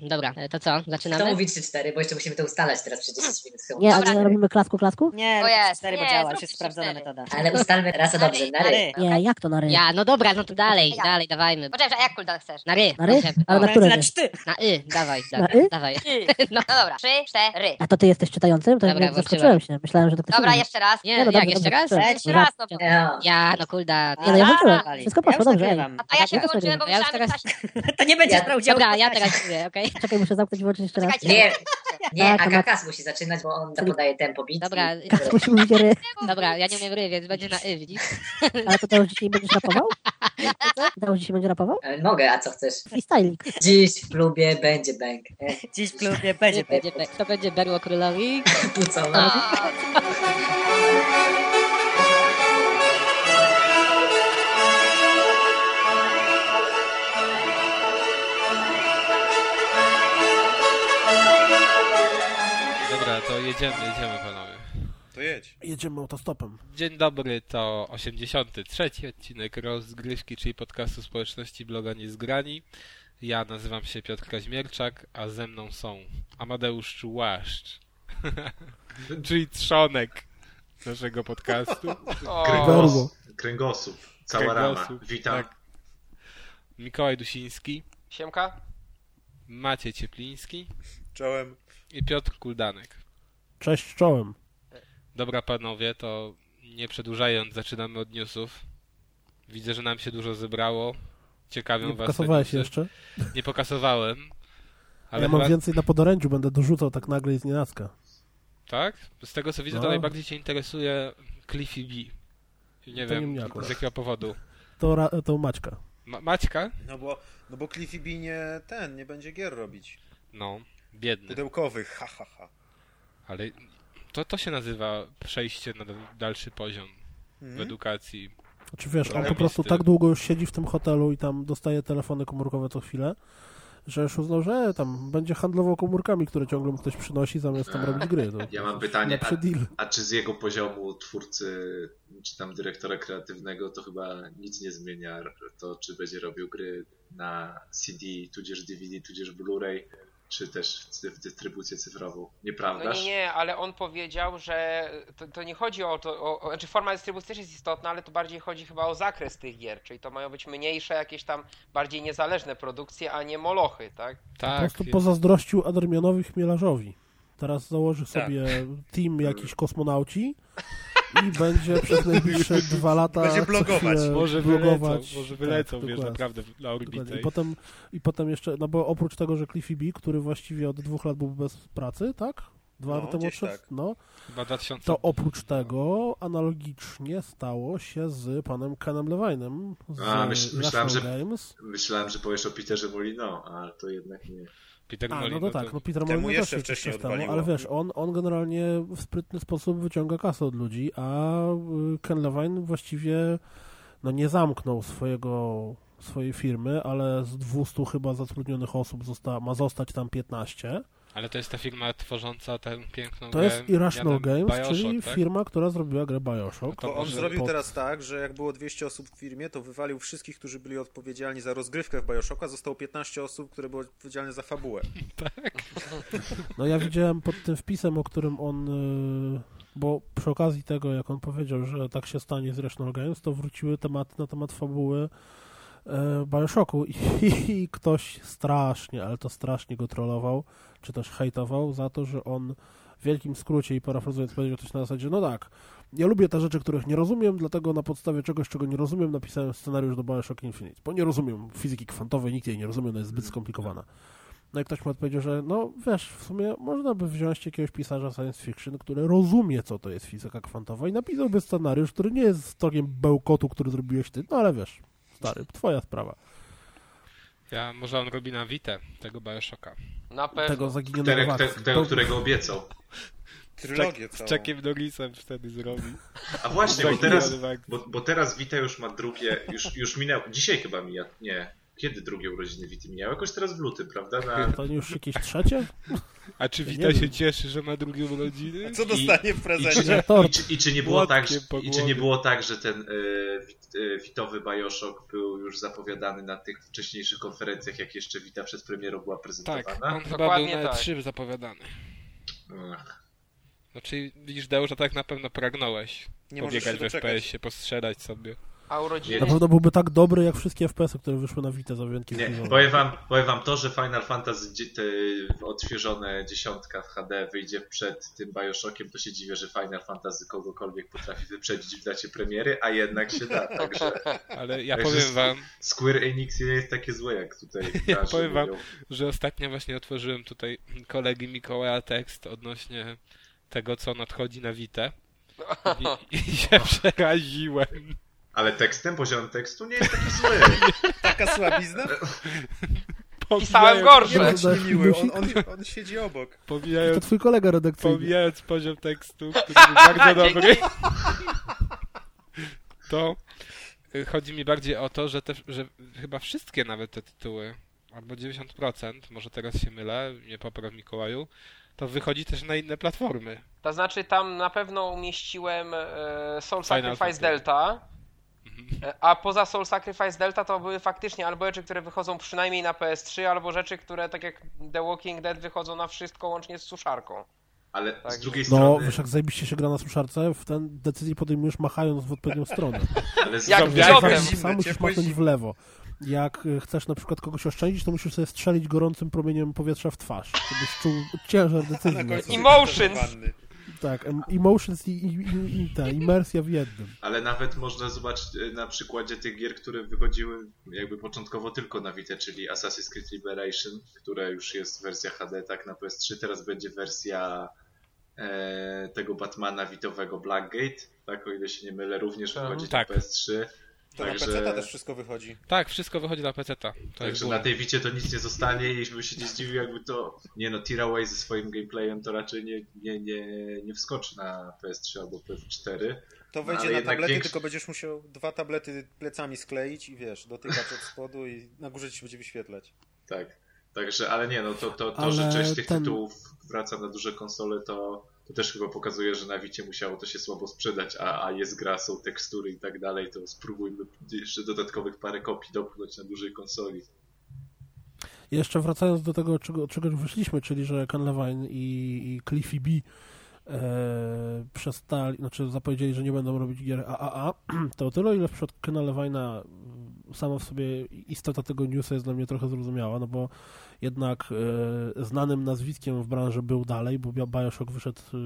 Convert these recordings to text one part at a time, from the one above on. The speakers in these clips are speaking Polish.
Dobra, e, to co? Zaczynamy? mówi 3-4, bo jeszcze musimy to ustalać teraz przez 10 minut. chyba. Nie, a Dobra. nie robimy klasku, klasku? Nie, O jest, cztery, bo nie, działa, już jest sprawdzona metoda. Ale ustalmy raz a dobrze, na ry. Nie, jak to na ry? Ja, no dobra, no to dalej, Ja. dalej, dawajmy. Poczekaj, a jak cooldown chcesz? Na ry, Na ry? dobrze. Ale na które Na ry? czty. Na y, dawaj, Na dobra, y? dawaj. No dobra, trzy, cztery. A to ty jesteś czytającym? To Dobra, ja zaskoczyłem się. Myślałem, że to ktoś Dobra, jeszcze raz. Nie, Nie, no jak, jeszcze raz? Jeszcze raz, no. Ja. Ja, no kulda. Nie, no ja włączyłem. Wszystko poszło już dobrze. A ja się wyłączyłem, bo myślałem, że. To nie będzie sprawdział. Dobra, ja teraz okej? Czekaj, muszę zamknąć i włączyć jeszcze raz. Nie, nie, Tak, a ma- Kakas musi zaczynać, bo on Czyli- podaje tempo. Dobra, Kas musi mówić ry. Dobra, ja nie umiem ry, więc będzie na y, widzisz? Ale to teraz dzisiaj będziesz rapował? Teraz dzisiaj będzie rapował? E, Mogę, a co chcesz? Freestyling. Dziś w klubie będzie bęk. E, Dziś w klubie będzie. Będzie, be- to będzie berło królowi. Tu co, Dobra, to jedziemy, jedziemy panowie. To jedź. Jedziemy autostopem. Dzień dobry, to 83 odcinek rozgrywki, czyli podcastu społeczności bloga Niezgrani. Ja nazywam się Piotr Kaźmierczak, a ze mną są Amadeusz Czułaszcz, czyli trzonek naszego podcastu. Gorło. Kręgosłup. Cała rama. Kręgosłup, Witam. tak. Mikołaj Dusiński, Siemka. Maciej Ciepliński Czołem. i Piotr Kuldanek. Cześć czołem. Dobra panowie, to nie przedłużając, zaczynamy od newsów. Widzę, że nam się dużo zebrało. Ciekawią Nie was pokasowałeś jeszcze? Nie pokasowałem. Ale ja mam chyba... więcej na podorędziu, będę dorzucał tak nagle i z nienacka. Tak? Z tego co widzę, to No. najbardziej cię interesuje Cliffy B. Nie To nie wiem akurat. z jakiego powodu. To, ra- to Maćka. Ma Maćka? No bo, no bo Cliffy B nie ten, nie będzie gier robić. No, biedny. Pudełkowych, ha ha ha. Ale to, to się nazywa przejście na dalszy poziom w Mhm. edukacji. Znaczy wiesz, on po prostu tak długo już siedzi w tym hotelu i tam dostaje telefony komórkowe co chwilę, że już uznał, że tam będzie handlował komórkami, które ciągle mu ktoś przynosi, zamiast tam robić gry. To Ja mam pytanie, a, deal. a czy z jego poziomu twórcy, czy tam dyrektora kreatywnego, to chyba nic nie zmienia to, czy będzie robił gry na CD, tudzież DVD, tudzież Blu-ray, czy też w dystrybucję cyfrową. No Nieprawdaż? nie, nie, ale on powiedział, że to, to nie chodzi o to, o, o, znaczy forma dystrybucji też jest istotna, ale to bardziej chodzi chyba o zakres tych gier, czyli to mają być mniejsze, jakieś tam bardziej niezależne produkcje, a nie molochy, tak? Po Tak, prostu jest- pozazdrościł Adrianowi Chmielarzowi. Teraz założy Tak. sobie team jakiś kosmonauci i będzie przez najbliższe dwa lata Będzie blogować. chwilę może wylecą, blogować. może Tak, wylecą, wiesz, dokładnie. naprawdę na orbitę. I potem, I potem jeszcze, no bo oprócz tego, że Cliffy B, który właściwie od dwóch lat był bez pracy, tak? Dwa No, lata temu odszedł? tak. No, Chyba 2000... to oprócz tego analogicznie stało się z panem Kenem Levinem z A, myśl- myślałem, że- Games. Myślałem, że powiesz o Peterze Molino, ale to jednak nie. Peter A, no Molino to tak, no Peter jeszcze też się wcześniej odwaliło. ale wiesz, on, on generalnie w sprytny sposób wyciąga kasę od ludzi, a y, Ken Levine właściwie no nie zamknął swojego, swojej firmy, ale z 200 chyba zatrudnionych osób zosta, ma zostać tam 15. Ale to jest ta firma tworząca tę piękną To grę jest Irrational Games, Bioshock, czyli tak? firma, która zrobiła grę Bioshock. No to To on może zrobił pod- teraz tak, że jak było 200 osób w firmie, to wywalił wszystkich, którzy byli odpowiedzialni za rozgrywkę w Bioshocka, zostało 15 osób, które były odpowiedzialne za fabułę. No ja widziałem pod tym wpisem, o którym on, y, bo przy okazji tego, jak on powiedział, że tak się stanie z Irrational Games, to wróciły tematy na temat fabuły e, Bioshocku i, i ktoś strasznie, ale to strasznie go trollował, czy też hejtował za to, że on w wielkim skrócie i parafrazując powiedział coś na zasadzie, no tak, ja lubię te rzeczy, których nie rozumiem, dlatego na podstawie czegoś, czego nie rozumiem, napisałem scenariusz do Bioshock Infinite, bo nie rozumiem fizyki kwantowej, nikt jej nie rozumie, ona jest zbyt skomplikowana. No i ktoś mu odpowiedział, że no wiesz, w sumie można by wziąć jakiegoś pisarza science fiction, który rozumie, co to jest fizyka kwantowa i napisałby scenariusz, który nie jest stokiem bełkotu, który zrobiłeś ty, no ale wiesz, stary, twoja sprawa. Ja, może on robi na Vita tego Bioshocka. Na pewno. Tego zaginionego Tego, w te, tego którego obiecał. Z, z Chuckiem Norrisem wtedy zrobi. A właśnie, bo teraz, bo, bo teraz Wita już ma drugie, już, już minęło, dzisiaj chyba mija, nie, kiedy drugie urodziny Wity minęły? Jakoś teraz w lutym, prawda? Na, To nie już jakieś trzecie? A czy Ja Wita nie się wiem. cieszy, że ma drugie urodziny? A co dostanie w I prezencie? czy, Tort. i, czy, I czy nie było tak, że, i czy nie było tak, że ten wit, e, witowy Bioshock był już zapowiadany na tych wcześniejszych konferencjach, jak jeszcze Wita przed premierą była Tak, prezentowana? on chyba Dokładnie był na tak. E3 zapowiadany. Ach, Znaczy, widzisz, Deusz, że tak na pewno pragnąłeś. Nie Pobiegać w. FPS-ie, postrzelać sobie. A urodziny... Na pewno byłby tak dobry jak wszystkie FPS-y, które wyszły na Vita za wyjątkiem Nie, powiem wam, powiem wam to, że Final Fantasy te odświeżone dziesiątka w HD wyjdzie przed tym Bioshockiem, to się dziwię, że Final Fantasy kogokolwiek potrafi wyprzedzić w dacie premiery, a jednak się da, także Ale ja Także powiem wam, Square Enix nie jest takie złe, jak tutaj branże powiem wam, mówią. że ostatnio właśnie otworzyłem tutaj kolegi Mikołaja tekst odnośnie tego, co nadchodzi na Witę. I, i się przeraziłem. Ale tekstem, poziom tekstu nie jest taki zły. Taka słabizna? Pisałem Nie gorsze. bądź Dodać niemiły, on, on, on siedzi obok. To Pomijając, twój kolega redakcyjny. pomijając poziom tekstu, który był bardzo dobry, to y, chodzi mi bardziej o to, że, te, że chyba wszystkie nawet te tytuły, albo 90%, może teraz się mylę, nie popraw Mikołaju, to wychodzi też na inne platformy. To znaczy tam na pewno umieściłem e, Soul Final Sacrifice. Delta, a poza Soul Sacrifice Delta to były faktycznie albo rzeczy, które wychodzą przynajmniej na PS3, albo rzeczy, które tak jak The Walking Dead wychodzą na wszystko łącznie z suszarką. Ale Tak. z drugiej No, strony, wiesz, jak zajebiście się gra na suszarce, w ten decyzję podejmujesz machając w odpowiednią stronę. ale z Jak drugiej wziąłem. strony, Zimne, Sam musisz machnąć w lewo. Jak y, chcesz na przykład kogoś oszczędzić, to musisz sobie strzelić gorącym promieniem powietrza w twarz, żebyś czuł ciężar decyzji. Emotions. Tak, em- emotions i, i, i, i ta imersja w jednym. ale nawet można zobaczyć e, na przykładzie tych gier, które wychodziły jakby początkowo tylko na Vita, czyli Assassin's Creed Liberation, która już jest wersja HD, tak, na PS3, teraz będzie wersja e, tego Batmana Witowego Blackgate, tak, o ile się nie mylę, również Tak. wychodzi Tak. na PS3. To Także- na PC też wszystko wychodzi. Tak, wszystko wychodzi na jest Także na tej Wicie to nic nie zostanie i bym się nie zdziwił, jakby to. Nie no, Tiraway ze swoim gameplayem to raczej nie, nie, nie, nie wskoczy na PS3 albo PS4. To wejdzie ale na tablety, większy- tylko będziesz musiał dwa tablety plecami skleić i wiesz, dotykać od spodu i na górze ci się będzie wyświetlać. Tak. Także, ale nie no, to, to, to Ale że część tych ten- tytułów wraca na duże konsole, to, to też chyba pokazuje, że na Wicie musiało to się słabo sprzedać, a, a jest gra, są tekstury i tak dalej, to spróbujmy jeszcze dodatkowych parę kopii dopchnąć na dużej konsoli. Jeszcze wracając do tego, czego, czego już wyszliśmy, czyli że Ken Levine i, i Cliffy B e, przestali, znaczy zapowiedzieli, że nie będą robić gier AAA, to o tyle, ile w przypadku Kena Levine'a mm, sama w sobie istota tego newsa jest dla mnie trochę zrozumiała, no bo jednak e, znanym nazwiskiem w branży był dalej, bo Bioshock wyszedł e,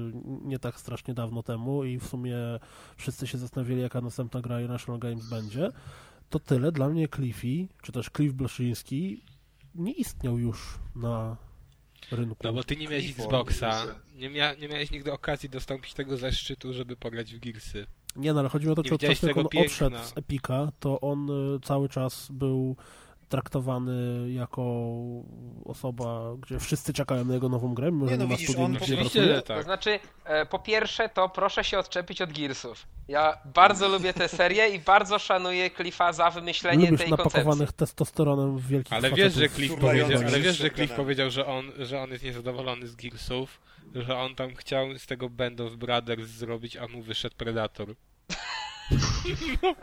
nie tak strasznie dawno temu i w sumie wszyscy się zastanawiali, jaka następna gra National Games będzie. To tyle. Dla mnie Cliffy, czy też Cliff Blaszyński nie istniał już na rynku. No bo ty nie miałeś Xboxa, nie, mia nie miałeś nigdy okazji dostąpić tego zaszczytu, żeby pograć w Gearsy. Nie, no ale chodzi mi o to, czy od czasu, jak on piękna. odszedł z Epika, to on y, cały czas był traktowany jako osoba, gdzie wszyscy czekają na jego nową grę, mimo Nie, że no nie ma widzisz, on Oczywiście, że To tak. znaczy, e, po pierwsze to proszę się odczepić od Gearsów. Ja bardzo lubię tę serię i bardzo szanuję Cliffa za wymyślenie Lubisz tej napakowanych koncepcji. testosteronem wielkich Ale wiesz, że. Cliff powiedział, ale wiesz, że. Cliff powiedział, że on, że on jest niezadowolony z Gearsów, że on tam chciał z tego Band of Brothers zrobić, a mu wyszedł Predator.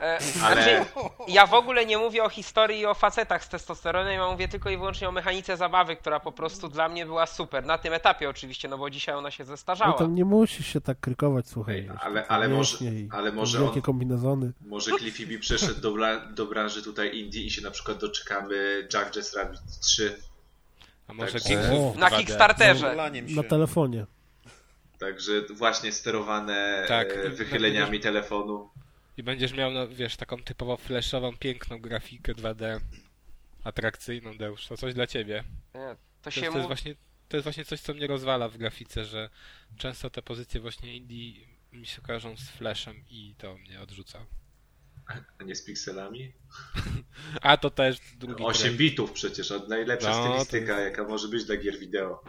E, Ale- Znaczy, ja w ogóle nie mówię o historii i o facetach z testosteronem, ja mówię tylko i wyłącznie o mechanice zabawy, która po prostu dla mnie była super. Na tym etapie oczywiście, no bo dzisiaj ona się No zestarzała. to nie musisz się tak krykować, słuchaj. Ej, ale- ale może- ale może Wielkie on- kombinezony. Może Cliffy B przeszedł do, do branży tutaj indie i się na przykład doczekamy Jack Jazz Rabbit 3. A może Tak. O. Na 2D. Kickstarterze. Się. Na telefonie. Także właśnie sterowane Tak. e, wychyleniami telefonu. I będziesz miał, no wiesz, taką typowo flashową, piękną grafikę 2D. Atrakcyjną, Deusz. To coś dla ciebie. Nie, To się jest, to, jest właśnie, to jest właśnie coś, co mnie rozwala w grafice, że często te pozycje właśnie indie mi się kojarzą z flashem i to mnie odrzuca. A nie z pikselami? A to też drugi 8 trend. bitów przecież, najlepsza No, stylistyka, to jaka może być dla gier wideo.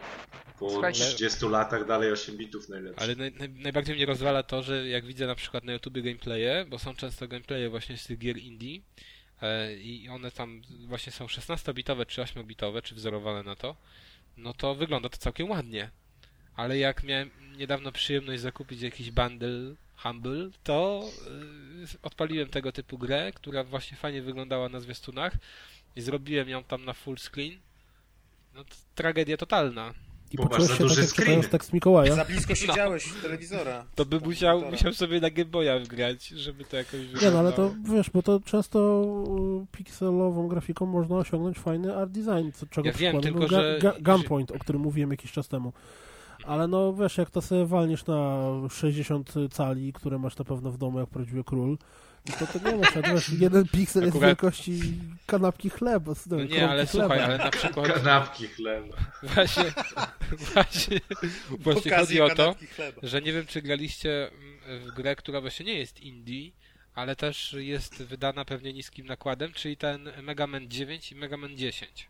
Po Słuchajcie- 30 latach dalej 8 bitów najlepsze. Ale naj, naj, najbardziej mnie rozwala to, że jak widzę na przykład na YouTube gameplaye, bo są często gameplaye właśnie z tych gier indie e, i one tam właśnie są 16-bitowe czy 8-bitowe, czy wzorowane na to, no to wygląda to całkiem ładnie. Ale jak miałem niedawno przyjemność zakupić jakiś bundle Humble, to yy, odpaliłem tego typu grę, która właśnie fajnie wyglądała na zwiastunach i zrobiłem ją tam na full screen. No to tragedia totalna. I Bo poczułeś się tak, jak czytając tekst Mikołaja. Za blisko siedziałeś w telewizora. To by musiał, musiał sobie na Game Boya wgrać, żeby to jakoś Nie wyglądało. no, ale to wiesz, bo to często y, pikselową grafiką można osiągnąć fajny art design, co, czego Ja wiem, tylko że- Ga- Gunpoint, o którym mówiłem jakiś czas temu. Ale no wiesz, jak to sobie walniesz na 60 cali, które masz na pewno w domu jak prawdziwy król, no to to nie masz, wiesz, jeden piksel jest wielkości kanapki chleba. z- No nie, ale chleba. słuchaj, ale na przykład Kanapki chleba. właśnie, właśnie, właśnie chodzi o to, że nie wiem, czy graliście w grę, która właśnie nie jest indie, ale też jest wydana pewnie niskim nakładem, czyli ten Mega Man 9 i Mega Man 10.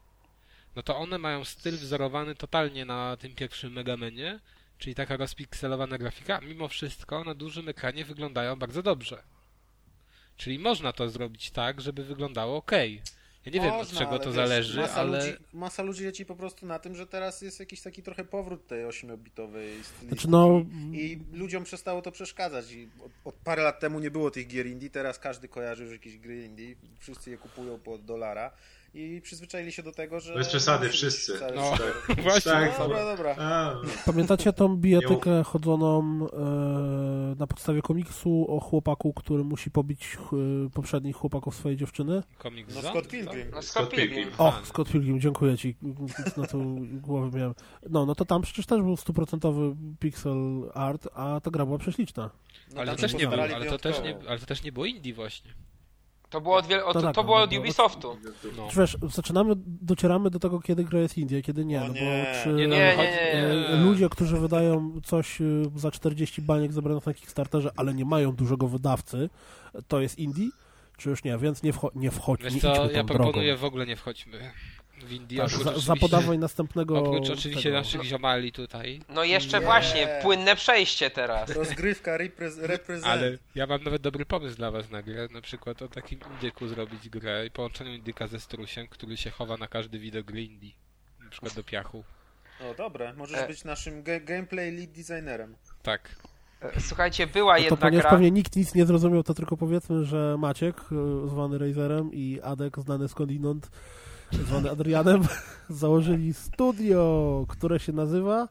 No to one mają styl wzorowany totalnie na tym pierwszym Mega Manie, czyli taka rozpikselowana grafika, mimo wszystko na dużym ekranie wyglądają bardzo dobrze. Czyli można to zrobić tak, żeby wyglądało ok. Ja nie wiem od Można, czego to wiesz, zależy, masa ale Ludzi, masa ludzi leci po prostu na tym, że teraz jest jakiś taki trochę powrót tej 8-bitowej stylistyki. Znaczy no, I ludziom przestało to przeszkadzać. I od, od parę lat temu nie było tych gier indie, teraz każdy kojarzy już jakieś gry indie. Wszyscy je kupują po dolara. I przyzwyczaili się do tego, że... Bez przesady, wszyscy. No. super. właśnie. Tak, No, dobra, dobra. A, Pamiętacie tą bijatykę chodzoną e, na podstawie komiksu o chłopaku, który musi pobić e, poprzednich chłopaków swojej dziewczyny? komiks No Zone, Scott co? Pilgrim. No Scott Scott Pilgrim. O, Scott Pilgrim, dziękuję ci. Na to głowę miałem. No, no to tam przecież też był stuprocentowy pixel art, a ta gra była prześliczna. No, ale też nie było, postarali ale to też nie, ale to też nie było indie właśnie. To było od, wiel- to, tak, to no, było od Ubisoftu. No. Czy wiesz, zaczynamy, docieramy do tego, kiedy gra jest indie, a kiedy nie. No nie. bo czy Nie, Nie, nie, nie, e, ludzie, którzy wydają coś e, za 40 baniek zebranych na Kickstarterze, ale nie mają dużego wydawcy, to jest indie? Czy już nie? Więc nie, wcho- nie wchodź, nie Wiesz co, ja drogą. proponuję w ogóle nie wchodźmy w indie. Tak, za, oczywiście- zapodawaj następnego... Oprócz oczywiście tego. naszych ziomali tutaj. No jeszcze Nie. właśnie, płynne przejście teraz. Rozgrywka, repre- reprezent. Ale ja mam nawet dobry pomysł dla was na grę. Na przykład o takim indyku zrobić grę i połączeniu indyka ze strusiem, który się chowa na każdy widok gry indie. Na przykład do piachu. O, dobre. Możesz E. być naszym ge- gameplay lead designerem. Tak. E, Słuchajcie, była No to jedna ponieważ gra. pewnie nikt nic nie zrozumiał, to tylko powiedzmy, że Maciek, y, zwany Razerem i Adek, znany skądinąd, zwany Adrianem, założyli studio, które się nazywa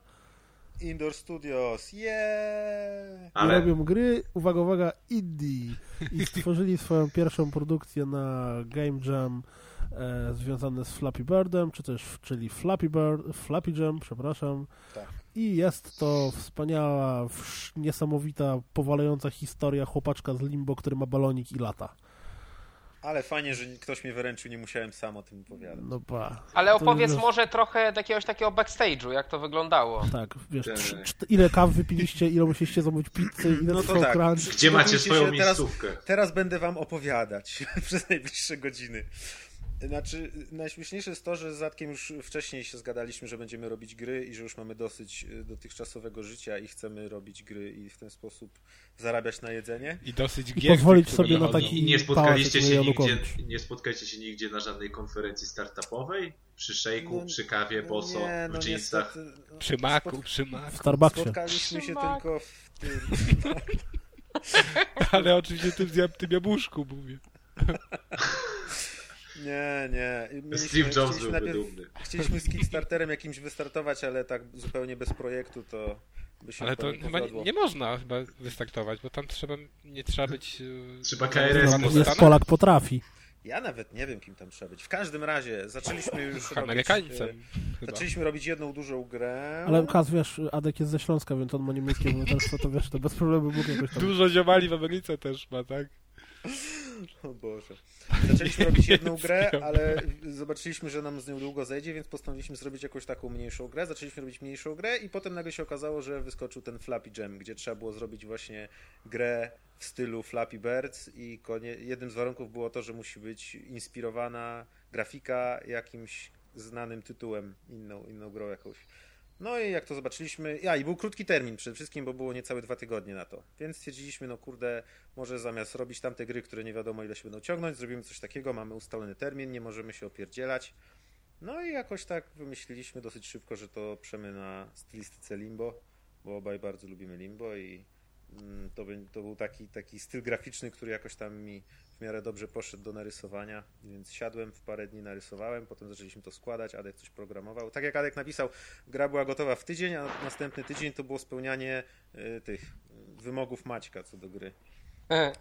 Indoor Studios, yeah! i ale robią gry, uwaga, uwaga, indie. I stworzyli swoją pierwszą produkcję na Game Jam e, związane z Flappy Birdem, czy też, czyli Flappy Bird, Flappy Jam, przepraszam. Tak. I jest to wspaniała, niesamowita, powalająca historia chłopaczka z Limbo, który ma balonik i lata. Ale fajnie, że ktoś mnie wyręczył, nie musiałem sam o tym opowiadać. No ba. Ale opowiedz już- może trochę jakiegoś takiego backstage'u, jak to wyglądało. Tak, wiesz, trz, trz, ile kaw wypiliście, ile musieliście zamówić pizzy, ile No to tak. crunch. gdzie macie swoją się teraz- miejscówkę? Teraz będę wam opowiadać przez najbliższe godziny. Znaczy, najśmieszniejsze jest to, że z Zatkiem już wcześniej się zgadaliśmy, że będziemy robić gry i że już mamy dosyć y, dotychczasowego życia i chcemy robić gry i w ten sposób zarabiać na jedzenie. I dosyć I gier, pozwolić które sobie na taki- I nie spotkaliście się nigdzie, nie spotkaliście się nigdzie na żadnej konferencji startupowej? Przy szejku, No, przy kawie, boso, nie, w no jeansach? niestety, no, Przy maku, spot- przy W maku. Starbucksie. Spotkaliśmy się tylko w tym. Ale oczywiście tym, tym jabłuszku mówię. Nie, nie. Mieliśmy- Steve Jobs chcieliśmy byłby najpierw- dumny. Chcieliśmy z Kickstarterem jakimś wystartować, ale tak zupełnie bez projektu to by się Ale to chyba nie nie, nie można chyba wystartować, bo tam trzeba, nie trzeba być... e, Trzeba KRS. Jest. Polak potrafi. Ja nawet nie wiem, kim tam trzeba być. W każdym razie zaczęliśmy już robić, Amerykańcem. e, Chyba. Zaczęliśmy robić jedną dużą grę. Ale Kaz, wiesz, Adek jest ze Śląska, więc on ma niemieckie obywatelstwo, to wiesz, to bez problemu mógł jakoś tam... Dużo ziomali w Ameryce też ma, tak? O Boże. Zaczęliśmy robić jedną grę, ale zobaczyliśmy, że nam z nią długo zejdzie, więc postanowiliśmy zrobić jakąś taką mniejszą grę. Zaczęliśmy robić mniejszą grę i potem nagle się okazało, że wyskoczył ten Flappy Jam, gdzie trzeba było zrobić właśnie grę w stylu Flappy Birds i konie... jednym z warunków było to, że musi być inspirowana grafika jakimś znanym tytułem, inną, inną grą jakąś. No i jak to zobaczyliśmy, ja i był krótki termin przede wszystkim, bo było niecałe dwa tygodnie na to. Więc stwierdziliśmy, no kurde, może zamiast robić tamte gry, które nie wiadomo ile się będą ciągnąć, zrobimy coś takiego, mamy ustalony termin, nie możemy się opierdzielać. No i jakoś tak wymyśliliśmy dosyć szybko, że to przemy na stylistyce limbo, bo obaj bardzo lubimy limbo i mm, to, był taki, taki styl graficzny, który jakoś tam mi w miarę dobrze poszedł do narysowania, więc siadłem w parę dni, narysowałem, potem zaczęliśmy to składać, Adek coś programował. Tak jak Adek napisał, gra była gotowa w tydzień, a następny tydzień to było spełnianie y, tych y, wymogów Maćka co do gry.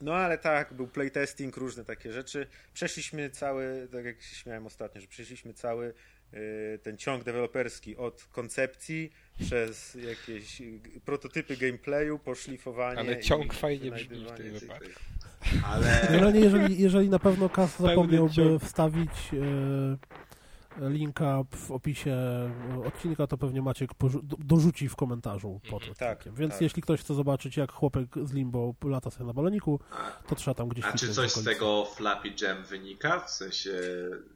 No ale tak, był playtesting, różne takie rzeczy. Przeszliśmy cały, tak jak się śmiałem ostatnio, że przeszliśmy cały ten ciąg deweloperski od koncepcji przez jakieś y, prototypy gameplayu, poszlifowanie. Ale ciąg fajnie brzmi w tym wypadku. Ale Generalnie, jeżeli, jeżeli na pewno Kas zapomniałby ciąg. wstawić e, linka w opisie odcinka, to pewnie Maciek dorzuci w komentarzu pod Mhm, odcinkiem. tak, Więc tak. jeśli ktoś chce zobaczyć, jak chłopek z Limbo lata sobie na baloniku, to trzeba tam gdzieś a czy coś z tego Flappy Jam wynika? W sensie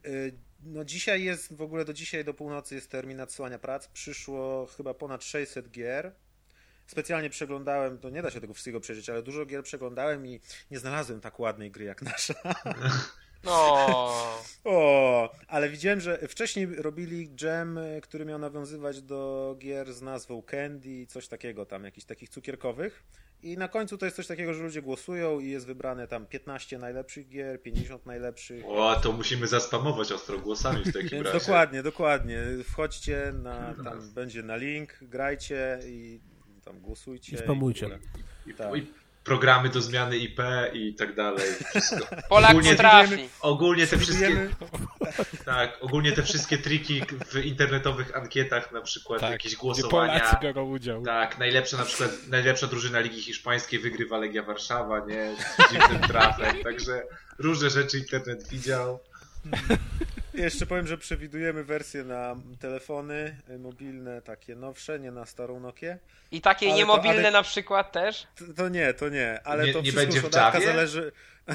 Y, No dzisiaj jest, w ogóle do dzisiaj do północy jest termin nadsyłania prac. Przyszło chyba ponad 600 gier. Specjalnie przeglądałem, to nie da się tego wszystkiego przeżyć, ale dużo gier przeglądałem i nie znalazłem tak ładnej gry jak nasza. No. O, ale widziałem, że wcześniej robili jam, który miał nawiązywać do gier z nazwą Candy, coś takiego tam, jakichś takich cukierkowych. I na końcu to jest coś takiego, że ludzie głosują i jest wybrane tam 15 najlepszych gier, 50 najlepszych. o, to musimy zaspamować ostro głosami w takim Więc razie. dokładnie, dokładnie. Wchodźcie na, tam będzie na link, grajcie i tam głosujcie. I spamujcie. ogóle. I, Tak. I programy do zmiany IP i tak dalej. Wszystko. Polak Ogólnie- potrafi. Ogólnie te wszystkie, tak, ogólnie te wszystkie triki w internetowych ankietach, na przykład Tak, jakieś głosowania. Polacy biorą udział. Tak, najlepsza na przykład, najlepsza drużyna Ligi Hiszpańskiej wygrywa Legia Warszawa, nie? Z dziwnym trafem, także różne rzeczy internet widział. Jeszcze powiem, że przewidujemy wersje na telefony y, mobilne, takie nowsze, nie na starą Nokię. I takie Ale to niemobilne Adek- na przykład też. To, to nie, to nie, ale Nie- to nie wszystko będzie w Javie? zależy.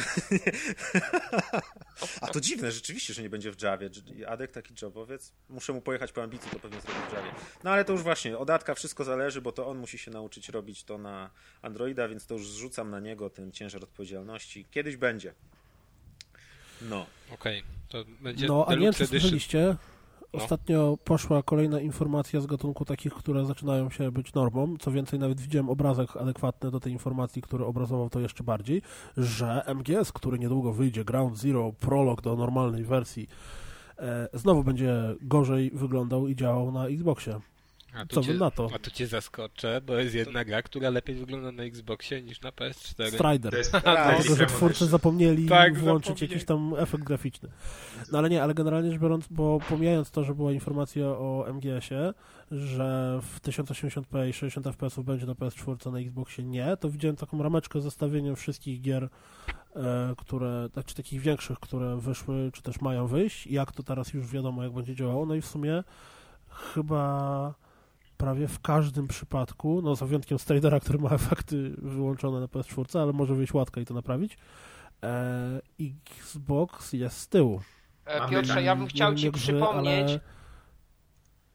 A to dziwne, rzeczywiście, że nie będzie w Javie. Adek taki jobowiec. Muszę mu pojechać po ambicji, to pewnie zrobi w Javie. No ale to już właśnie, od Adka wszystko zależy, bo to on musi się nauczyć robić to na Androida, więc to już zrzucam na niego ten ciężar odpowiedzialności. Kiedyś będzie. No. Okej, to będzie No, a nie wiem, czy słyszeliście, No. ostatnio poszła kolejna informacja z gatunku takich, które zaczynają się być normą. Co więcej, nawet widziałem obrazek adekwatny do tej informacji, który obrazował to jeszcze bardziej, że MGS, który niedługo wyjdzie, Ground Zero, prolog do normalnej wersji, e, znowu będzie gorzej wyglądał i działał na Xboxie. A tu Co cię, na to? A tu cię zaskoczę, bo jest jedna gra, która lepiej wygląda na Xboxie niż na PS4. Strider. Tak, Dlatego, że twórcy zapomnieli Tak, włączyć zapomnieli. jakiś tam efekt graficzny. No ale nie, ale generalnie rzecz biorąc, bo pomijając to, że była informacja o MGS-ie, że w 1080p i 60 fps będzie na PS4, na Xboxie nie, to widziałem taką rameczkę z zestawieniem wszystkich gier, e, które, znaczy takich większych, które wyszły, czy też mają wyjść, i jak to teraz już wiadomo, jak będzie działało, no i w sumie chyba prawie w każdym przypadku, no za wyjątkiem Stradera, który ma efekty wyłączone na PS4, ale może wyjść łatka i to naprawić, e, Xbox jest z tyłu. E, Piotrze, ja bym chciał ci wy, przypomnieć, ale-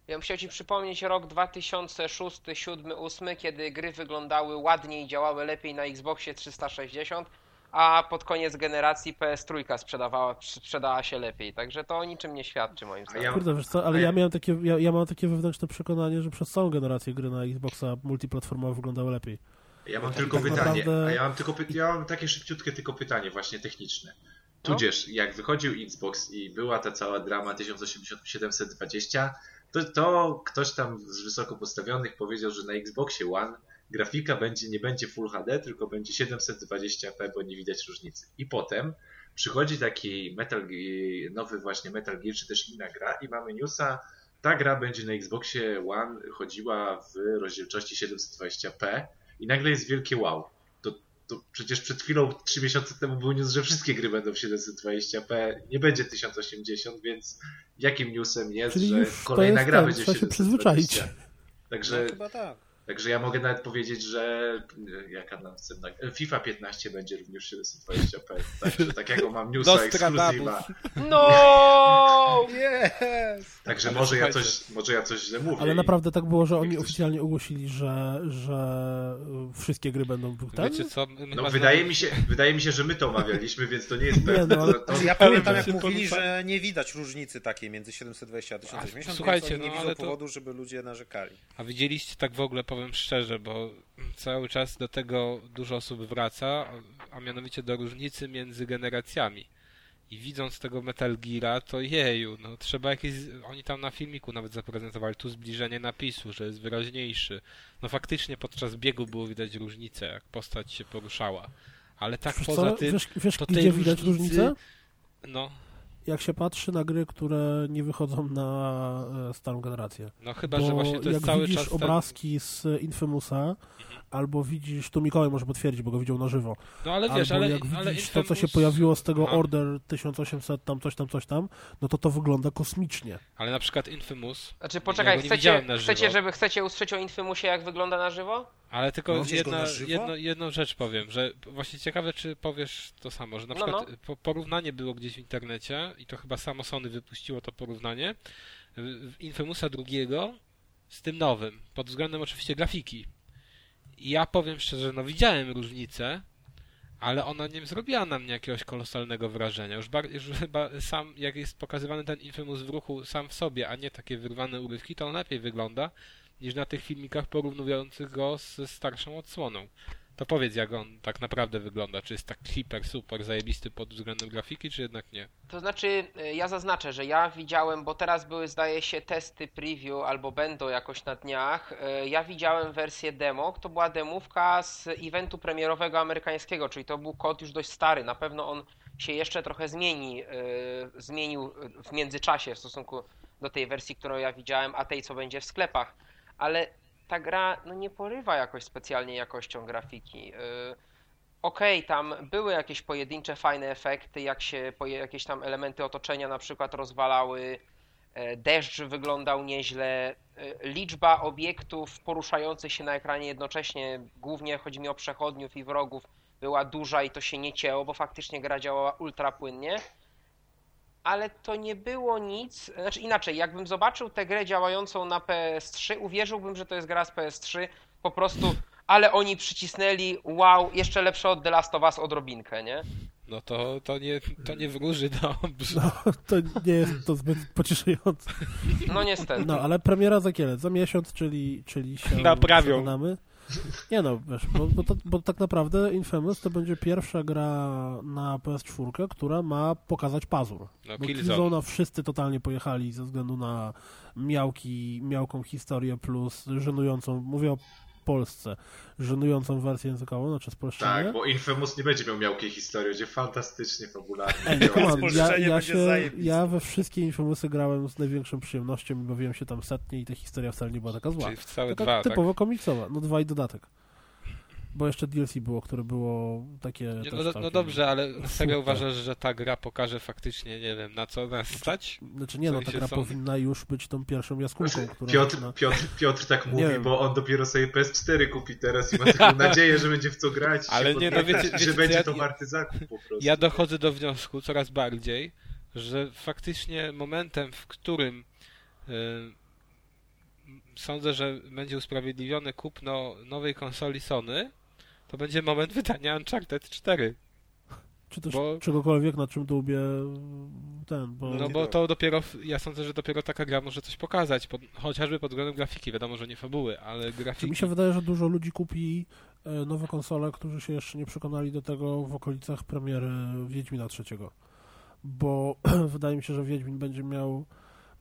ja bym chciał ci przypomnieć rok 2006, 2007, 2008, kiedy gry wyglądały ładniej i działały lepiej na Xboxie 360, a pod koniec generacji PS3 sprzedawała, sprzedała się lepiej. Także to o niczym nie świadczy moim zdaniem. ja- Kurde, wiesz co, ale ja miałem takie, ja, ja mam takie wewnętrzne przekonanie, że przez całą generację gry na Xboxa multiplatformowe wyglądały lepiej. Ja mam Tak tylko pytanie, naprawdę- a ja mam tylko py... ja mam takie szybciutkie tylko pytanie właśnie techniczne. Tudzież jak wychodził Xbox i była ta cała drama 1080-720, to, to ktoś tam z wysoko postawionych powiedział, że na Xboxie One grafika będzie, nie będzie Full HD, tylko będzie 720p, bo nie widać różnicy. I potem przychodzi taki Metal nowy właśnie Metal Gear, czy też inna gra i mamy newsa, ta gra będzie na Xboxie One chodziła w rozdzielczości 720p i nagle jest wielkie wow. To, to przecież przed chwilą, 3 miesiące temu był news, że wszystkie gry będą w 720p, nie będzie 1080, więc jakim newsem jest, Czyli że kolejna jest gra ten, będzie w trzeba się 720? przyzwyczaić. Także No, chyba tak. Także ja mogę nawet powiedzieć, że e, jaka nam cena. e, FIFA 15 będzie również 720p. Także takiego mam newsa ekskluzywa. No! Yes! Także Ale może ja, coś, może ja coś źle mówię. Ale i- naprawdę tak było, że oni oficjalnie ogłosili, że, że wszystkie gry będą ten? Wiecie co? No chyba wydaje mi, się, wydaje mi się, że my to omawialiśmy, więc to nie jest pewne. no, ale- To- ja pamiętam, jak mówili, że nie widać różnicy takiej między 720 a 1080, słuchajcie, więc oni nie no, widzą powodu, żeby ludzie narzekali. A widzieliście tak w ogóle, powiem szczerze, bo cały czas do tego dużo osób wraca, a mianowicie do różnicy między generacjami. I widząc tego Metal Geara, to jeju, no trzeba jakieś... Oni tam na filmiku nawet zaprezentowali tu zbliżenie napisu, że jest wyraźniejszy. No faktycznie podczas biegu było widać różnicę, jak postać się poruszała. Ale tak Wiesz, poza tym, wiesz, wiesz to gdzie tej widać różnicy- różnicę? no, Jak się patrzy na gry, które nie wychodzą na e, starą generację. no chyba, Bo że właśnie to jak jest cały widzisz czas ten... Mhm. obrazki z Infamousa, albo widzisz, tu Mikołaj może potwierdzić, bo go widział na żywo, No ale wiesz, albo ale, jak ale widzisz to, co się Infamous- pojawiło z tego Aha. Order 1800, tam coś tam, coś tam, no to to wygląda kosmicznie. Ale na przykład Infamous, Znaczy poczekaj, chcecie, chcecie, żeby chcecie usłyszeć o Infimusie jak wygląda na żywo? ale tylko No, widzisz jedna, jedno, jedną rzecz powiem, że właśnie ciekawe, czy powiesz to samo, że na No, przykład po- porównanie było gdzieś w internecie i to chyba samo Sony wypuściło to porównanie Infamousa drugiego z tym nowym, pod względem oczywiście grafiki. I ja powiem szczerze, no widziałem różnicę, ale ona nie zrobiła na mnie jakiegoś kolosalnego wrażenia. Już, bar- już chyba sam, jak jest pokazywany ten Infamous w ruchu sam w sobie, a nie takie wyrwane urywki, to on lepiej wygląda niż na tych filmikach porównujących go ze starszą odsłoną. To powiedz, jak on tak naprawdę wygląda. Czy jest tak hiper, super, zajebisty pod względem grafiki, czy jednak nie? To znaczy, y, ja zaznaczę, że ja widziałem, bo teraz były, zdaje się, testy preview albo będą jakoś na dniach. Y, Ja widziałem wersję demo, to była demówka z eventu premierowego amerykańskiego, czyli to był kod już dość stary. Na pewno on się jeszcze trochę zmieni, y, zmienił w międzyczasie w stosunku do tej wersji, którą ja widziałem, a tej, co będzie w sklepach. Ale ta gra no, nie porywa jakoś specjalnie jakością grafiki. Y, Okej, tam były jakieś pojedyncze fajne efekty, jak się jakieś tam elementy otoczenia na przykład rozwalały, e, deszcz wyglądał nieźle, e, liczba obiektów poruszających się na ekranie jednocześnie, głównie chodzi mi o przechodniów i wrogów, była duża i to się nie cięło, bo faktycznie gra działała ultra płynnie. Ale to nie było nic, znaczy inaczej, jakbym zobaczył tę grę działającą na PS3, uwierzyłbym, że to jest gra z PS3, po prostu ale oni przycisnęli, wow, jeszcze lepsze od The Last of Us odrobinkę, nie? No to, to, nie, to nie wróży dobrze. No, to nie jest to zbyt pocieszające. No niestety. No, ale premiera za kiedy? Za miesiąc, czyli, czyli się Naprawią. przekonamy. Nie no, wiesz, bo, bo, to, bo tak naprawdę Infamous to będzie pierwsza gra na PS4, która ma pokazać pazur. No, Bo Killzone. Wszyscy totalnie pojechali ze względu na miałki, miałką historię plus żenującą, mówię o Polsce, żenującą wersję językową, znaczy spolszczenie. Tak, bo Infamous nie będzie miał miałkiej historii, będzie fantastycznie fabularny. Ej, come on, ja, ja, będzie się, ja we wszystkie Infamousy grałem z największą przyjemnością i bawiłem się tam setnie i ta historia wcale nie była taka zła. Czyli w całe Taka dwa, tak? typowo komiksowa, no dwa i dodatek. Bo jeszcze DLC było, które było takie Nie, No, no, no dobrze, ale serio uważasz, że ta gra pokaże faktycznie, nie wiem, na co nas stać? Znaczy nie, no ta gra są- powinna już być tą pierwszą jaskółką, Znaczy, która Piotr, zaczyna... Piotr, Piotr tak mówi, wiem. bo on dopiero sobie PS4 kupi teraz i ma taką nadzieję, że będzie w co grać. i Ale nie, no wiecie- że wiecie co, będzie ja- to warty zakup po prostu. Ja dochodzę do wniosku coraz bardziej, że faktycznie momentem, w którym y, sądzę, że będzie usprawiedliwione kupno nowej konsoli Sony, to będzie moment wydania Uncharted 4. Czy też bo- czegokolwiek, na czym dłubię ten, bo... No bo to dopiero, ja sądzę, że dopiero taka gra może coś pokazać, pod, chociażby pod względem grafiki, wiadomo, że nie fabuły, ale Czy grafiki. mi się wydaje, że dużo ludzi kupi e, nowe konsole, którzy się jeszcze nie przekonali do tego w okolicach premiery Wiedźmina trzeciego. Bo wydaje mi się, że Wiedźmin będzie miał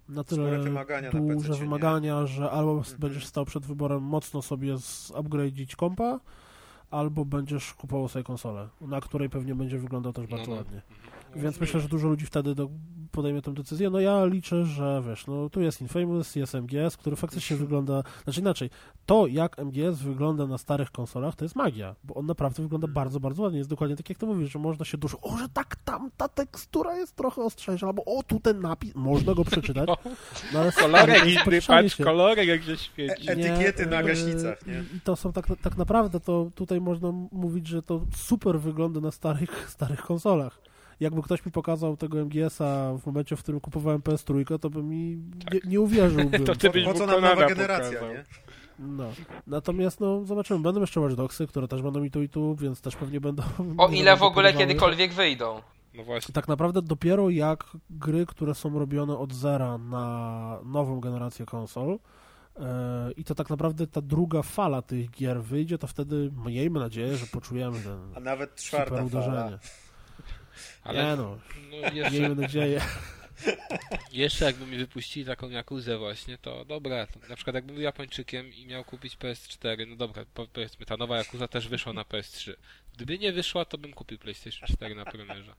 na tyle wymagania na duże nie? wymagania, że albo Mhm. będziesz stał przed wyborem mocno sobie upgrade'ić kompa, albo będziesz kupował sobie konsolę, na której pewnie będzie wyglądał też bardzo no. ładnie. Więc myślę, że dużo ludzi wtedy do, podejmie tę decyzję. No ja liczę, że wiesz, no tu jest Infamous, jest MGS, który faktycznie wygląda, znaczy inaczej, to jak MGS wygląda na starych konsolach, to jest magia, bo on naprawdę wygląda bardzo, bardzo ładnie. Jest dokładnie tak jak ty mówisz, że można się dużo, o, że tak tam ta tekstura jest trochę ostrzejsza, albo o, tu ten napis, można go przeczytać. No, ale Kolorek inny, patrz, się. kolorek jak się świeci. E- Etykiety na e, gaśnicach, nie? I to są tak, tak naprawdę, to tutaj można mówić, że to super wygląda na starych, starych konsolach. Jakby ktoś mi pokazał tego MGS-a w momencie, w którym kupowałem PS3, to by mi nie, nie uwierzyłbym. To ty byś Po co nam nowa generacja, pokazał. nie? No. Natomiast no, zobaczymy. Będą jeszcze Watch Dogsy, które też będą i tu i tu, więc też pewnie będą... O ile w ogóle kiedykolwiek wyjdą. No właśnie. Tak naprawdę dopiero jak gry, które są robione od zera na nową generację konsol e, i to tak naprawdę ta druga fala tych gier wyjdzie, to wtedy miejmy nadzieję, że poczujemy A ten nawet super czwarta fala. Ale Nie no, no, jeszcze, miejmy nadzieję. jeszcze jakby mi wypuścili taką Jakuzę właśnie, to dobra. Na przykład jakbym był Japończykiem i miał kupić PS4, no dobra, po- powiedzmy, ta nowa Jakuza też wyszła na PS3. Gdyby nie wyszła, to bym kupił PlayStation 4 na premierze.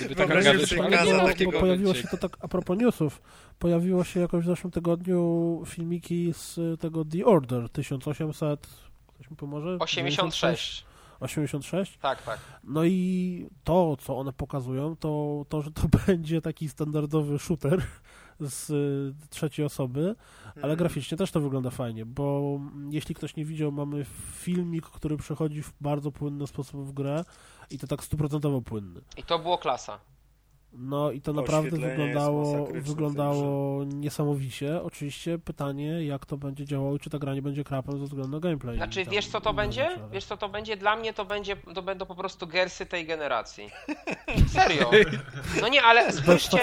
Gdyby taka gra wyszła, ale nie ma bo, pojawiło się to tak, a propos newsów, pojawiło się jakoś w zeszłym tygodniu filmiki z tego The Order 1800, ktoś mi pomoże? 86. 86? Tak, tak. No i to, co one pokazują, to, to że to będzie taki standardowy shooter z y, trzeciej osoby, ale graficznie też to wygląda fajnie, bo jeśli ktoś nie widział, mamy filmik, który przechodzi w bardzo płynny sposób w grę i to tak stuprocentowo płynny. I to było klasa. No i to naprawdę wyglądało, wyglądało niesamowicie. Oczywiście pytanie, jak to będzie działało i czy ta gra nie będzie krapem ze względu na gameplay. Znaczy, i tam wiesz co to będzie? rzeczy, Wiesz co to będzie? Dla mnie to będzie, to będą po prostu gersy tej generacji. Serio. No nie, ale spójrzcie,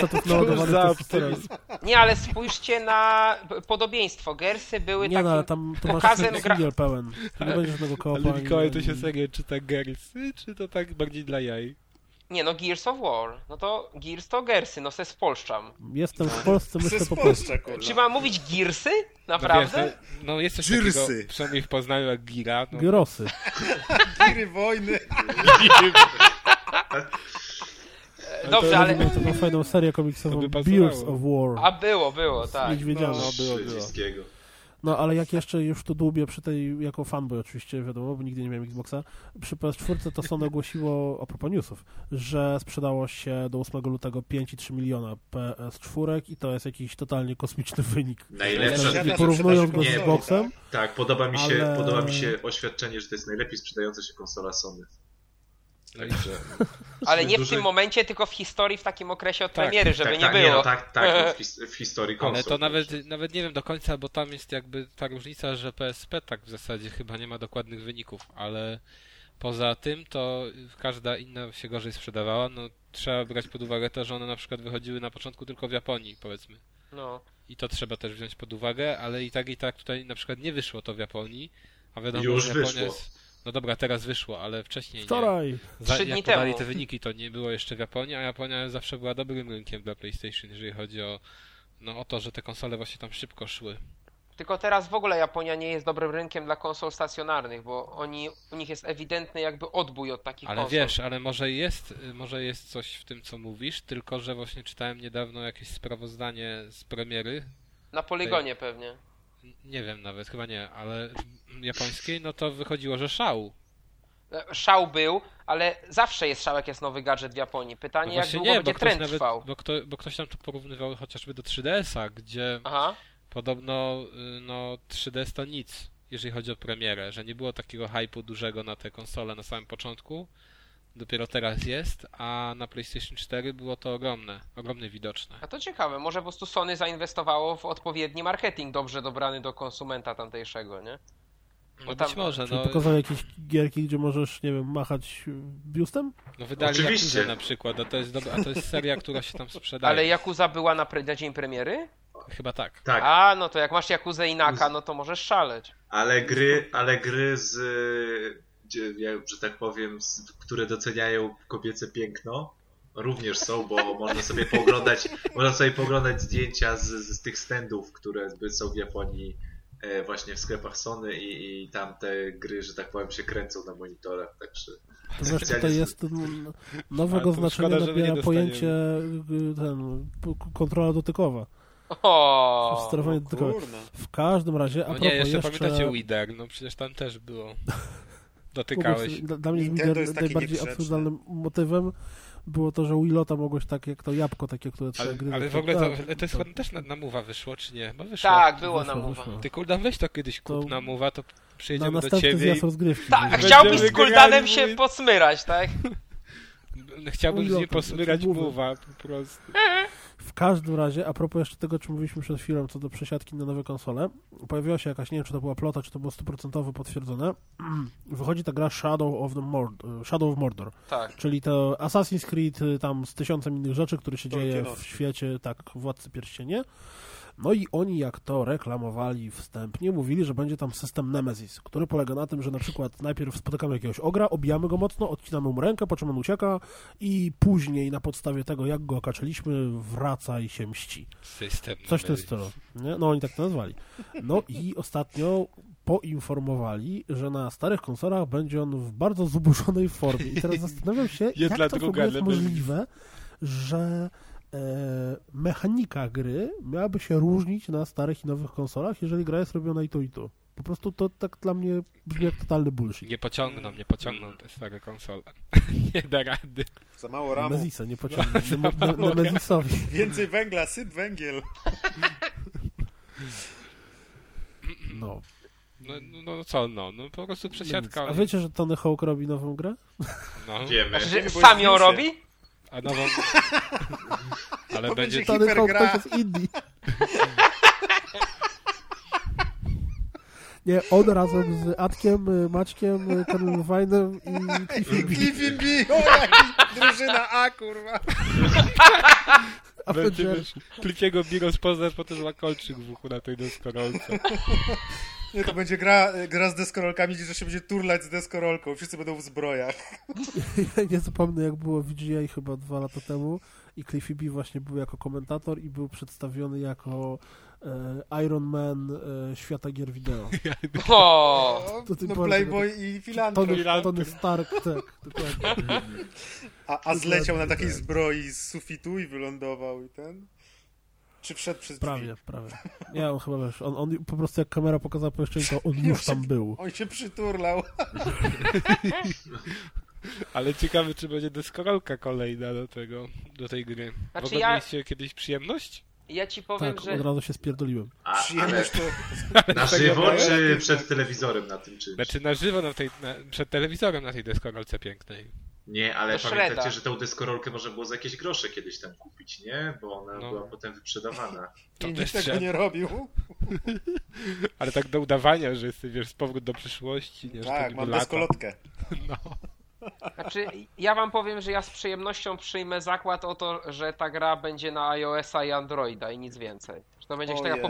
nie, ale spójrzcie na podobieństwo. Gersy były Nie no, takim... ale tam to masz pokazem gra- pełen. Nie będzie żadnego koopa. Ale Mikołaj to się serio czyta Gersy, czy to tak bardziej dla jaj? Nie no, Gears of War. No to Gears to gersy, no se spolszczam. Jestem w Polsce, myślę po polsku. Czy mam mówić Gearsy? No, wiesz, Naprawdę? no, no jest coś Girsy. takiego, przynajmniej w Poznaniu jak Gira. No, Gyrosy. Giry wojny. Dobrze, to ale... Miał taką fajną serię komiksową To. Beers of War. A było, było, z tak. niedźwiedziami. No, było, było. No, ale jak jeszcze już tu dłubię przy tej, jako fanboy oczywiście, wiadomo, bo nigdy nie miałem Xboxa, przy PS4 to Sony ogłosiło, a propos newsów, że sprzedało się do 8 lutego 5,3 miliona PS4 i to jest jakiś totalnie kosmiczny wynik. Najlepsza Nie, porównując go z Xboxem, Tak, podoba mi, się, Ale- podoba mi się oświadczenie, że to jest najlepiej sprzedająca się konsola Sony. Także, Ale nie w tym momencie, tylko w historii, w takim okresie od Tak, premiery, żeby tak, nie tak, było. no, tak, tak, w, his, w historii konsol. Ale to nawet, nawet nie wiem do końca, bo tam jest jakby ta różnica, że PSP tak w zasadzie chyba nie ma dokładnych wyników, ale poza tym to każda inna się gorzej sprzedawała. No trzeba brać pod uwagę to, że one na przykład wychodziły na początku tylko w Japonii, powiedzmy. No. I to trzeba też wziąć pod uwagę, ale i tak i tak tutaj na przykład nie wyszło to w Japonii, a wiadomo, Już że Japonia wyszło. jest... No dobra, teraz wyszło, ale wcześniej nie. wczoraj. Za, Trzy jak dni podali temu. te wyniki, to nie było jeszcze w Japonii, a Japonia zawsze była dobrym rynkiem dla PlayStation, jeżeli chodzi o, no, o to, że te konsole właśnie tam szybko szły. Tylko teraz w ogóle Japonia nie jest dobrym rynkiem dla konsol stacjonarnych, bo oni, u nich jest ewidentny jakby odbój od takich Ale konsol. wiesz, ale może jest, może jest coś w tym, co mówisz, tylko że właśnie czytałem niedawno jakieś sprawozdanie z premiery. Na poligonie pewnie. Nie wiem nawet, chyba nie, ale japońskiej, no to wychodziło, że szał. E, Szał był, ale zawsze jest szał, jak jest nowy gadżet w Japonii. No Pytanie, jak właśnie długo nie, będzie trend nawet, trwał. bo, kto, bo ktoś tam to porównywał chociażby do 3DS-a, gdzie Aha. Podobno y, no 3DS to nic, jeżeli chodzi o premierę, że nie było takiego hypu dużego na te konsole na samym początku. Dopiero teraz jest, a na PlayStation 4 było to ogromne, ogromnie widoczne. A to ciekawe, może po prostu Sony zainwestowało w odpowiedni marketing dobrze dobrany do konsumenta tamtejszego, nie? No tam- być może, no, pokazali jakieś gierki, gdzie możesz, nie wiem, machać biustem? no wydali Oczywiście. Na przykład, a to jest dobra, a to jest seria, która się tam sprzedaje. Ale Yakuza była na, pre- na dzień premiery? Chyba tak. Tak, A, no to jak masz Yakuzę i Naka, no to możesz szaleć. ale gry, ale gry z, gdzie, ja, że tak powiem, które doceniają kobiece piękno, również są, bo można sobie pooglądać, można sobie pooglądać zdjęcia z, z tych standów, które są w Japonii e, właśnie w sklepach Sony i, i tam te gry, że tak powiem, się kręcą na monitorach, także To znaczy tutaj jest nowego znaczenia szkoda, nabiera pojęcie y, ten, kontrola dotykowa. O, Sterowanie dotykowe. W każdym razie, a No propos nie, jeszcze, jeszcze pamiętacie Wider, no przecież tam też było. Dotykałeś. Mogłeś- Dla, dla mnie Nintendo jest najbardziej absurdalnym motywem było to, że Willota mogłeś tak jak to jabłko takie, które trzeba Ale, gryzć. ale w tak, ogóle to, tak, to jest tak. chyba też na, na wyszło, czy nie? Bo wyszło. tak, było Wyszło, na mowa. wyszło. Ty Kuldan weź to kiedyś kup To- na to Na przyjedziemy do następny ciebie zjazd i rozgrywki. Tak, chciałbyś z Kuldanem się posmyrać, tak? chciałbym z nim posmyrać mowa po prostu. W każdym razie, a propos jeszcze tego, czym mówiliśmy przed chwilą, co do przesiadki na nowe konsole, pojawiła się jakaś, nie wiem, czy to była plota, czy to było stuprocentowo potwierdzone, wychodzi ta gra Shadow of, the Mord- Shadow of Mordor, Tak. czyli to Assassin's Creed y, tam z tysiącem innych rzeczy, które się dzieje w świecie, tak, Władcy Pierścienie. No i oni jak to reklamowali wstępnie, mówili, że będzie tam system Nemesis, który polega na tym, że na przykład najpierw spotykamy jakiegoś ogra, obijamy go mocno, odcinamy mu rękę, po czym on ucieka i później na podstawie tego, jak go okaczyliśmy, wraca i się mści. System. Coś w tym stylu. Nie? No oni tak to nazwali. No i ostatnio poinformowali, że na starych konsolach będzie on w bardzo zubożonej formie. I teraz zastanawiam się, jak to w druga, ogóle jest możliwe, że mechanika gry miałaby się różnić na starych i nowych konsolach, jeżeli gra jest robiona i to i to. Po prostu to tak dla mnie brzmi jak totalny bullshit. Nie pociągną, nie pociągną te stare konsole. nie da rady. Za mało ramu. Nemezisa nie pociągnie. No, Ne- ne- Nemezisowi. Więcej węgla, syp węgiel. No. No, no, no co, no, no po prostu przesiadka. A wiecie, że Tony Hawk robi nową grę? No, wiemy. Że sam ją robi? A nową... Ale To będzie... Tony Hawk jest indie. Nie, on razem z Atkiem, y, Maćkiem, y, Kamilem Wajnem i Cliffy B. Cliffy B, o drużyna A, kurwa. Będzie Avengers. Klipiego B rozpoznasz, potem ma kolczyk w uchu na tej deskorolce. Nie, to będzie gra, gra z deskorolkami, gdzie się będzie turlać z deskorolką. Wszyscy będą w zbrojach. Ja nie zapomnę, jak było VGA chyba dwa lata temu i Cliffy B właśnie był jako komentator i był przedstawiony jako e, Iron Man e, świata gier wideo. O, To ty No bardzo- Playboy i filantrop. Tony, Tony Stark, tak, dokładnie. A, a zleciał na takiej zbroi z sufitu i wylądował i ten? Czy wszedł przez drzwi? Prawie, prawie. Nie, on chyba wiesz, on, on po prostu jak kamera pokazała pomieszczenie, to on już tam był. On się przyturlał. Ale ciekawe, czy będzie deskorolka kolejna do tego, do tej gry. Znaczy W ogóle ja- mieliście kiedyś przyjemność? Ja ci powiem, Tak, że od razu się spierdoliłem. A, ale Przyjemność to... na tego żywo, miałem. czy przed telewizorem na tym czymś? Znaczy na żywo na tej, na, przed telewizorem na tej deskorolce pięknej. Nie, ale To pamiętacie, Shreda. że tą deskorolkę można było za jakieś grosze kiedyś tam kupić, nie? Bo ona No. była potem wyprzedawana. To I też nikt tego nie robił. Ale tak do udawania, że jesteś, wiesz, z powrót do przyszłości, nie, że to Tak, mam deskolotkę. No. Znaczy, ja wam powiem, że ja z przyjemnością przyjmę zakład o to, że ta gra będzie na iOS-a i Androida i nic więcej. Że to będzie jakaś taka.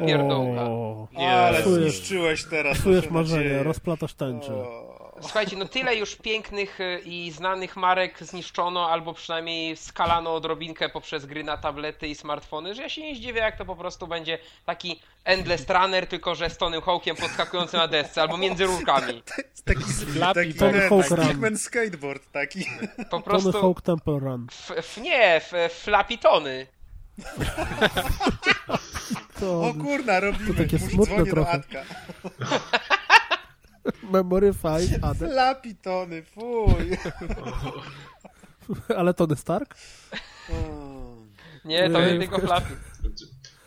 O, Nie, Ale zniszczyłeś teraz czujesz marzenie, rozplatasz tęczy. O. Słuchajcie, no tyle już pięknych y, i znanych marek zniszczono, albo przynajmniej skalano odrobinkę poprzez gry na tablety i smartfony, że ja się nie zdziwię, jak to po prostu będzie taki Endless Runner, tylko że z Tonym Hawkiem podskakujący na desce, albo między rurkami. Taki, Flappy taki, Tony. Pikmin skateboard taki. Po Tony prostu... Hawk Temple Run. F, f, nie, f, flappy tony. To O kurna, robimy. To takie Już smutne trochę. Memory 5, Ade. Lapitony, fuj. Ale Tony Stark? Nie, to Nie, tylko flappy.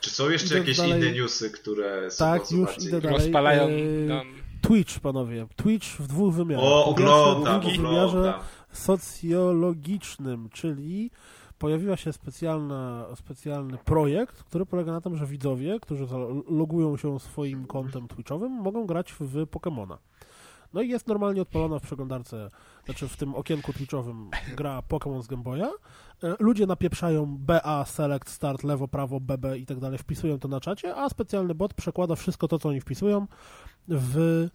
Czy są jeszcze jakieś dalej- inne newsy, które są Tak, już idę dalej. Rozpalają tam... Twitch, panowie. Twitch w dwóch wymiarach. O, oglądam, w drugim wymiarze oglądam. socjologicznym, czyli pojawiła się specjalna, specjalny projekt, który polega na tym, że widzowie, którzy logują się swoim kontem Twitchowym, mogą grać w Pokemona. No i jest normalnie odpalona w przeglądarce, znaczy w tym okienku Twitchowym gra Pokémon z Game Boya. E, Ludzie napieprzają BA, select, start, lewo, prawo, BB i tak dalej, wpisują to na czacie, a specjalny bot przekłada wszystko to, co oni wpisują w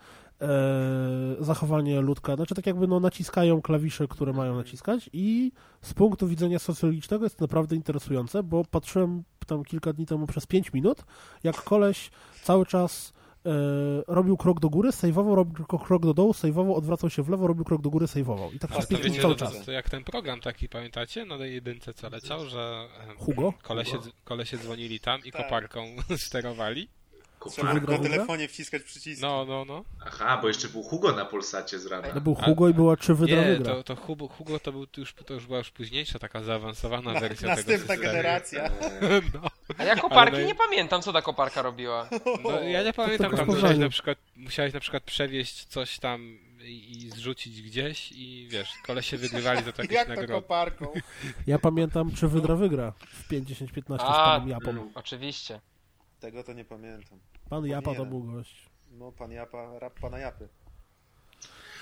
zachowanie ludka. Znaczy tak jakby no, naciskają klawisze, które mają naciskać i z punktu widzenia socjologicznego jest to naprawdę interesujące, bo patrzyłem tam kilka dni temu przez 5 minut, jak koleś cały czas e, robił krok do góry, sejwował, robił krok- do dołu, sejwował, odwracał się w lewo, robił krok do góry, sejwował. I tak A, przez To pięć minut wiecie, cały to, czas. to jak ten program taki, pamiętacie? Na tej jedynce co leciał, że Hugo? kolesie, kolesie dzwonili tam i Tak. koparką sterowali. Trzeba wygrał na telefonie wciskać przyciski. No, no, no. Aha, bo jeszcze był Hugo na Polsacie z rana. To był Hugo i była czy wydra Nie, wygra. to, to Hugo, Hugo to, był, to, już, to już była już późniejsza, taka zaawansowana wersja tego Następna systemu. generacja. No. A ja koparki Ale- nie pamiętam, co ta koparka robiła. No, ja nie pamiętam, tam musiałeś na, przykład, musiałeś na przykład przewieźć coś tam i, i zrzucić gdzieś i wiesz, kolesie wygrywali za to jakieś Jak to nagrody. koparką? Ja pamiętam, czy wydra wygra w 5, 10, 15 z A, panem Japą. Oczywiście. Tego to nie pamiętam. Pan Japa to był gość. No, pan Japa, rap pana Japy.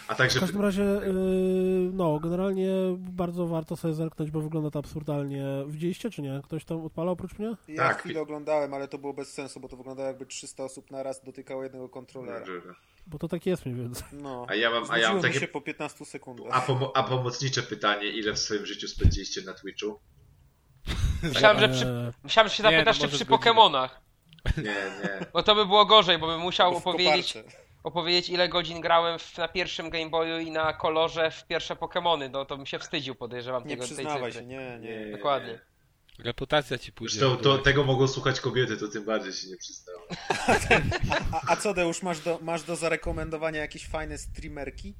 A także W każdym razie, yy, no, generalnie bardzo warto sobie zerknąć, bo wygląda to absurdalnie. Widzieliście, czy nie? Ktoś tam odpalał oprócz mnie? Ja Tak. chwilę oglądałem, ale to było bez sensu, bo to wyglądało jakby 300 osób na raz dotykało jednego kontrolera. Bo to tak jest mniej więcej. No. A ja mam, a ja mam takie się po 15 sekundach. a, pomo- a pomocnicze pytanie, ile w swoim życiu spędziliście na Twitchu? Myślałem, że przy, Eee, myślałem, że się zapytasz, no czy przy. Pokemonach. Nie, nie. Bo to by było gorzej, bo bym musiał opowiedzieć, opowiedzieć ile godzin grałem w, na pierwszym Game Boyu i na kolorze w pierwsze Pokemony. No to bym się wstydził, podejrzewam, Nie tego, tej cyfry. się, nie, nie. nie Dokładnie. Reputacja ci pójdzie. Zresztą to, tego mogą słuchać kobiety, to tym bardziej się nie przystało. A, a co Deusz, masz do, masz do zarekomendowania jakieś fajne streamerki?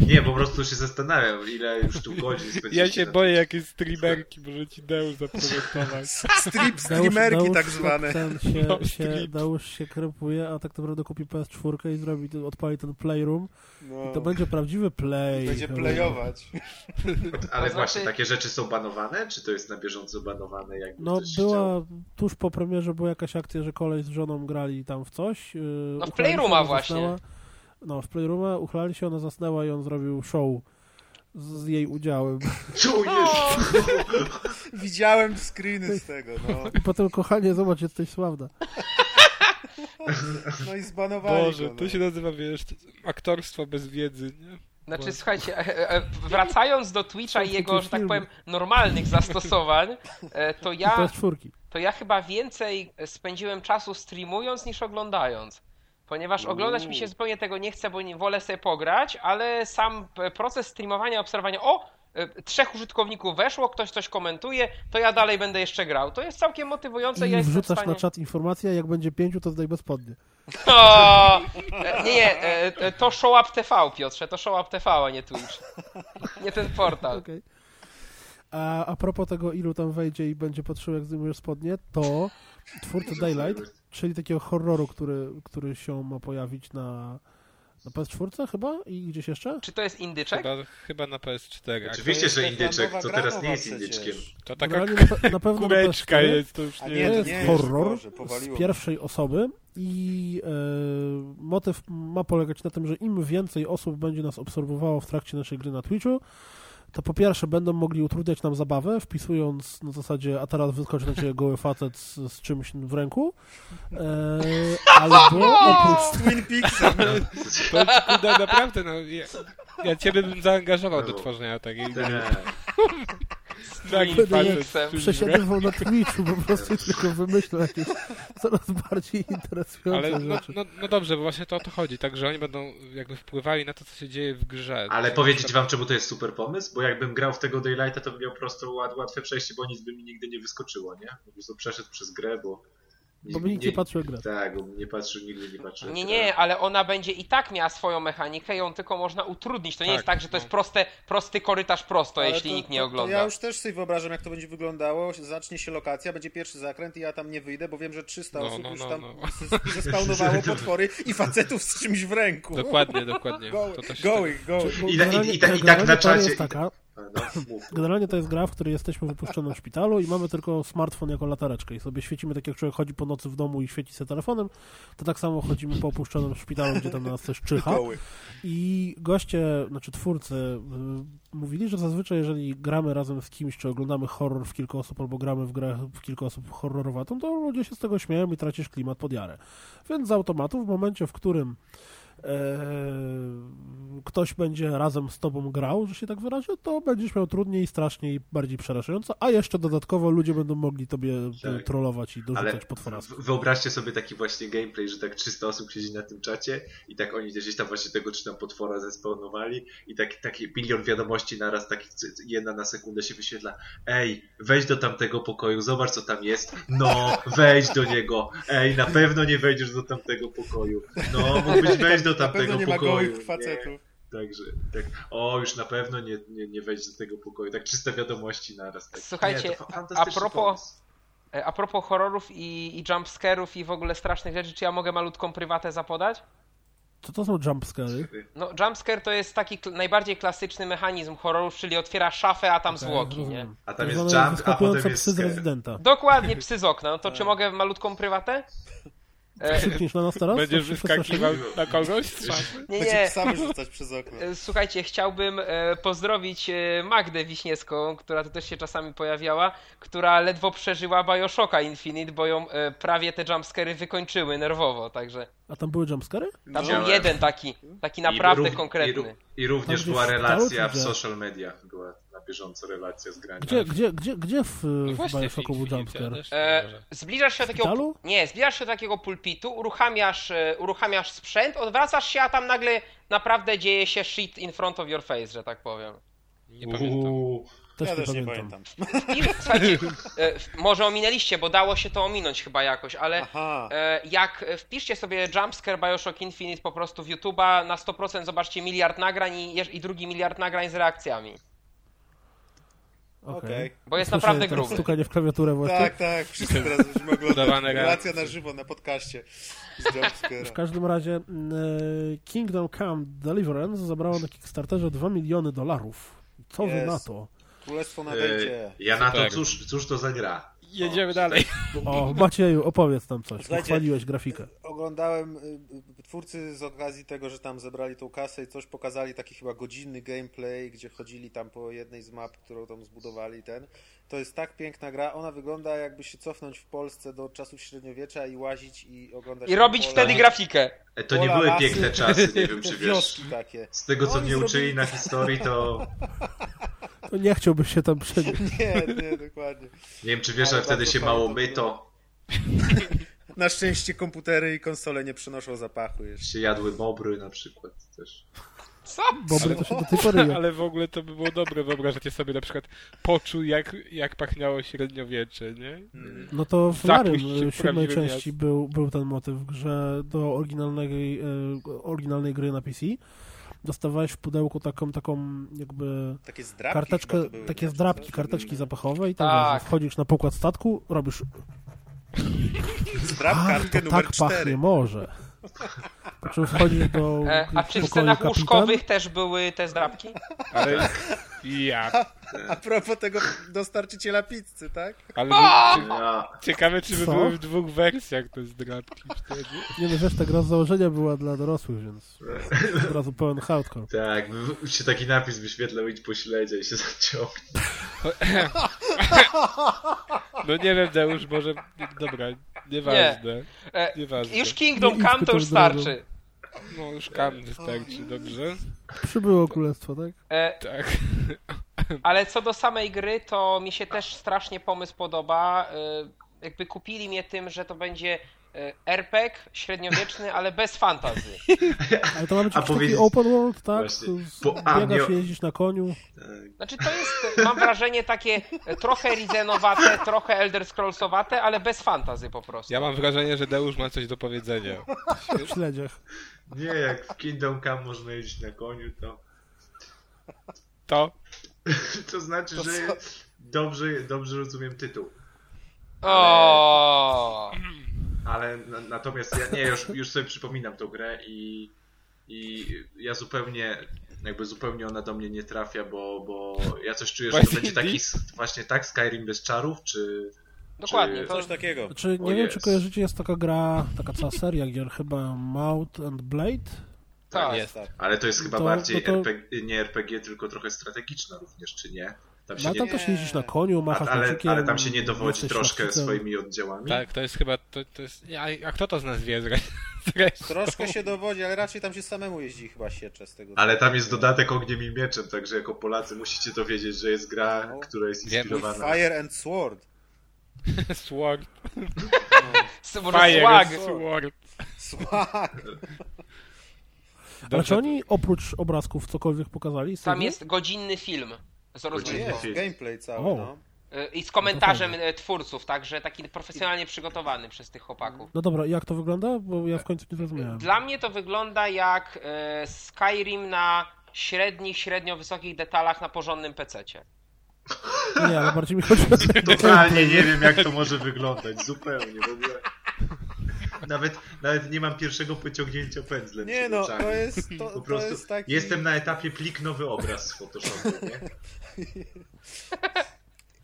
Nie, po prostu się zastanawiam, ile już tu godzin spędziliście Ja się na boję jakieś streamerki, może ci Deus zaprezentować. Strip, streamerki Deusz- tak zwane. Ten się, No, się. Deusz się krępuje, a tak naprawdę kupi PS4 i zrobi, odpali ten playroom No, i to będzie prawdziwy play. będzie playować. Ale To właśnie, znaczy- takie rzeczy są banowane? Czy to jest na bieżąco banowane? Jakby No ktoś chciał? była, tuż po premierze była jakaś akcja, że kolej z żoną grali tam w coś. yy, No w Playrooma właśnie. zasnęła. No, w Playrooma uchlali się, ona zasnęła i on zrobił show z, jej udziałem. Czujesz? Widziałem screeny z tego, no. I potem, kochanie, zobacz, jesteś sławna. No i zbanowali Boże, go, to no. się nazywa, wiesz, aktorstwo bez wiedzy, nie? Znaczy, Bo- słuchajcie, e, e, wracając do Twitcha i jego, że tak powiem, normalnych zastosowań, e, to ja, PS4. to ja chyba więcej spędziłem czasu streamując niż oglądając. Ponieważ oglądać mi się zupełnie tego nie chce, bo nie wolę sobie pograć, ale sam e, proces streamowania, obserwowania, o, e, trzech użytkowników weszło, ktoś coś komentuje, to ja dalej będę jeszcze grał. To jest całkiem motywujące. I ja wrzucasz stanie... na czat informację, a jak będzie pięciu, to zdaj bez spodnie. O! E, Nie, nie, to Show Up TV, Piotrze, to Show Up TV, a nie Twitch. Nie ten portal. Okej. A, a propos tego, ilu tam wejdzie i będzie patrzył, jak zdejmujesz spodnie, to twórcy Daylight, czyli takiego horroru, który, który się ma pojawić na, na PS4 chyba i gdzieś jeszcze? Czy to jest indyczek? Chyba, chyba na PS4. a Oczywiście, że indyczek, gra teraz nie jest indyczkiem. To taka Generalnie na, na pewno na kureczka PS4 jest, to już nie, nie, to to jest nie jest horror z pierwszej osoby i e, motyw ma polegać na tym, że im więcej osób będzie nas obserwowało w trakcie naszej gry na Twitchu, to po pierwsze będą mogli utrudniać nam zabawę, wpisując na zasadzie, a teraz wyskoczy na ciebie goły facet z, z czymś w ręku, e, albo oprócz Twin Peaksem. To kurde, naprawdę, no, ja, ja ciebie bym zaangażował do tworzenia takiej gry. Ręku. przesiadywał na Twitchu, po prostu tylko wymyślał jakieś coraz bardziej interesujące Ale no, rzeczy. no, no dobrze, bo właśnie to o to chodzi, tak, że oni będą jakby wpływali na to, co się dzieje w grze. Ale powiedzieć wam, czemu to jest super pomysł? Bo jakbym grał w tego Daylighta, to bym miał prosto łat, łatwe przejście, bo nic by mi nigdy nie wyskoczyło, nie? Po prostu przeszedł przez grę, bo... Bo by nikt nie patrzył grę. Tak, bo nie patrzył, nigdy nie patrzył. Nie, nie, ale ona będzie i tak miała swoją mechanikę, ją tylko można utrudnić. To nie Tak, jest tak, że to no. jest proste, prosty korytarz prosto, Ale jeśli to- nikt nie to- ogląda. To ja już też sobie wyobrażam, jak to będzie wyglądało. Zacznie się lokacja, będzie pierwszy zakręt i ja tam nie wyjdę, bo wiem, że 300 No, osób no, już no, tam no. zespawnowało potwory i facetów z czymś w ręku. Dokładnie, dokładnie. Goły, To też goły, goły. Bo I, i, i, tak- i tak na czacie... jest taka, Mów. Generalnie to jest gra, w której jesteśmy wypuszczonym w szpitalu i mamy tylko smartfon jako latareczkę i sobie świecimy tak jak człowiek chodzi po nocy w domu i świeci sobie telefonem, to tak samo chodzimy po opuszczonym szpitalu, gdzie tam na nas coś czyha. I goście, znaczy twórcy y, mówili, że zazwyczaj jeżeli gramy razem z kimś, czy oglądamy horror w kilka osób, albo gramy w grę w kilka osób horrorowatą, to ludzie się z tego śmieją i tracisz klimat pod jarę. Więc z automatu w momencie, w którym ktoś będzie razem z tobą grał, że się tak wyrażę, to będziesz miał trudniej, straszniej, bardziej przerażająco, a jeszcze dodatkowo ludzie będą mogli tobie e, Tak. trollować i dorzucać potwora. wyobraźcie sobie taki właśnie gameplay, że tak 300 osób siedzi na tym czacie i tak oni gdzieś tam właśnie tego czy tam potwora zespawnowali i tak, taki milion wiadomości naraz, tak jedna na sekundę się wyświetla. Ej, wejdź do tamtego pokoju, zobacz co tam jest. No, wejdź do niego. Ej, na pewno nie wejdziesz do tamtego pokoju. No, mógłbyś wejść do Na tamtego pewno nie ma pokoju. gołych Nie. facetów. Także, tak, o, już na pewno nie, nie, nie wejdź do tego pokoju. Tak 300 wiadomości naraz. Tak. Słuchajcie, nie, a propos- pomysł. E, A propos horrorów i, i jumpscarów i w ogóle strasznych rzeczy, czy ja mogę malutką prywatę zapodać? Co to są jumpscary? No, jumpscare to jest taki kl- najbardziej klasyczny mechanizm horrorów, czyli otwiera szafę, a tam zwłoki, nie? A tam Tak jest jump, a potem jest psy z rezydenta. Dokładnie, psy z okna. No to czy mogę malutką prywatę? Krzykniesz na nas teraz? Będziesz wyskakiwał na kogoś nie, nie. psa wyrzucać przez okno. E, Słuchajcie, chciałbym e, pozdrowić e, Magdę Wiśniewską, która tu też się czasami pojawiała, która ledwo przeżyła Bioshocka Infinite, bo ją prawie te jumpscary wykończyły nerwowo, także A tam były jumpscary? tam był jeden taki, taki I naprawdę rów- I, konkretny. ró- I również Tam była relacja w social mediach, była na bieżąco relacja z graniem. Gdzie, gdzie, gdzie, gdzie w, No w Bioshocku był jumpscare? E, nie zbliżasz się do takiego. Nie, zbliżasz się do takiego pulpitu, uruchamiasz, e, uruchamiasz sprzęt, odwracasz się, a tam nagle naprawdę dzieje się shit in front of your face, że tak powiem. Nie pamiętam. Uuu, Też Ja nie też nie pamiętam. pamiętam. I, słuchajcie, e, może ominęliście, bo dało się to ominąć chyba jakoś, ale Aha. e, jak wpiszcie sobie Jumpscare Bioshock Infinite po prostu w YouTube'a, na 100% zobaczcie miliard nagrań i, i drugi miliard nagrań z reakcjami. Okej. Okej. Bo jest Słyszę naprawdę gruby. Stukanie w klawiaturę właśnie. Tak, tak, wszyscy teraz będziemy oglądać. Udawane Relacja na żywo, na podcaście z. W każdym razie e, Kingdom Come Deliverance zabrało na Kickstarterze 2 miliony dolarów. Co wy Jest. na to? Królestwo nadejdzie. ja na to, Super. cóż, cóż to za gra? Jedziemy dalej. O, Macieju, opowiedz tam coś. Pochwaliłeś grafikę. Oglądałem, y, y, twórcy z okazji tego, że tam zebrali tą kasę i coś pokazali, taki chyba godzinny gameplay, gdzie chodzili tam po jednej z map, którą tam zbudowali ten. To jest tak piękna gra, ona wygląda jakby się cofnąć w Polsce do czasów średniowiecza i łazić i oglądać... I robić pola- wtedy grafikę. E, To nie pola, były lasy, piękne czasy, nie wiem czy wiesz. wioski takie. Z tego co mnie uczyli na historii, to To nie chciałbyś się tam przenieść. Nie, nie, dokładnie. nie wiem czy wiesz, Ale wtedy się mało to myto, Na szczęście komputery i konsole nie przenoszą zapachu jeszcze. się jadły bobry na przykład też. Co? Bobry to się do tej pory. Ale w ogóle to by było dobre. Wyobrażacie sobie na przykład poczuł jak, jak pachniało średniowiecze, nie? No to w Larym siódmej części był, był ten motyw w grze do oryginalnej, e, oryginalnej gry na PC. Dostawałeś w pudełku taką, taką jakby Takie zdrapki karteczkę, były, takie nie? Coś? karteczki zapachowe i tam Tak. wiesz, wchodzisz na pokład statku, robisz Zdrap a, kartkę to numer tak 4. pachnie, może. Po czym wchodzisz do E, a czy w scenach kapitan, łóżkowych też były te zdrabki? Ale ja. A propos tego dostarczyciela pizzy, tak? Ale ciekawe czy by Co? były w dwóch wersjach te zdradki wtedy. Nie no wiesz, ta gra z założenia była dla dorosłych, więc od razu pełen hardcore. tak, się taki napis wyświetlał idź po śledzie i się zaciągnie. No nie wiem, Deusz, może... Dobra, nieważne. E, Nieważne. już Kingdom Nie Come to już starczy. No już kam wystarczy, dobrze? Przybyło królestwo, tak? E, Tak. ale co do samej gry, to mi się też strasznie pomysł podoba. E, jakby kupili mnie tym, że to będzie e, RPG średniowieczny, ale bez fantazy. Ale to ma być taki open world, tak? A, Biegasz, nie- jeździsz na koniu. Tak. Znaczy to jest, mam wrażenie, takie trochę Rizenowate, trochę Elder Scrollsowate, ale bez fantazy po prostu. Ja mam wrażenie, że Deusz ma coś do powiedzenia. w śledziach. Nie, jak w Kingdom Come można jeździć na koniu, to To? to znaczy, To że dobrze, dobrze rozumiem tytuł. O. Ale na, natomiast ja nie, już, już sobie przypominam tą grę i, i ja zupełnie, jakby zupełnie ona do mnie nie trafia, bo, bo ja coś czuję, że to będzie taki właśnie tak Skyrim bez czarów, czy... Dokładnie, Czy- to Coś takiego. Znaczy, nie O wiem, czy jest. kojarzycie, jest taka gra, taka cała seria gier, chyba Mount and Blade. tak. jest. Tak. Ale to jest chyba To- bardziej to- RPG, nie RPG, tylko trochę strategiczna również, czy nie? Tam się No nie, tam też jeździsz na koniu, a, machasz ale, ale tam się nie dowodzi troszkę szlachcicem. swoimi oddziałami? Tak, to jest chyba... To, to jest... A, a kto to z nas wie? Troszkę się dowodzi, ale raczej tam się samemu jeździ chyba siecze z tego. Ale tam jest dodatek ogniem i mieczem, także jako Polacy musicie to wiedzieć, że jest gra, No. która jest inspirowana. Fire and Sword. Sword. Swag. Sword. Swag. Ale czy oni oprócz obrazków cokolwiek pokazali? z Tam jest godzinny film z rozgrywką. Gameplay cały, O. no. Y, I z komentarzem y, twórców, także taki profesjonalnie przygotowany przez tych chłopaków. No dobra, jak to wygląda? Bo ja w końcu nie zrozumiałem. Dla mnie to wygląda jak y, Skyrim na średnich, średnio wysokich detalach na porządnym pececie. Nie, ale bardziej mi chodzi o Totalnie nie wiem, jak to może wyglądać. Zupełnie. W ogóle. Nawet, nawet nie mam pierwszego pociągnięcia pędzlem Nie no, oczami. to jest, to, Po to prostu jest taki... jestem na etapie plik nowy obraz z Photoshopu, nie?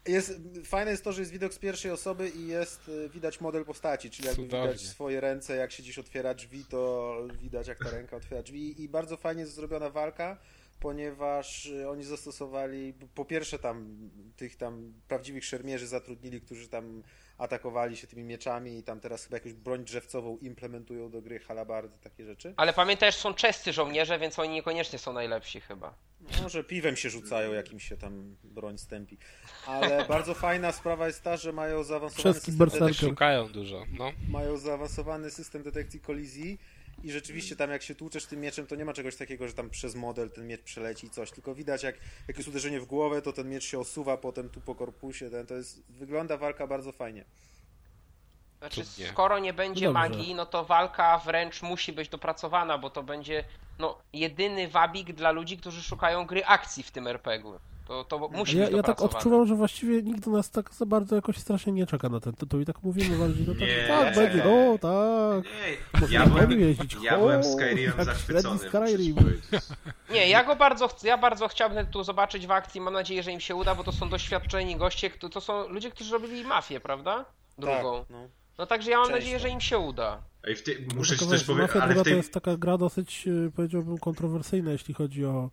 Jest, fajne jest to, że jest widok z pierwszej osoby i jest y, widać model postaci, czyli jakby Cudownie. widać swoje ręce, jak się gdzieś otwiera drzwi, to widać jak ta ręka otwiera drzwi i bardzo fajnie jest zrobiona walka, ponieważ y, oni zastosowali, po pierwsze tam tych tam prawdziwych szermierzy zatrudnili, którzy tam atakowali się tymi mieczami i tam teraz chyba jakąś broń drzewcową implementują do gry, halabardy, takie rzeczy. Ale pamiętaj, że są czescy żołnierze, więc oni niekoniecznie są najlepsi chyba. Może piwem się rzucają, jakimś się tam broń stępi. Ale bardzo fajna sprawa jest ta, że mają zaawansowany Czeski system detekcji, Szukają dużo, no. mają zaawansowany system detekcji kolizji i rzeczywiście tam jak się tłuczesz tym mieczem, to nie ma czegoś takiego, że tam przez model ten miecz przeleci coś, tylko widać jak, jak jest uderzenie w głowę, to ten miecz się osuwa potem tu po korpusie, ten, to jest, wygląda walka bardzo fajnie. Znaczy, Cudnie. skoro nie będzie No magii, no to walka wręcz musi być dopracowana, bo to będzie no, jedyny wabik dla ludzi, którzy szukają gry akcji w tym RPG-u. To, to musi Ja, być ja tak odczuwam, że właściwie nikt do nas tak za bardzo jakoś strasznie nie czeka na ten tytuł i tak mówimy bardziej, no tak, Nie, tak będzie, no tak. Nie, Można ja byłem, jeździć. ja byłem Skyrimem jak zachwycony, Skyrim. Nie, ja go bardzo chcę, ja bardzo chciałbym tu zobaczyć w akcji, mam nadzieję, że im się uda, bo to są doświadczeni goście, to, to są ludzie, którzy robili mafię, prawda? Drugą. Tak, no. No także ja mam Część nadzieję, że im się uda. Ej, w tej, No muszę ci tylko coś wiesz, powiedzieć, Mafia ale druga w tej... to jest taka gra dosyć, e, powiedziałbym, kontrowersyjna, jeśli chodzi o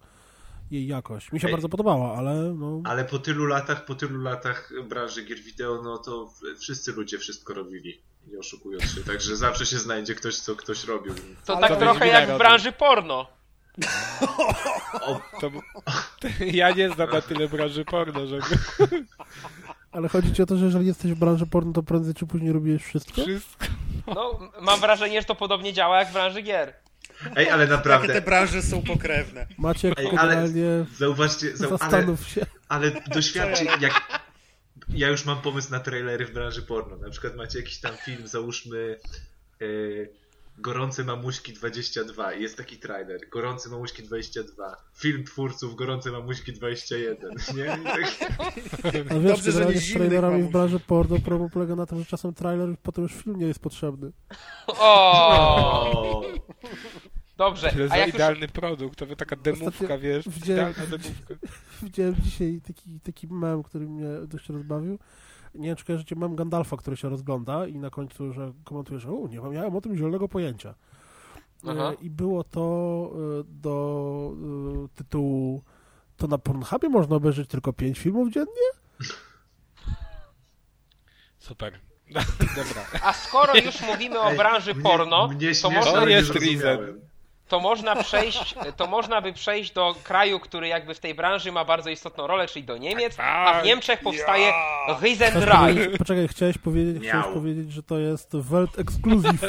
jej jakość. Mi się Ej. bardzo podobała, ale no... Ale po tylu latach, po tylu latach branży gier wideo, no to wszyscy ludzie wszystko robili, nie oszukując się. Także zawsze się znajdzie ktoś, co ktoś robił. To Ale tak to trochę jak w branży porno. O, To, ja nie znam na tyle branży porno, żeby Ale chodzi ci o to, że jeżeli jesteś w branży porno, to prędzej czy później robisz wszystko? wszystko... No, mam wrażenie, że to podobnie działa jak w branży gier. ej, ale Jakie te naprawdę, branże są pokrewne. Maciek, Ej, ale- zauważcie, zau, ale, zastanów się. ale doświadczcie, jak... Ja już mam pomysł na trailery w branży porno. Na przykład macie jakiś tam film, załóżmy e, Gorące Mamuśki 22 i jest taki trailer. Gorące Mamuśki 22. Film twórców Gorące Mamuśki 21. Nie? Tak, A wiesz, Dobrze, że nie generalnie z trailerami w branży porno problem polega na tym, że czasem trailer i potem już film nie jest potrzebny. O, dobrze. Tyle A za już idealny produkt, to by taka demówka, Ostatnio wiesz, widziałem- idealna demówka. Widziałem dzisiaj taki, taki mem, który mnie dość rozbawił. Nie wiem, czy kojarzycie mem Gandalfa, który się rozgląda i na końcu, że komentuje, że u, nie miałem o tym zielonego pojęcia. Aha. E, I było to e, do e, tytułu to na Pornhubie można obejrzeć tylko 5 filmów dziennie? Super. Dobra. A skoro już mówimy o Ej, branży mnie- porno, mnie to śmieszne, można, To jest zrozumiałem. To można przejść, to można by przejść do kraju, który jakby w tej branży ma bardzo istotną rolę, czyli do Niemiec, a w Niemczech powstaje Riesenrad. powiedzieć- Poczekaj, chciałeś powiedzieć, chciałeś powiedzieć, że to jest Welt Exclusive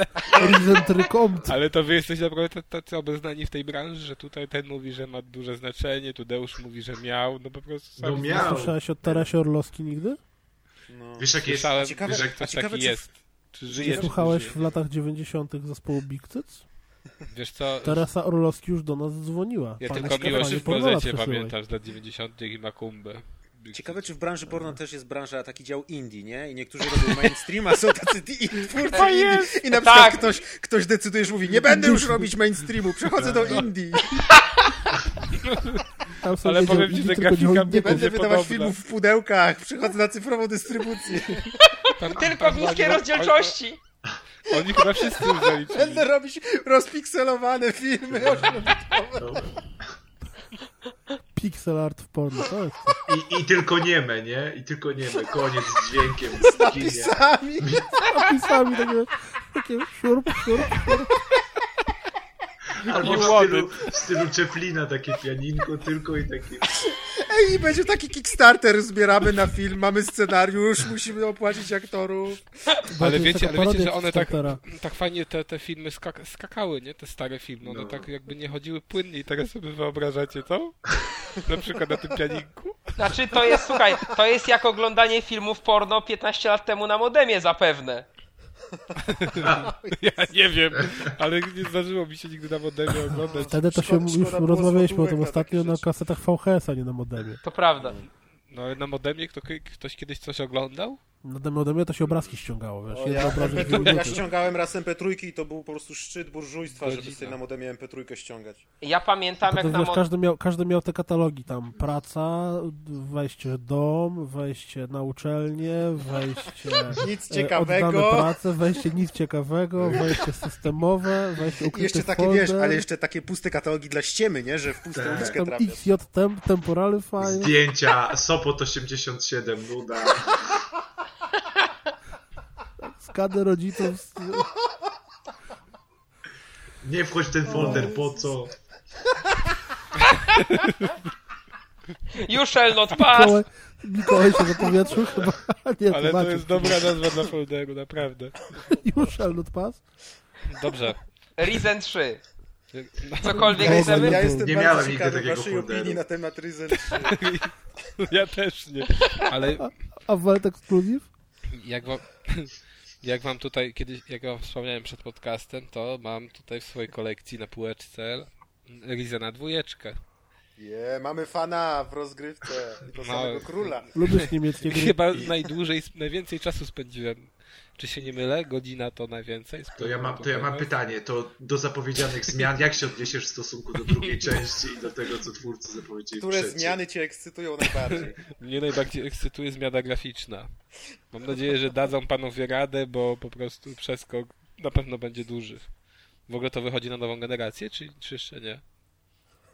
Compt. Ale to wy jesteście naprawdę tacy obeznani w tej branży, że tutaj ten mówi, że ma duże znaczenie, tu Deusz mówi, że miał, no po prostu No miał. słyszałeś o Teresie Orlowski nigdy? No. Wiesz, jak jest... Ciekawe- że a ktoś ciekawe, taki czy- jest. Czy żyje, słuchałeś w latach 90. zespołu Big Cyc? Wiesz co, Teresa Orlowski już do nas dzwoniła. ja Fajnie tylko się- miłość w przesyłaj. pamiętam z lat 90. i Makumbę. Ciekawe, czy w branży porno też jest branża, taki dział indie, nie? I niektórzy robią mainstream, a są tacy i twórcy To indie. jest! I na przykład Tak. ktoś, ktoś decyduje, że mówi, nie będę już robić mainstreamu, przechodzę do indie. Tam są Ale powiem ci, indie że grafika nie indie. Będę będzie wydawać podobna. filmów w pudełkach, przychodzę na cyfrową dystrybucję. Tam- Tylko tam w niskiej oni- rozdzielczości. Oni chyba wszyscy już zaliczyli. Będę robić rozpikselowane filmy. Pixel art w porno, to jest I, I tylko nieme, nie? I tylko nieme. Koniec z dźwiękiem, z. Napisami. napisami takie takie siurp, siurp, siurp. Albo w stylu, w stylu Chaplina, takie pianinko tylko i takie... Ej, i będzie taki Kickstarter, zbieramy na film, mamy scenariusz, musimy opłacić aktorów. Ale wiecie, ale wiecie, że one tak, tak fajnie te, te filmy skak skakały, nie? Te stare filmy, one No. tak jakby nie chodziły płynnie i teraz sobie wyobrażacie to? Na przykład na tym pianinku? Znaczy to jest, słuchaj, to jest jak oglądanie filmów porno 15 lat temu na modemie zapewne. Ja nie wiem, ale nie zdarzyło mi się nigdy na modemie oglądać. Wtedy to się Szkoda- już rozmawialiśmy o tym na ostatnio na kasetach VHS, a nie na modemie. To prawda. No ale na modemie kto, ktoś kiedyś coś oglądał? Na modemie to się obrazki ściągało, wiesz, O, ja, obrazek dwie MP3, ja ściągałem raz MP3 i to był po prostu szczyt burżujstwa, żeby sobie na modemie MP3 ściągać. Ja pamiętam To jak też, na wiesz, mod... każdy, miał, każdy miał te katalogi tam, praca, wejście w dom, wejście na uczelnię, wejście Nic e, ciekawego. pracę, wejście nic ciekawego, wejście systemowe, wejście I ukryty jeszcze takie, folder, wiesz, ale jeszcze takie puste katalogi dla ściemy, nie? Że w pustą Tak. uliczkę trafiasz. XJ tem, temporary file, Zdjęcia, Sopot 87, nuda. Skany rodziców, z- Nie wchodź w ten folder, po co? You shall not pass! Mikołaj, Mikołaj się zapowietrzył chyba, nie, Ale to jest dobra nazwa dla folderu, naprawdę. You shall not pass? Dobrze. Risen 3. No, Cokolwiek Boże, chcemy? Ja Nie jestem Nie bardzo miałem nigdy ciekawy takiego waszej folderu. opinii na temat Risen 3. ja też nie. Ale A Welt Exclusive? jak wam, jak wam tutaj kiedyś, jak wam wspomniałem przed podcastem, to mam tutaj w swojej kolekcji na półeczce Rizę na dwójeczkę. Je, mamy fana w rozgrywce i to No. samego króla. Lubisz niemieckie gry? Chyba najdłużej, najwięcej czasu spędziłem. Czy się nie mylę? Godzina to najwięcej? To ja mam, to ja mam pytanie, to do zapowiedzianych zmian, jak się odniesiesz w stosunku do drugiej części i do tego, co twórcy zapowiedzieli Które w trzeciej? zmiany cię ekscytują najbardziej? Mnie najbardziej ekscytuje zmiana graficzna. Mam nadzieję, że dadzą panowie radę, bo po prostu przeskok na pewno będzie duży. W ogóle to wychodzi na nową generację, czy, czy jeszcze nie?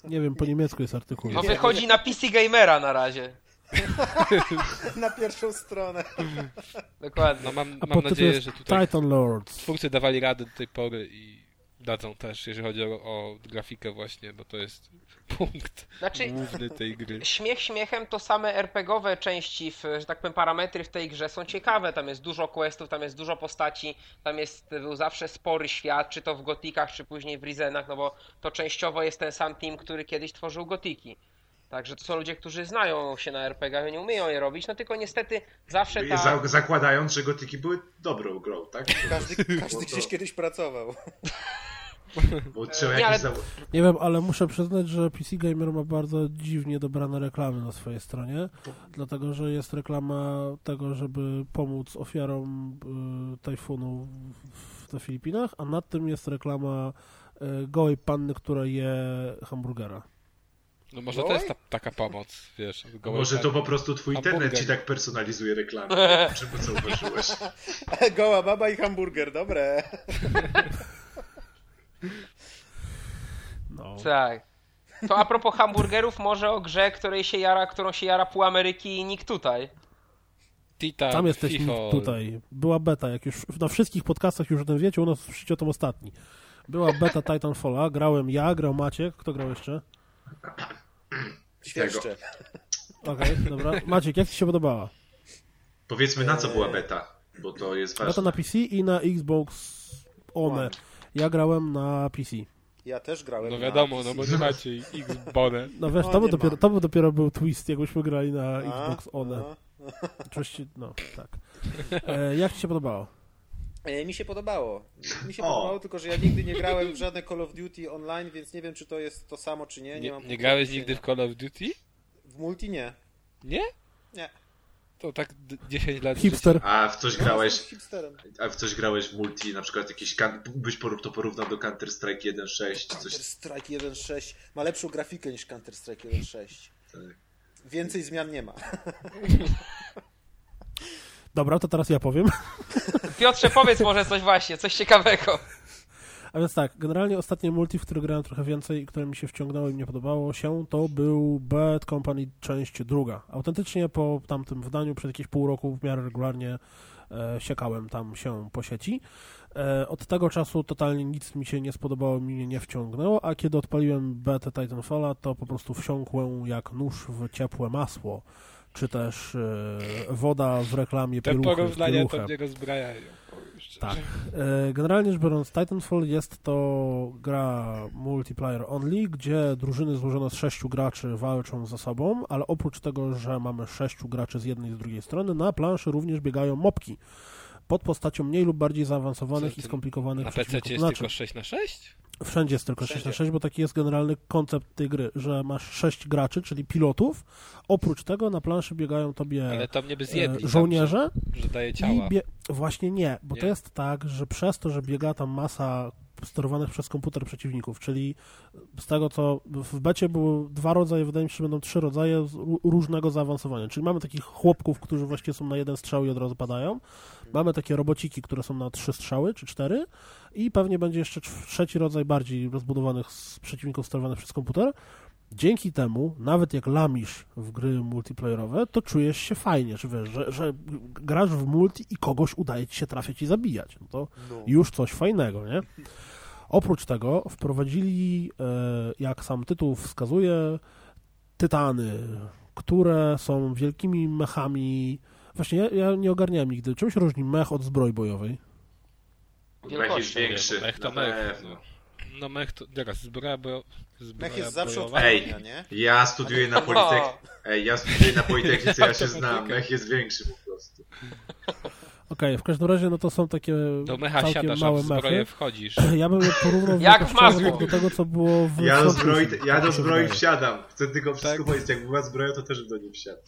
Nie wiem, po niemiecku jest artykuł. No wychodzi na PC Gamera na razie. Na pierwszą stronę. Dokładnie. No mam, mam nadzieję, że tutaj Titan Lords. twórcy dawali radę do tej pory i dadzą też, jeżeli chodzi o, o grafikę właśnie, bo to jest punkt Znaczy, główny tej gry. śmiech śmiechem to same RPGowe części, w, że tak powiem, parametry w tej grze są ciekawe. Tam jest dużo questów, tam jest dużo postaci, tam jest był zawsze spory świat, czy to w Gotikach, czy później w Rizenach, no bo to częściowo jest ten sam team, który kiedyś tworzył Gotiki. Także to są ludzie, którzy znają się na RPG, nie umieją je robić, no tylko niestety zawsze ta... Za, zakładając, że gotyki były dobrą grą, tak? Każdy, każdy to- gdzieś kiedyś pracował. Bo trzeba Nie, ale- za... Nie wiem, ale muszę przyznać, że PC Gamer ma bardzo dziwnie dobrane reklamy na swojej stronie, dlatego że jest reklama tego, żeby pomóc ofiarom y, tajfunu w, na Filipinach, a nad tym jest reklama y, gołej panny, która je hamburgera. No może to jest ta, taka pomoc, wiesz. Może to po prostu twój internet ci tak personalizuje reklamy. Czemu zauważyłeś? Goła baba i hamburger, dobre. No. Tak. To a propos hamburgerów, może o grze, której się jara, którą się jara pół Ameryki i nikt tutaj. Titan, Tam jesteś tutaj. Była beta, jak już na wszystkich podcastach już o tym wiecie, u nas słyszycie o tym ostatni. Była beta Titanfalla, grałem ja, grał Maciek, kto grał jeszcze? Świerszcze. Okej, dobra. Maciek, jak Ci się podobała? Powiedzmy na co była beta, bo to jest Beta ważne. na PC i na Xbox One. Ja grałem na PC. Ja też grałem No na wiadomo, PC. no bo nie macie X-Bone. No wiesz, No, to, by nie dopiero, to by dopiero był twist, jakbyśmy grali na A, Xbox One. no. Oczywiście, no, tak. E, jak Ci się podobało? E, Mi się podobało. Mi się O. podobało, tylko że ja nigdy nie grałem w żadne Call of Duty online, więc nie wiem, czy to jest to samo, czy nie. Nie, Nie, mam nie grałeś nigdy w. Call of Duty? W multi nie. Nie? Nie. To tak d- 10 lat Hipster. A w coś No, grałeś, a w coś grałeś w multi, na przykład jakiś, kan- byś to porównał do Counter Strike 1.6, coś Counter-Strike 1.6 ma lepszą grafikę niż Counter-Strike 1.6. tak. Więcej zmian nie ma. Dobra, to teraz ja powiem. Piotrze, powiedz może coś właśnie, coś ciekawego. A więc tak, generalnie ostatnie multi, w które grałem trochę więcej i które mi się wciągnęło i mnie podobało się, to był Bad Company część druga. Autentycznie po tamtym wydaniu przez jakieś pół roku w miarę regularnie e, siekałem tam się po sieci. E, Od tego czasu totalnie nic mi się nie spodobało, mi nie wciągnęło, a kiedy odpaliłem betę Titanfalla, to po prostu wsiąkłem jak nóż w ciepłe masło, czy też e, woda w reklamie Te pieluchy porównania to mnie rozbrajają. Tak. E, Generalnie rzecz biorąc, Titanfall jest to gra multiplayer only, gdzie drużyny złożone z sześciu graczy walczą ze sobą, ale oprócz tego, że mamy sześciu graczy z jednej i z drugiej strony, na planszy również biegają mopki pod postacią mniej lub bardziej zaawansowanych i skomplikowanych Na PC jest Znaczy, tylko 6 na 6 Wszędzie jest tylko 6 na Wszędzie. 6, bo taki jest generalny koncept tej gry, że masz 6 graczy, czyli pilotów. Oprócz tego na planszy biegają tobie Ale to mnie by zjedli. tam, żołnierze Że, że daje ciała. bie... właśnie nie, bo Nie? to jest tak, że przez to, że biega tam masa sterowanych przez komputer przeciwników, czyli z tego co w becie były dwa rodzaje, wydaje mi się, że będą trzy rodzaje różnego zaawansowania. Czyli mamy takich chłopków, którzy właściwie są na jeden strzał i od razu padają. Mamy takie robociki, które są na trzy strzały czy cztery i pewnie będzie jeszcze trz- trzeci rodzaj bardziej rozbudowanych z przeciwników sterowanych przez komputer. Dzięki temu, nawet jak lamisz w gry multiplayerowe, to czujesz się fajnie, że wiesz, że, że grasz w multi i kogoś udaje ci się trafiać i zabijać. No to już coś fajnego, nie? Oprócz tego wprowadzili, e, jak sam tytuł wskazuje, tytany, które są wielkimi mechami. Właśnie ja, ja nie ogarniałem nigdy. Czym się różni mech od zbroi bojowej? Mech jest większy. Mech to mech. No. no mech to... Teraz zbroja, bo... zbroja Mech jest zawsze bojowa. od Ej. nie? Ja studiuję na No. Politek... Ej, ja studiuję na Politechnice, ja się znam. Mech jest większy po prostu. Okej, w każdym razie no to są takie Do mecha całkiem siadasz, a małe w zbroję mechy. wchodzisz. Ja bym je porównał Jak w masło. do tego, co było w Ja do zbroi, ja tak do zbroi wsiadam. Chcę tylko wszystko Tak. powiedzieć, jak była zbroja, to też do niej wsiadł.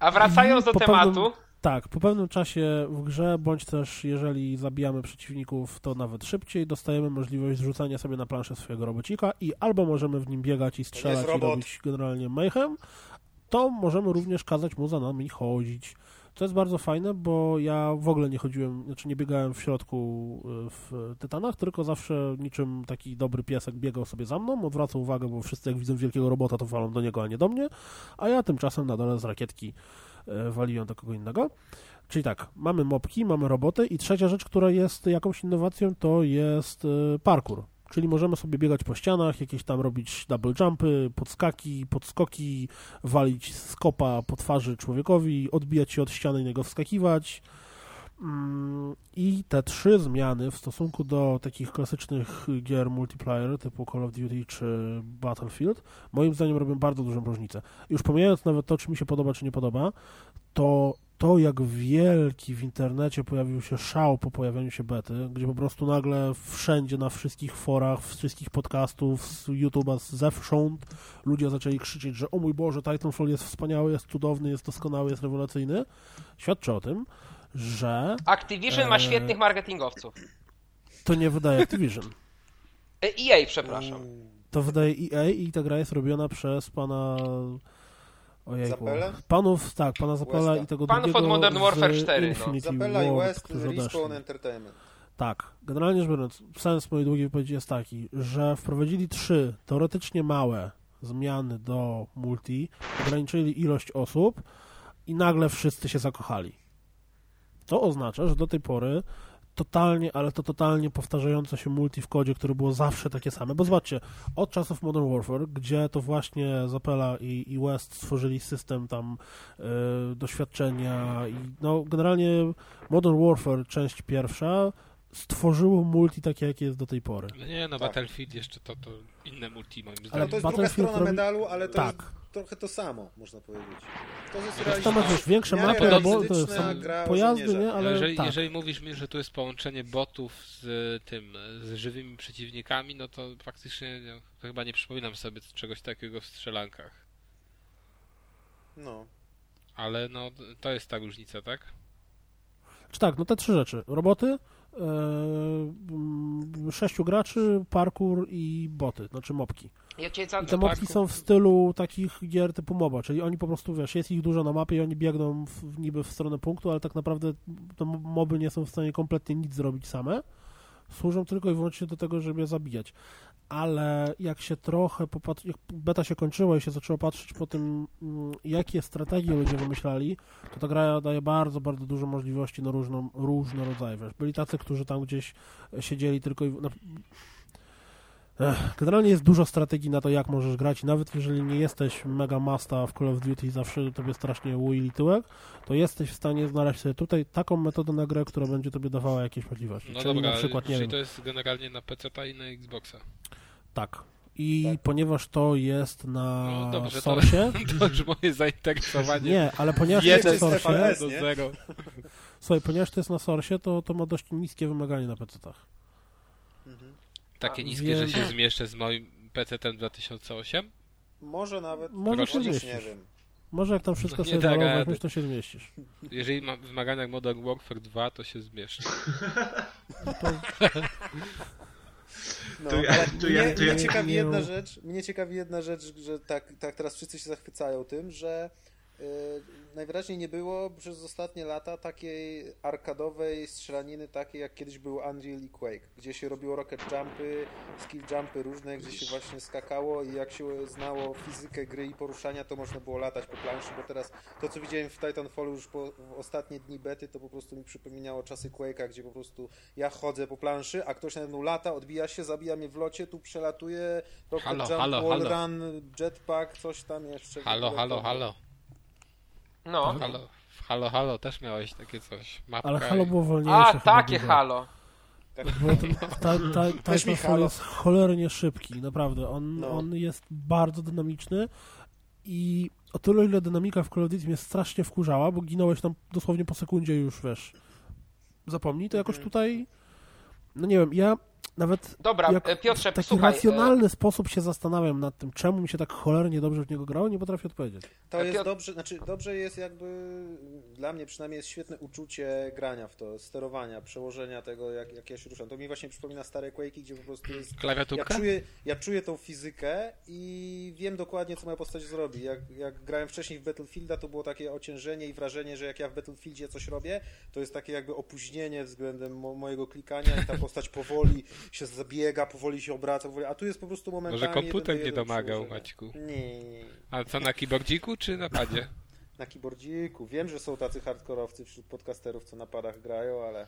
A wracając do Po tematu, pewnym- Tak, po pewnym czasie w grze, bądź też jeżeli zabijamy przeciwników, to nawet szybciej dostajemy możliwość zrzucania sobie na planszę swojego robocika i albo możemy w nim biegać i strzelać i robić generalnie mayhem, to możemy również kazać mu za nami chodzić. To jest bardzo fajne, bo ja w ogóle nie chodziłem, znaczy nie biegałem w środku y, w Tytanach, tylko zawsze niczym taki dobry piesek biegał sobie za mną, odwracał uwagę, bo wszyscy jak widzą wielkiego robota, to walą do niego, a nie do mnie, a ja tymczasem na dole z rakietki y, waliłem do kogo innego. Czyli tak, mamy mopki, mamy roboty i trzecia rzecz, która jest jakąś innowacją, to jest y, parkour. Czyli możemy sobie biegać po ścianach, jakieś tam robić double jumpy, podskaki, podskoki, walić skopa po twarzy człowiekowi, odbijać się od ściany i niego wskakiwać. Mm, I te trzy zmiany w stosunku do takich klasycznych gier multiplayer typu Call of Duty czy Battlefield, moim zdaniem robią bardzo dużą różnicę. Już pomijając nawet to, czy mi się podoba, czy nie podoba, to to, jak wielki w internecie pojawił się szał po pojawieniu się bety, gdzie po prostu nagle wszędzie, na wszystkich forach, z wszystkich podcastów, z YouTube'a, zewsząd ludzie zaczęli krzyczeć, że o mój Boże, Titanfall jest wspaniały, jest cudowny, jest doskonały, jest rewelacyjny, świadczy o tym, że Activision ma Eee. świetnych marketingowców. to nie wydaje Activision. E, EA, przepraszam. To wydaje EA i ta gra jest robiona przez pana... Ojejku. Zapelę? Panów, tak, pana Zapela Westa. i tego Panów drugiego od Modern Warfare 4, no. Infinity Zapella i Ward, West którzy z. Respawn Entertainment. Tak, generalnie rzecz biorąc, sens mojej długiej wypowiedzi jest taki, że wprowadzili trzy teoretycznie małe zmiany do multi, ograniczyli ilość osób i nagle wszyscy się zakochali. To oznacza, że do tej pory totalnie, ale to totalnie powtarzające się multi w kodzie, które było zawsze takie same, bo zobaczcie, od czasów Modern Warfare, gdzie to właśnie Zapela i, i West stworzyli system tam y, doświadczenia i no generalnie Modern Warfare, część pierwsza stworzyło multi takie, jakie jest do tej pory. No nie, no Tak. Battlefield jeszcze to, to inne multi moim Ale Ale zdaniem. to jest druga Battlefield strona robi- medalu, ale to Tak. jest trochę to samo, można powiedzieć. To jest tam masz już większe mapy, no bo to są pojazdy, nie? Ale jeżeli, tak. jeżeli mówisz mi, że tu jest połączenie botów z tym, z żywymi przeciwnikami, no to faktycznie no, to chyba nie przypominam sobie czegoś takiego w strzelankach. No. Ale no, to jest ta różnica, tak? Czy tak, no te trzy rzeczy. Roboty, mm, sześciu graczy, parkour i boty, znaczy mopki. I te mopki są w stylu takich gier typu MOBA, czyli oni po prostu, wiesz, jest ich dużo na mapie i oni biegną w, niby w stronę punktu, ale tak naprawdę te mo- moby nie są w stanie kompletnie nic zrobić same, służą tylko i wyłącznie do tego, żeby je zabijać. Ale jak się trochę popatrzy, jak beta się kończyła i się zaczęło patrzeć po tym, mm, jakie strategie ludzie wymyślali, to ta gra daje bardzo, bardzo dużo możliwości na różną, różne rodzaje. Wiesz, byli tacy, którzy tam gdzieś siedzieli tylko i... Na, Generalnie jest dużo strategii na to, jak możesz grać. i Nawet jeżeli nie jesteś mega masta w Call of Duty i zawsze tobie strasznie łuili tyłek, to jesteś w stanie znaleźć sobie tutaj taką metodę na grę, która będzie tobie dawała jakieś możliwości. No Czyli dobra, na przykład, nie czyli wiem, to jest generalnie na PC i na Xboxa. tak. I ponieważ to jest na No dobrze, to- Source, To już moje zainteresowanie nie, ale ponieważ jest na jest Source, FPS, do nie? zero. słuchaj, ponieważ to jest na Source, to, to ma dość niskie wymagania na PC-tach. Takie A, niskie, że wiem. się zmieszczę z moim PC-tem 2008? Może nawet. Może się nie wiem. Może jak tam wszystko No sobie rady. to się zmieścisz. Jeżeli mam wymagania jak Modern Warfare 2, to się zmieszczę. No, To ja- ale to ja- mnie, to ja- mnie ciekawi jedna rzecz, mnie ciekawi jedna rzecz, że tak, tak teraz wszyscy się zachwycają tym, że najwyraźniej nie było przez ostatnie lata takiej arkadowej strzelaniny takiej jak kiedyś był Unreal i Quake, gdzie się robiło rocket jumpy, skill jumpy różne, gdzie się właśnie skakało i jak się znało fizykę gry i poruszania, to można było latać po planszy, bo teraz to co widziałem w Titanfallu już po w ostatnie dni bety, to po prostu mi przypominało czasy Quake'a, gdzie po prostu ja chodzę po planszy, a ktoś nade mną lata, odbija się, zabija mnie w locie, tu przelatuje, rocket Halo, jump, halo, wall halo. run, jetpack, coś tam jeszcze. Halo, halo, halo. No. Halo, halo, halo, też miałeś takie coś. Mapka Ale Halo i- było wolniejsze. A, takie dużo. halo. Bo ten, ta, jest cholernie szybki, naprawdę. On, No. on jest bardzo dynamiczny i o tyle, ile dynamika w Call of Duty mnie strasznie wkurzała, bo ginąłeś tam dosłownie po sekundzie już, wiesz, zapomnij, to jakoś Mhm. tutaj, no nie wiem, ja nawet Dobra, jak e, Piotrze, w taki słuchaj. e, racjonalny sposób się zastanawiam nad tym, czemu mi się tak cholernie dobrze w niego grało, nie potrafię odpowiedzieć. To A jest Piotr- dobrze, znaczy dobrze jest jakby, dla mnie przynajmniej jest świetne uczucie grania w to, sterowania, przełożenia tego, jak, jak ja się ruszam. To mi właśnie przypomina stare Quake'i, gdzie po prostu jest... Ja Klawiaturka? czuję, ja czuję tą fizykę i wiem dokładnie, co moja postać zrobi. Jak, jak grałem wcześniej w Battlefielda, to było takie ociężenie i wrażenie, że jak ja w Battlefieldzie coś robię, to jest takie jakby opóźnienie względem mo mojego klikania i ta postać powoli się zabiega, powoli się obraca, powoli, a tu jest po prostu momentami... Może komputer jeden nie jeden domagał. Maćku. Nie, nie, nie. A co, na keyboardziku czy na padzie? Na keyboardziku. Wiem, że są tacy hardkorowcy wśród podcasterów, co na padach grają, ale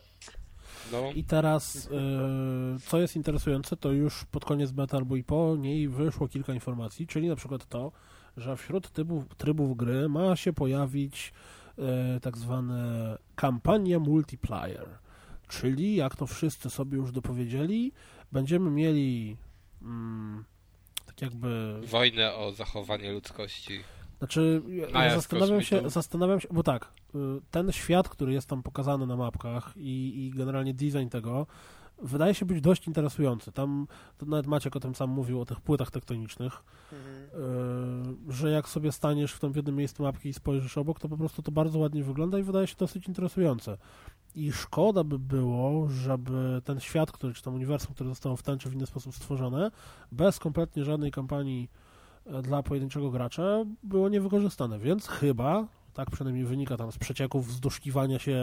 No, I teraz, yy, co jest interesujące, to już pod koniec beta albo i po niej wyszło kilka informacji, czyli na przykład to, że wśród trybów, trybów gry ma się pojawić yy, tak zwane kampania multiplayer, czyli jak to wszyscy sobie już dopowiedzieli, będziemy mieli mm, tak jakby wojnę o zachowanie ludzkości. znaczy, ja, zastanawiam się, zastanawiam się, bo tak, y, ten świat, który jest tam pokazany na mapkach i, i generalnie design tego, wydaje się być dość interesujący. Tam, to nawet Maciek o tym sam mówił, o tych płytach tektonicznych, y, że jak sobie staniesz w tym jednym miejscu mapki i spojrzysz obok, to po prostu to bardzo ładnie wygląda i wydaje się dosyć interesujące. I szkoda by było, żeby ten świat, który, czy tam uniwersum, które zostało w ten czy w inny sposób stworzone, bez kompletnie żadnej kampanii e, dla pojedynczego gracza było niewykorzystane, więc chyba, tak przynajmniej wynika tam z przecieków, zduszukiwania się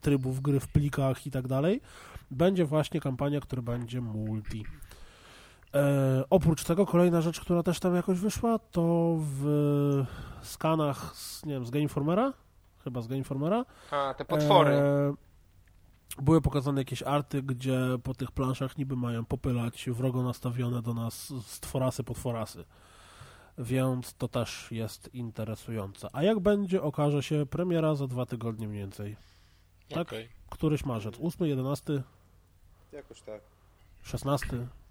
trybów gry w plikach i tak dalej, będzie właśnie kampania, która będzie multi. E, oprócz tego kolejna rzecz, która też tam jakoś wyszła, to w skanach z, nie wiem, z Gameformera, chyba z Gameformera, A, te potwory. E, były pokazane jakieś arty, gdzie po tych planszach niby mają popylać wrogo nastawione do nas stworasy, potworasy. Więc to też jest interesujące. A jak będzie, okaże się premiera za dwa tygodnie mniej więcej. Tak? Okej. Któryś marzec? 8, 11, jakoś tak. 16?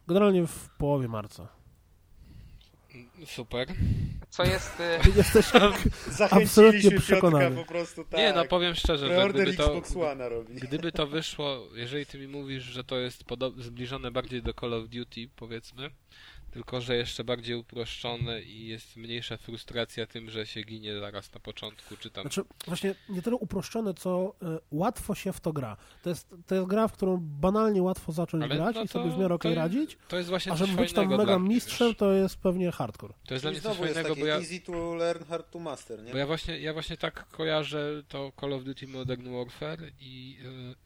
Generalnie w połowie marca. Super. Co jest... e, Jesteś Absolutnie przekonany. po prostu tak. Nie, no powiem szczerze, że gdyby to, Xbox One robi. gdyby to wyszło, jeżeli ty mi mówisz, że to jest zbliżone bardziej do Call of Duty, powiedzmy, tylko że jeszcze bardziej uproszczone i jest mniejsza frustracja tym, że się ginie zaraz na początku, czy tam. Znaczy, właśnie nie tyle uproszczone, co y, łatwo się w to gra. To jest, to jest gra, w którą banalnie łatwo zacząć Ale grać no i sobie w miarę okej jest- radzić, To jest właśnie a żeby być tam mega mnie, mistrzem, wiesz. to jest pewnie hardcore. To jest dla mnie coś fajnego, bo ja, easy to learn, hard to master, nie? bo ja właśnie, ja właśnie tak kojarzę to Call of Duty Modern Warfare i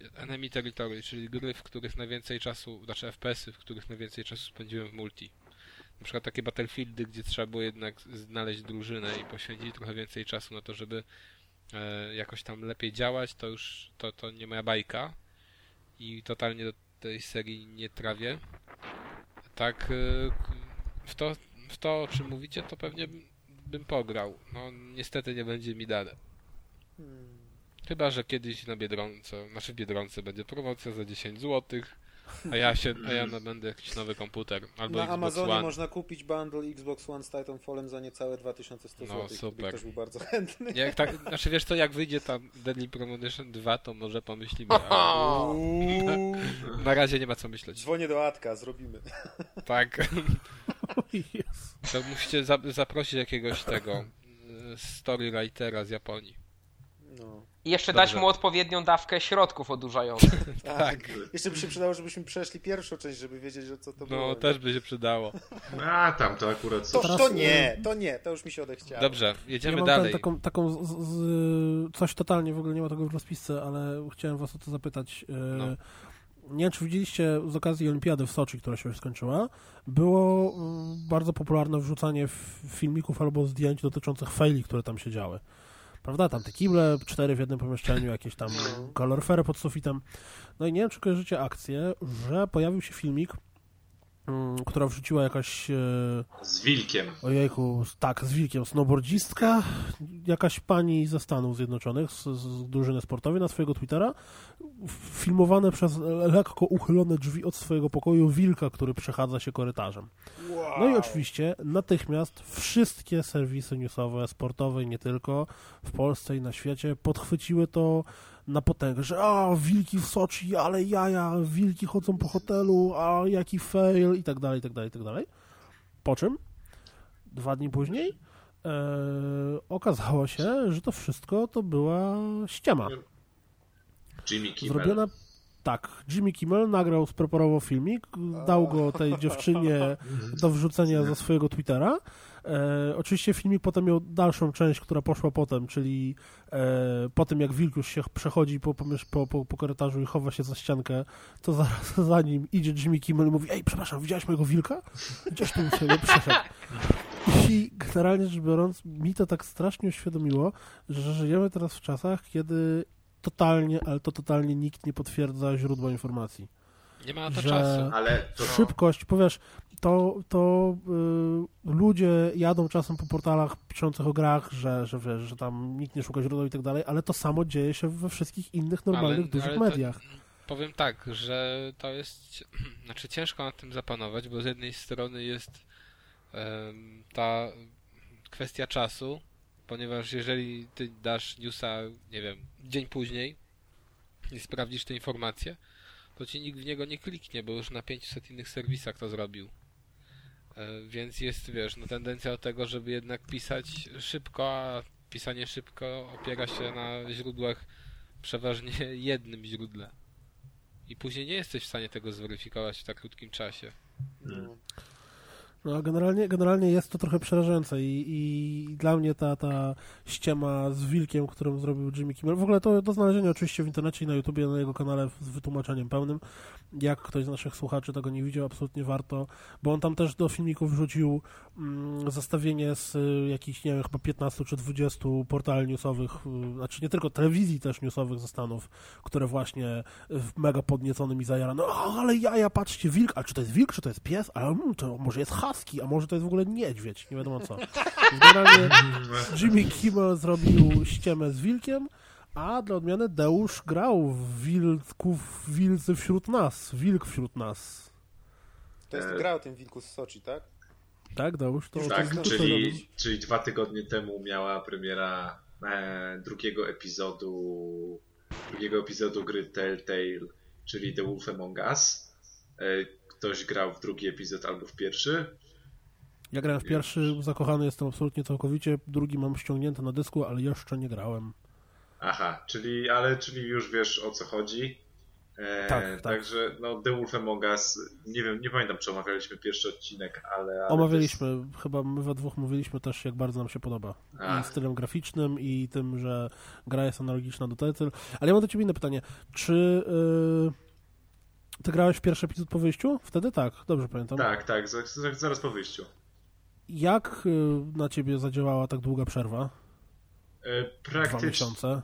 y, Enemy Territory, czyli gry, w których najwięcej czasu, znaczy FPS-y, w których najwięcej czasu spędziłem w multi. Na przykład takie Battlefieldy, gdzie trzeba było jednak znaleźć drużynę i poświęcić trochę więcej czasu na to, żeby e, jakoś tam lepiej działać, to już to, to nie moja bajka i totalnie do tej serii nie trawię. Tak, e, w to, w to o czym mówicie, to pewnie bym- pograł. No niestety nie będzie mi dane. Hmm. Chyba, że kiedyś na Biedronce, znaczy w Biedronce będzie promocja za 10 zł, a ja się, a ja nabędę jakiś nowy komputer albo Na Xbox Amazonie One. można kupić bundle Xbox One z Titanfallem za niecałe 2100 No, zł. super. Ktoś był bardzo chętny. Jak tak, znaczy wiesz co, jak wyjdzie tam Deadly Premonition 2, to może pomyślimy, Uuu. na razie nie ma co myśleć. Dzwonię do Atka, zrobimy. Tak, to musicie za, zaprosić jakiegoś tego e, storywritera z Japonii. No. I jeszcze Dobrze. dać mu odpowiednią dawkę środków odurzających. Tak. Jeszcze by się przydało, żebyśmy przeszli pierwszą część, żeby wiedzieć, o co to było. No, też by się przydało. A, tam to akurat... To, to nie, to nie, to już mi się odechciało. Dobrze, jedziemy ja mam dalej. Ten, taką, taką z, z, coś totalnie, w ogóle nie ma tego w rozpisce, ale chciałem was o to zapytać. E, No. Nie wiem, czy widzieliście z okazji Olimpiady w Soczi, która się już skończyła, było bardzo popularne wrzucanie filmików albo zdjęć dotyczących faili, które tam się działy. Prawda? Tam te kible, cztery w jednym pomieszczeniu, jakieś tam kaloryfery pod sufitem. No i nie wiem, czy kojarzycie akcję, że pojawił się filmik, która wrzuciła jakaś... E, Z wilkiem. Ojejku, tak, z wilkiem. Snowboardzistka, jakaś pani ze Stanów Zjednoczonych, z, z drużyny sportowej na swojego Twittera, filmowane przez lekko uchylone drzwi od swojego pokoju wilka, który przechadza się korytarzem. No i oczywiście natychmiast wszystkie serwisy newsowe, sportowe i nie tylko, w Polsce i na świecie podchwyciły to na potęgę, że a, wilki w Soczi, ale jaja, wilki chodzą po hotelu, a jaki fail i tak dalej, i tak dalej, i tak dalej. Po czym dwa dni później e, okazało się, że to wszystko to była ściema. Jimmy Kimmel. Zrobiona tak, Jimmy Kimmel nagrał, spreparował filmik, dał go tej dziewczynie do wrzucenia ze swojego Twittera. E, oczywiście filmik potem miał dalszą część, która poszła potem, czyli e, po tym jak wilk już się przechodzi po, po, po, po korytarzu i chowa się za ściankę, to zaraz za nim idzie Jimmy Kimmel i mówi, ej, przepraszam, widziałeś mojego wilka? Gdzieś tu sobie przeszedł. I generalnie rzecz biorąc, mi to tak strasznie uświadomiło, że żyjemy teraz w czasach, kiedy totalnie, ale to totalnie nikt nie potwierdza źródła informacji. Nie ma na to że- czasu. Ale to Szybkość, powiesz, to, to y, ludzie jadą czasem po portalach piszących o grach, że, że wiesz, że tam nikt nie szuka źródeł i tak dalej, ale to samo dzieje się we wszystkich innych normalnych, Ale- dużych ale to- mediach. Powiem tak, że to jest. Znaczy, ciężko nad tym zapanować, bo z jednej strony jest em, ta kwestia czasu, ponieważ jeżeli ty dasz newsa, nie wiem, dzień później i sprawdzisz te informacje, to ci nikt w niego nie kliknie, bo już na 500 innych serwisach to zrobił. E, Więc jest, wiesz, no tendencja do tego, żeby jednak pisać szybko, a pisanie szybko opiera się na źródłach przeważnie jednym źródle. I później nie jesteś w stanie tego zweryfikować w tak krótkim czasie. No. No, generalnie, generalnie jest to trochę przerażające i, i dla mnie ta, ta ściema z wilkiem, którą zrobił Jimmy Kimmel, w ogóle to do znalezienia oczywiście w internecie i na YouTubie, na jego kanale z wytłumaczeniem pełnym. Jak ktoś z naszych słuchaczy tego nie widział, absolutnie warto, bo on tam też do filmików wrzucił mm, zestawienie z y, jakichś, nie wiem, chyba 15 czy 20 portali newsowych, y, znaczy nie tylko telewizji też newsowych ze Stanów, które właśnie w mega podnieconym i zajarano, ale jaja, patrzcie, wilk, a czy to jest wilk, czy to jest pies, a mm, to może jest husky, a może to jest w ogóle niedźwiedź, nie wiadomo co. Generalnie Jimmy Kimmel zrobił ściemę z wilkiem, a dla odmiany Deusz grał w wilków, wilcy wśród nas, wilk wśród nas. To jest E, gra o tym wilku z Soczi, tak? Tak, Deusz? To, Tak, to, to, czyli, czyli dwa tygodnie temu miała premiera e, drugiego epizodu drugiego epizodu gry Telltale, czyli The Wolf Among Us. E, ktoś grał w drugi epizod albo w pierwszy. Ja grałem w pierwszy, zakochany jestem absolutnie całkowicie, drugi mam ściągnięty na dysku, ale jeszcze nie grałem. Aha, czyli, ale czyli już wiesz o co chodzi. E, Tak, tak. Także no, The Wolf Among Us, nie wiem, nie pamiętam czy omawialiśmy pierwszy odcinek, ale... ale Omawialiśmy, chyba my we dwóch mówiliśmy też, jak bardzo nam się podoba. I stylem graficznym, i tym, że gra jest analogiczna do Title. Ale ja mam do ciebie inne pytanie. Czy yy, ty grałeś pierwszy epizod po wyjściu? Wtedy tak, dobrze pamiętam. Tak, tak, za- za- zaraz po wyjściu. Jak yy, na ciebie zadziałała tak długa przerwa? E, Dwa Praktycznie miesiące?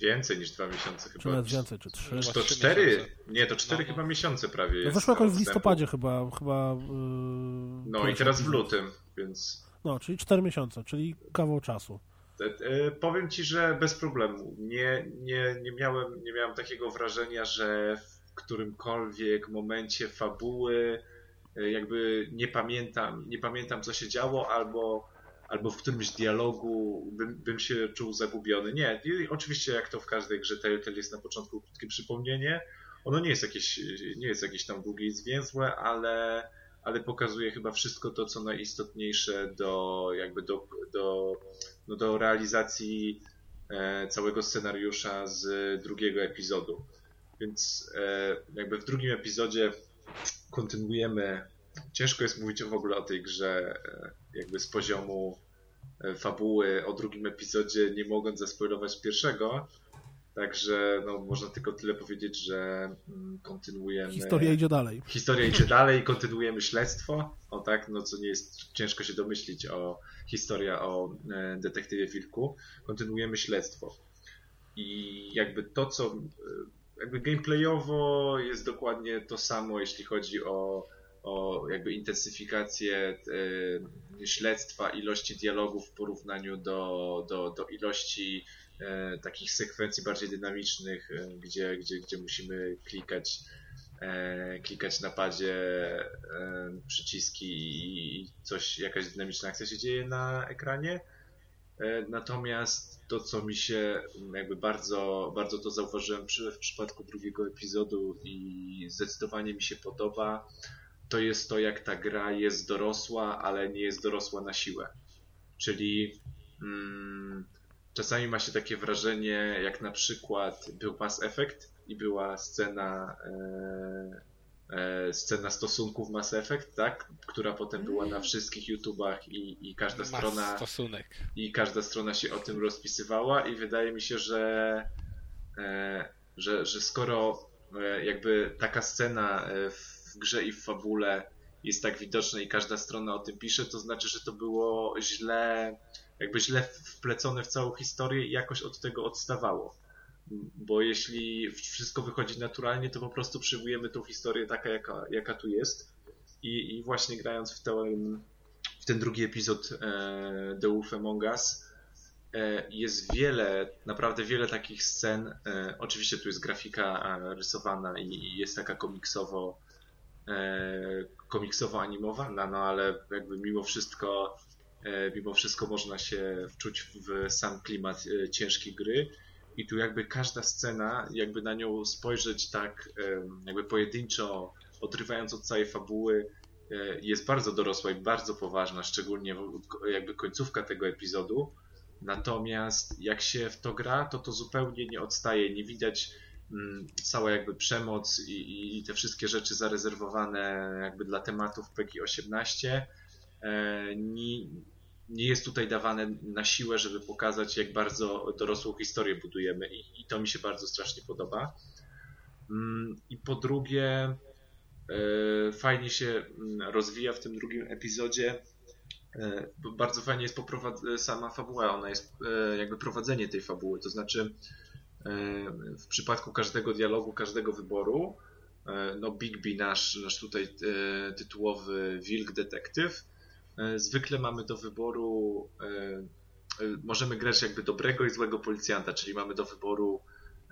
więcej niż dwa miesiące Czy chyba. nawet więcej, czy trzy? Chyba To trzy cztery, miesiące. nie, to cztery No, chyba miesiące prawie No jest. weszło jakoś w listopadzie chyba. chyba yy, No i teraz w lutym, więc... No, czyli cztery miesiące, czyli kawał czasu. E, e, Powiem ci, że bez problemu. Nie, nie, nie, miałem, nie miałem takiego wrażenia, że w którymkolwiek momencie fabuły jakby nie pamiętam, nie pamiętam co się działo, albo, albo w którymś dialogu bym, bym się czuł zagubiony. Nie, i oczywiście jak to w każdej grze Telltale jest na początku krótkie przypomnienie. Ono nie jest jakieś, nie jest jakieś tam długie i zwięzłe, ale, ale pokazuje chyba wszystko to, co najistotniejsze do jakby do, do, no do realizacji e, całego scenariusza z drugiego epizodu. Więc e, jakby w drugim epizodzie kontynuujemy. Ciężko jest mówić w ogóle o tej grze e, jakby z poziomu e, fabuły o drugim epizodzie, nie mogąc zaspoilować pierwszego. Także no, można tylko tyle powiedzieć, że mm, kontynuujemy. Historia idzie dalej. Historia idzie dalej kontynuujemy śledztwo. O tak, no co nie jest ciężko się domyślić o historia o e, detektywie Wilku. Kontynuujemy śledztwo. I jakby to, co jakby gameplayowo jest dokładnie to samo, jeśli chodzi o, o jakby intensyfikację e, śledztwa, ilości dialogów w porównaniu do, do, do ilości e, takich sekwencji bardziej dynamicznych, e, gdzie, gdzie, gdzie musimy klikać e, klikać na padzie e, przyciski i coś, jakaś dynamiczna akcja się dzieje na ekranie. E, Natomiast to, co mi się jakby bardzo, bardzo to zauważyłem przy, w przypadku drugiego epizodu i zdecydowanie mi się podoba, to jest to, jak ta gra jest dorosła, ale nie jest dorosła na siłę. Czyli mm, czasami ma się takie wrażenie, jak na przykład był Mass Effect i była scena e, scena stosunków Mass Effect, tak? Która potem była na wszystkich YouTubach i, i każda strona stosunek. i każda strona się o tym rozpisywała i wydaje mi się, że, e, że, że skoro e, jakby taka scena e, w grze i w fabule jest tak widoczna i każda strona o tym pisze, to znaczy, że to było źle, jakby źle wplecone w całą historię i jakoś od tego odstawało. Bo jeśli wszystko wychodzi naturalnie, to po prostu przyjmujemy tą historię taka, jaka, jaka tu jest. I, i właśnie grając w ten, w ten drugi epizod e, The Wolf Among Us, e, jest wiele, naprawdę wiele takich scen. E, oczywiście tu jest grafika e, rysowana i, jest taka komiksowo, komiksowo animowana, no ale jakby mimo wszystko, mimo wszystko można się wczuć w sam klimat ciężkiej gry. I tu jakby każda scena, jakby na nią spojrzeć tak jakby pojedynczo, odrywając od całej fabuły, e, jest bardzo dorosła i bardzo poważna, szczególnie jakby końcówka tego epizodu. Natomiast jak się w to gra, to to zupełnie nie odstaje. Nie widać mm, cała jakby przemoc i, i te wszystkie rzeczy zarezerwowane jakby dla tematów PG-18 e, nie, nie jest tutaj dawane na siłę, żeby pokazać, jak bardzo dorosłą historię budujemy i, i to mi się bardzo strasznie podoba. Mm, I po drugie, e, fajnie się mm, rozwija w tym drugim epizodzie. E, Bardzo fajnie jest poprowad- sama fabuła, ona jest e, jakby prowadzenie tej fabuły, to znaczy e, w przypadku każdego dialogu, każdego wyboru, e, no Bigby, nasz, nasz tutaj e, tytułowy wilk detektyw, e, zwykle mamy do wyboru, e, e, możemy grać jakby dobrego i złego policjanta, czyli mamy do wyboru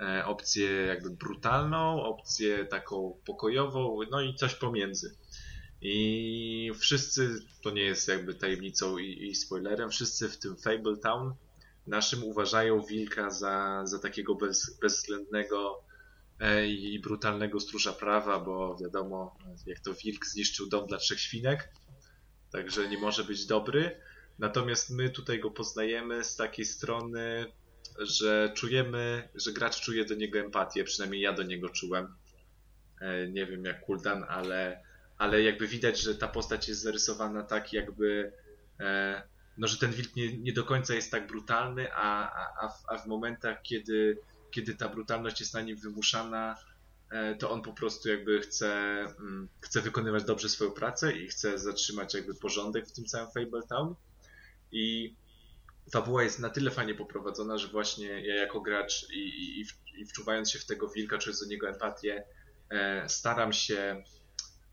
e, opcję jakby brutalną, opcję taką pokojową, no i coś pomiędzy. I wszyscy, to nie jest jakby tajemnicą i, i spoilerem, wszyscy w tym Fable Town naszym uważają wilka za, za takiego bez, bezwzględnego e, i brutalnego stróża prawa, bo wiadomo, jak to wilk zniszczył dom dla trzech świnek, także nie może być dobry. Natomiast my tutaj go poznajemy z takiej strony, że czujemy, że gracz czuje do niego empatię, przynajmniej ja do niego czułem. E, Nie wiem jak Kuldan, ale, ale jakby widać, że ta postać jest zarysowana tak jakby e, no, że ten wilk nie, nie do końca jest tak brutalny, a, a, a, w, a w momentach, kiedy, kiedy ta brutalność jest na nim wymuszana, to on po prostu jakby chce, mm, chce wykonywać dobrze swoją pracę i chce zatrzymać jakby porządek w tym całym Fable Town. I fabuła jest na tyle fajnie poprowadzona, że właśnie ja jako gracz i, i, i wczuwając się w tego wilka, czując do niego empatię, e, staram się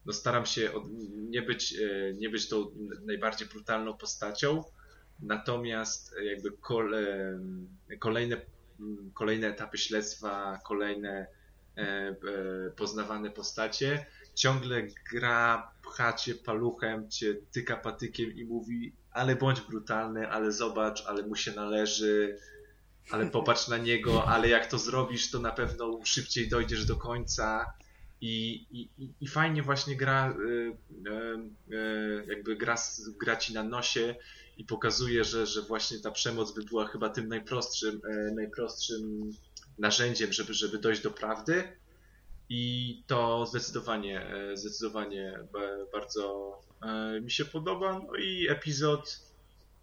no staram się od, nie, być, e, nie być tą najbardziej brutalną postacią, natomiast e, jakby kole, kolejne, m, kolejne etapy śledztwa, kolejne e, e, poznawane postacie, ciągle gra, pcha cię paluchem, cię tyka patykiem i mówi ale bądź brutalny, ale zobacz, ale mu się należy, ale popatrz na niego, ale jak to zrobisz, to na pewno szybciej dojdziesz do końca. I, i, i- fajnie właśnie gra, y, jakby gra, gra ci na nosie i pokazuje, że, że właśnie ta przemoc by była chyba tym najprostszym, e, najprostszym narzędziem, żeby, żeby dojść do prawdy. I to zdecydowanie, e, zdecydowanie ba- bardzo e, mi się podoba. No i epizod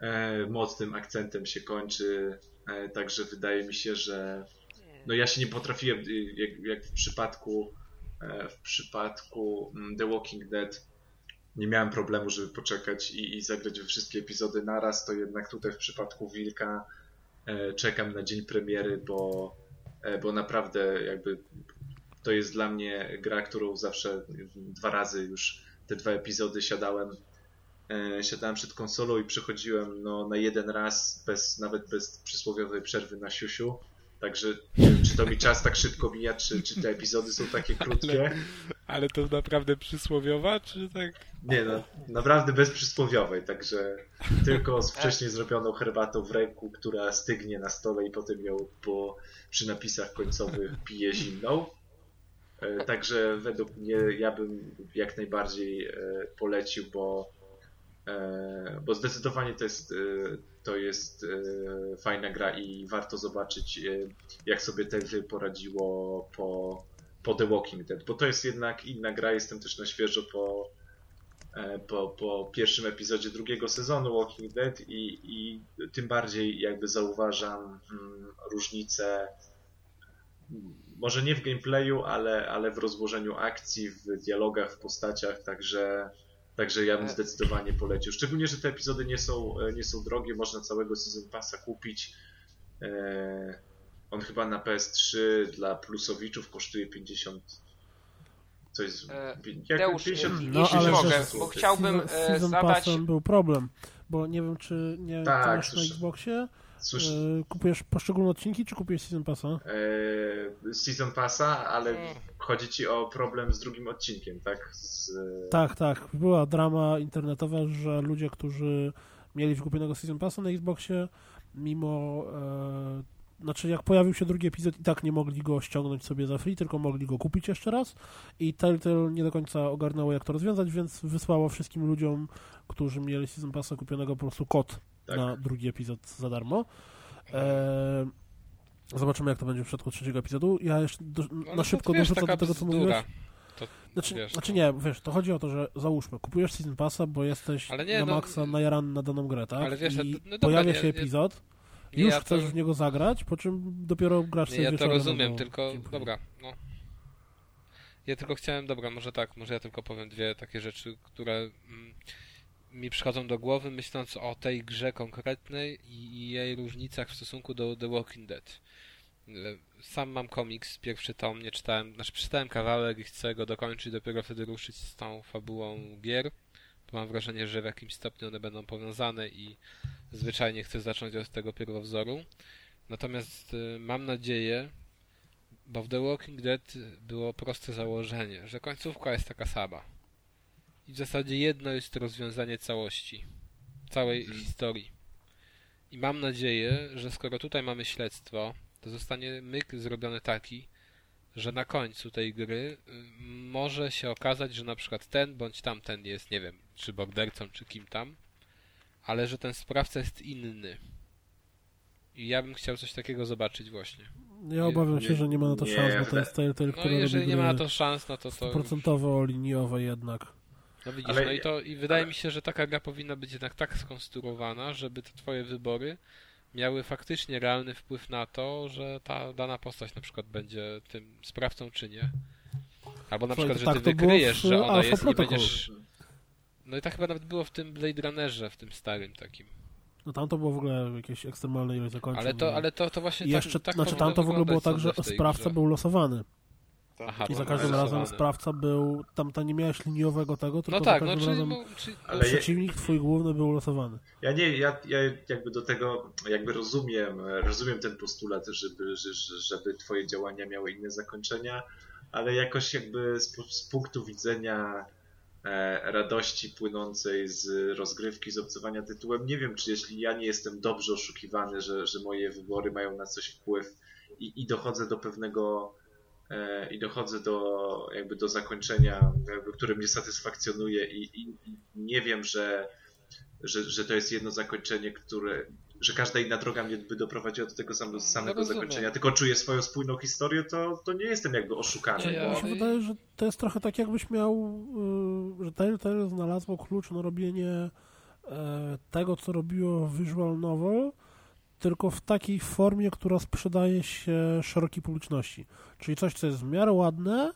e, mocnym akcentem się kończy, także wydaje mi się, że no ja się nie potrafiłem, y, jak, jak w przypadku w przypadku mm, The Walking Dead nie miałem problemu, żeby poczekać i, i zagrać we wszystkie epizody naraz, to jednak tutaj w przypadku Wilka czekam na dzień premiery, bo, bo naprawdę jakby to jest dla mnie gra, którą zawsze dwa razy już te dwa epizody siadałem e, siadałem przed konsolą i przechodziłem no, na jeden raz, bez, nawet bez przysłowiowej przerwy na siusiu. Także czy to mi czas tak szybko mija, czy, czy te epizody są takie krótkie. Ale to naprawdę przysłowiowa, czy tak? Nie no, naprawdę bez przysłowiowej, także tylko z wcześniej zrobioną herbatą w ręku, która stygnie na stole i potem ją po, przy napisach końcowych pije zimną. E, Także według mnie ja bym jak najbardziej e, polecił, bo, e, bo zdecydowanie to jest, to jest fajna gra i warto zobaczyć jak sobie Telltale poradziło po, po The Walking Dead, bo to jest jednak inna gra, jestem też na świeżo po, e, po, po pierwszym epizodzie drugiego sezonu Walking Dead i, i tym bardziej jakby zauważam mm, różnice mm, może nie w gameplayu, ale, ale w rozłożeniu akcji, w dialogach, w postaciach, także, także ja bym E. zdecydowanie polecił. Szczególnie, że te epizody nie są, e, nie są drogie, można całego Season Passa kupić. E, On chyba na PS3 dla plusowiczów kosztuje 50 coś z... E, jak Deusz, 50 jeśli No, ale mogę, bo chciałbym season, e, season zadać... Passem był problem, bo nie wiem, czy nie Tak, masz na słyszę. Xboxie, Słysz... e, kupujesz poszczególne odcinki, czy kupujesz Season Passa? e, Season Passa, ale Mm. chodzi ci o problem z drugim odcinkiem, tak? Z... Tak, tak. Była drama internetowa, że ludzie, którzy mieli wykupionego Season Passa na Xboxie, mimo... E, znaczy, jak pojawił się drugi epizod, i tak nie mogli go ściągnąć sobie za free, tylko mogli go kupić jeszcze raz. I Telltale nie do końca ogarnęło, jak to rozwiązać, więc wysłało wszystkim ludziom, którzy mieli Season Passa kupionego, po prostu kod Tak. na drugi epizod za darmo. E, zobaczymy, jak to będzie w przypadku trzeciego epizodu. Ja jeszcze do, No, na no szybko to, wiesz, dorzucę do tego, co mówiłeś. To, Znaczy, wiesz, znaczy no. nie, wiesz, to chodzi o to, że załóżmy, kupujesz Season Passa, bo jesteś nie, na no- maksa najarany na daną grę, tak? Ale wiesz, I no- no dobra, pojawia się nie- epizod, nie, już ja chcesz to- w niego zagrać, po czym dopiero grasz sobie ja to rozumiem, albo tylko później. dobra, no. Ja tylko chciałem, dobra, może tak, może ja tylko powiem dwie takie rzeczy, które mm, mi przychodzą do głowy, myśląc o tej grze konkretnej i, i jej różnicach w stosunku do The Walking Dead. E, Sam mam komiks, pierwszy tom, nie czytałem, znaczy przeczytałem kawałek i chcę go dokończyć, dopiero wtedy ruszyć z tą fabułą gier, bo mam wrażenie, że w jakimś stopniu one będą powiązane i zwyczajnie chcę zacząć od tego pierwowzoru. Natomiast y, mam nadzieję, bo w The Walking Dead było proste założenie, że końcówka jest taka sama. I w zasadzie jedno jest rozwiązanie całości, całej historii. I mam nadzieję, że skoro tutaj mamy śledztwo, to zostanie myk zrobiony taki, że na końcu tej gry y, może się okazać, że na przykład ten bądź tamten jest, nie wiem, czy mordercą, czy kim tam, ale że ten sprawca jest inny. I ja bym chciał coś takiego zobaczyć właśnie. Ja obawiam się, że nie ma na to nie, szans, bo to jest Telltale, No który jeżeli robi nie ma na to szans, no to to już... stuprocentowo liniowe jednak. No widzisz, Ale- no i to i wydaje ale- mi się, że taka gra powinna być jednak tak skonstruowana, żeby te twoje wybory miały faktycznie realny wpływ na to, że ta dana postać na przykład będzie tym sprawcą czy nie. Albo na Słuchaj, przykład, że ty tak było wykryjesz, w że ona Alpha jest i Protocol. będziesz... No i tak chyba nawet było w tym Blade Runnerze, w tym starym takim. No tam to było w ogóle jakieś ekstremalne ilość zakończeń. Ale to, ale to, to właśnie tak, jeszcze, tak znaczy tam to w ogóle było tak, że sprawca grze. był losowany. Aha, I za każdym razem sprawca był, tam, tam nie miałeś liniowego tego, tylko No tak, za no każdym czyli, razem je- przeciwnik twój główny był losowany. Ja nie, ja, ja jakby do tego, jakby rozumiem, rozumiem ten postulat, żeby, że- że- żeby twoje działania miały inne zakończenia, ale jakoś jakby z, z punktu widzenia radości płynącej z rozgrywki, z obcowania tytułem, nie wiem, czy jeśli ja nie jestem dobrze oszukiwany, że, że moje wybory mają na coś wpływ i, i dochodzę do pewnego e, i dochodzę do jakby do zakończenia, jakby, które mnie satysfakcjonuje i, i nie wiem, że że, że to jest jedno zakończenie, które, że każda inna droga mnie by doprowadziła do tego samego, samego rozumiem. zakończenia, tylko czuję swoją spójną historię, to, to nie jestem jakby oszukany. Nie, ja- Mi się ale- wydaje, że to jest trochę tak jakbyś miał, y, że Telltale znalazło klucz na robienie e, tego, co robiło Visual Novel, tylko w takiej formie, która sprzedaje się szerokiej publiczności. Czyli coś, co jest w miarę ładne,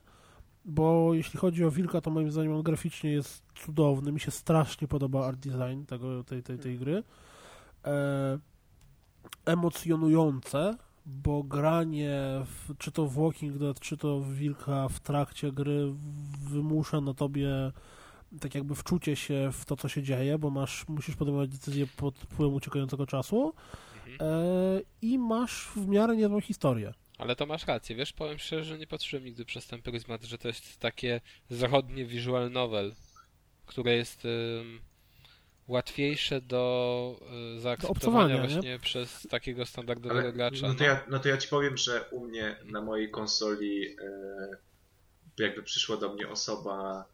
bo jeśli chodzi o Wilka, to moim zdaniem on graficznie jest cudowny. Mi się strasznie podoba art design tego, tej, tej, tej gry. E, emocjonujące, bo granie w, czy to w Walking Dead, czy to w Wilka w trakcie gry wymusza na tobie tak jakby wczucie się w to, co się dzieje, bo masz, musisz podejmować decyzje pod wpływem uciekającego czasu Mhm. e, i masz w miarę niezłą historię. Ale to masz rację, wiesz, powiem szczerze, że nie patrzyłem nigdy przez ten pryzmat, że to jest takie zachodnie visual novel, które jest ym, łatwiejsze do y, zaakceptowania nie? właśnie przez takiego standardowego Ale, gracza. no, to ja, no to ja ci powiem, że u mnie na mojej konsoli e, jakby przyszła do mnie osoba,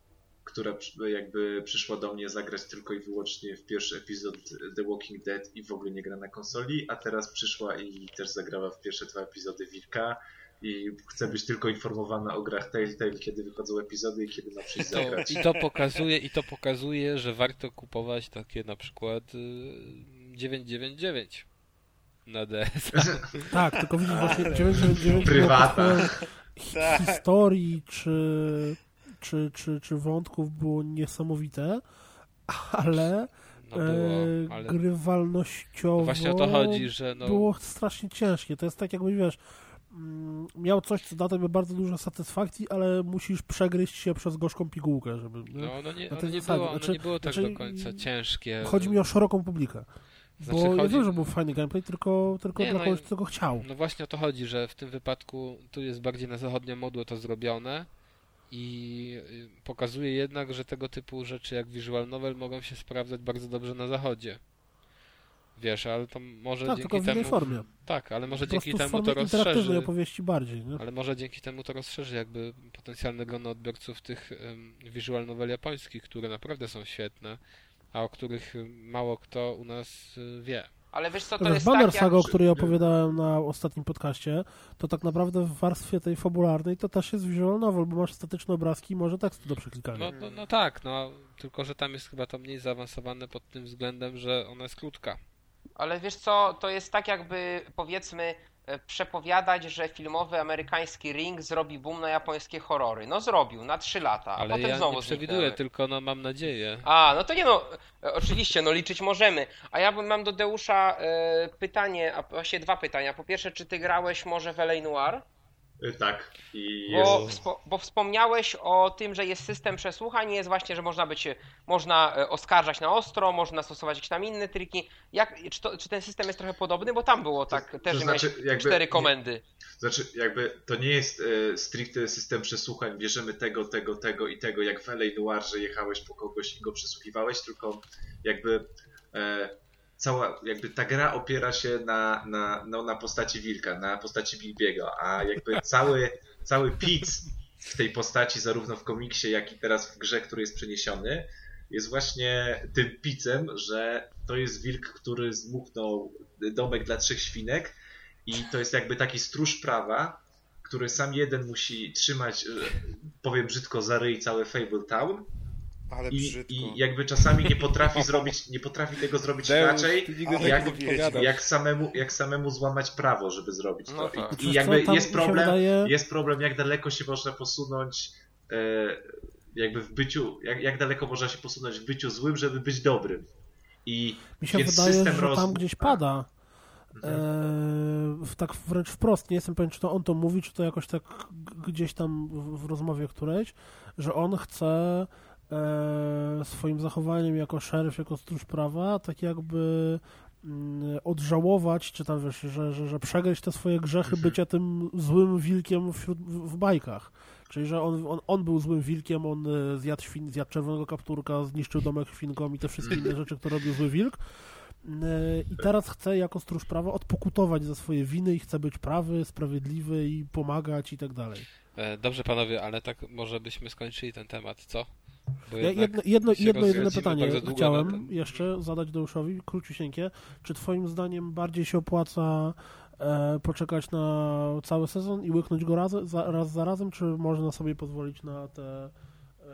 która jakby przyszła do mnie zagrać tylko i wyłącznie w pierwszy epizod The Walking Dead i w ogóle nie gra na konsoli, a teraz przyszła i też zagrała w pierwsze dwa epizody Wilka i chce być tylko informowana o grach Telltale, kiedy wychodzą epizody i kiedy ma przyjść To, zagrać. I to pokazuje, i to pokazuje, że warto kupować takie na przykład y, 999 na DS. Tak, tylko widzisz właśnie 999 Prywata. wpływem hi- historii czy, czy, czy, czy wątków było niesamowite, ale, No było, e, ale grywalnościowo no właśnie o to chodzi, że no, było strasznie ciężkie. To jest tak jakby, wiesz, miał coś, co da tobie bardzo dużo satysfakcji, ale musisz przegryźć się przez gorzką pigułkę, żeby... nie? no, no nie, na ono nie było, ono Znaczy- nie było tak znaczy, do końca ciężkie. Chodzi mi o szeroką publikę. Bo Znaczy, ja chodzi- wiem, że był fajny gameplay, tylko, tylko Nie, dla no kogoś, kto tego chciał. No właśnie o to chodzi, że w tym wypadku tu jest bardziej na zachodnie modłę to zrobione i y, pokazuje jednak, że tego typu rzeczy jak visual novel mogą się sprawdzać bardzo dobrze na zachodzie. Wiesz, ale to może Tak, dzięki tylko w innej temu... formie. Tak, ale może Po dzięki temu to rozszerzy... opowieści bardziej. Nie? Ale może dzięki temu to rozszerzy jakby potencjalne grono odbiorców tych um, visual novel japońskich, które naprawdę są świetne, a o których mało kto u nas y, wie. Ale wiesz co, to Wiesz, jest Banner tak jak... Saga, o której opowiadałem na ostatnim podcaście, to tak naprawdę w warstwie tej fabularnej to też jest visual novel, bo masz statyczne obrazki i może tekstu do przeklikania. No, no, no tak, no tylko że tam jest chyba to mniej zaawansowane pod tym względem, że ona jest krótka. Ale wiesz co, to jest tak jakby powiedzmy e, przepowiadać, że filmowy amerykański Ring zrobi boom na japońskie horrory. No zrobił, na 3 lata, a Ale potem ja znowu nie przewiduję, zniknęły. tylko no mam nadzieję. A, no to nie no, e, oczywiście, no liczyć możemy. A ja bym- mam do Deusza e, pytanie, a właśnie dwa pytania. Po pierwsze, czy ty grałeś może w L.A. Noir? Y, Tak. I Bo, jest... wspo- bo wspomniałeś o tym, że jest system przesłuchań jest właśnie, że można być, można e, oskarżać na ostro, można stosować jakieś tam inne triki. Jak, czy, to, czy ten system jest trochę podobny? Bo tam było tak, to też że znaczy, jakby- cztery nie- komendy. Znaczy, jakby to nie jest e, stricte system przesłuchań, bierzemy tego, tego, tego i tego, jak w LA Noir, że jechałeś po kogoś i go przesłuchiwałeś, tylko jakby e, cała, jakby ta gra opiera się na, na, no, na postaci wilka, na postaci Bilbiego, a jakby cały, cały pic w tej postaci, zarówno w komiksie, jak i teraz w grze, który jest przeniesiony, jest właśnie tym picem, że to jest wilk, który zmuchnął domek dla trzech świnek i to jest jakby taki stróż prawa, który sam jeden musi trzymać, e, powiem brzydko, za ryj całe Fable Town Ale i, brzydko. i jakby czasami nie potrafi zrobić, nie potrafi tego zrobić Deus, inaczej, jak, jak, samemu, jak samemu złamać prawo, żeby zrobić No to. tak. I, i jakby jest problem, wydaje- jest problem, jak daleko się można posunąć e, jakby w byciu, jak, jak daleko można się posunąć w byciu złym, żeby być dobrym. I Mi się jest wydaje, system że roz- tam gdzieś pada. Mhm. E, tak wręcz wprost, nie jestem pewien, czy to on to mówi, czy to jakoś tak gdzieś tam w, w rozmowie którejś, że on chce e, swoim zachowaniem jako szeryf, jako stróż prawa, tak jakby mm, odżałować, czy tam wiesz, że, że, że przegryźć te swoje grzechy Mhm. bycia tym złym wilkiem wśród, w, bajkach. Czyli, że on, on, on był złym wilkiem, on e, zjadł, świn, zjadł czerwonego kapturka, zniszczył domek świnkom i te wszystkie inne rzeczy, które robił zły wilk. E, I teraz chce jako stróż prawa odpokutować za swoje winy i chce być prawy, sprawiedliwy i pomagać i tak dalej. E, Dobrze panowie, ale tak może byśmy skończyli ten temat, co? Ja, jedno jedno, jedno jedyne pytanie chciałem ten- jeszcze zadać Deuszowi, króciusieńkie. Czy twoim zdaniem bardziej się opłaca e, poczekać na cały sezon i łyknąć go raz za, raz za razem, czy można sobie pozwolić na te e,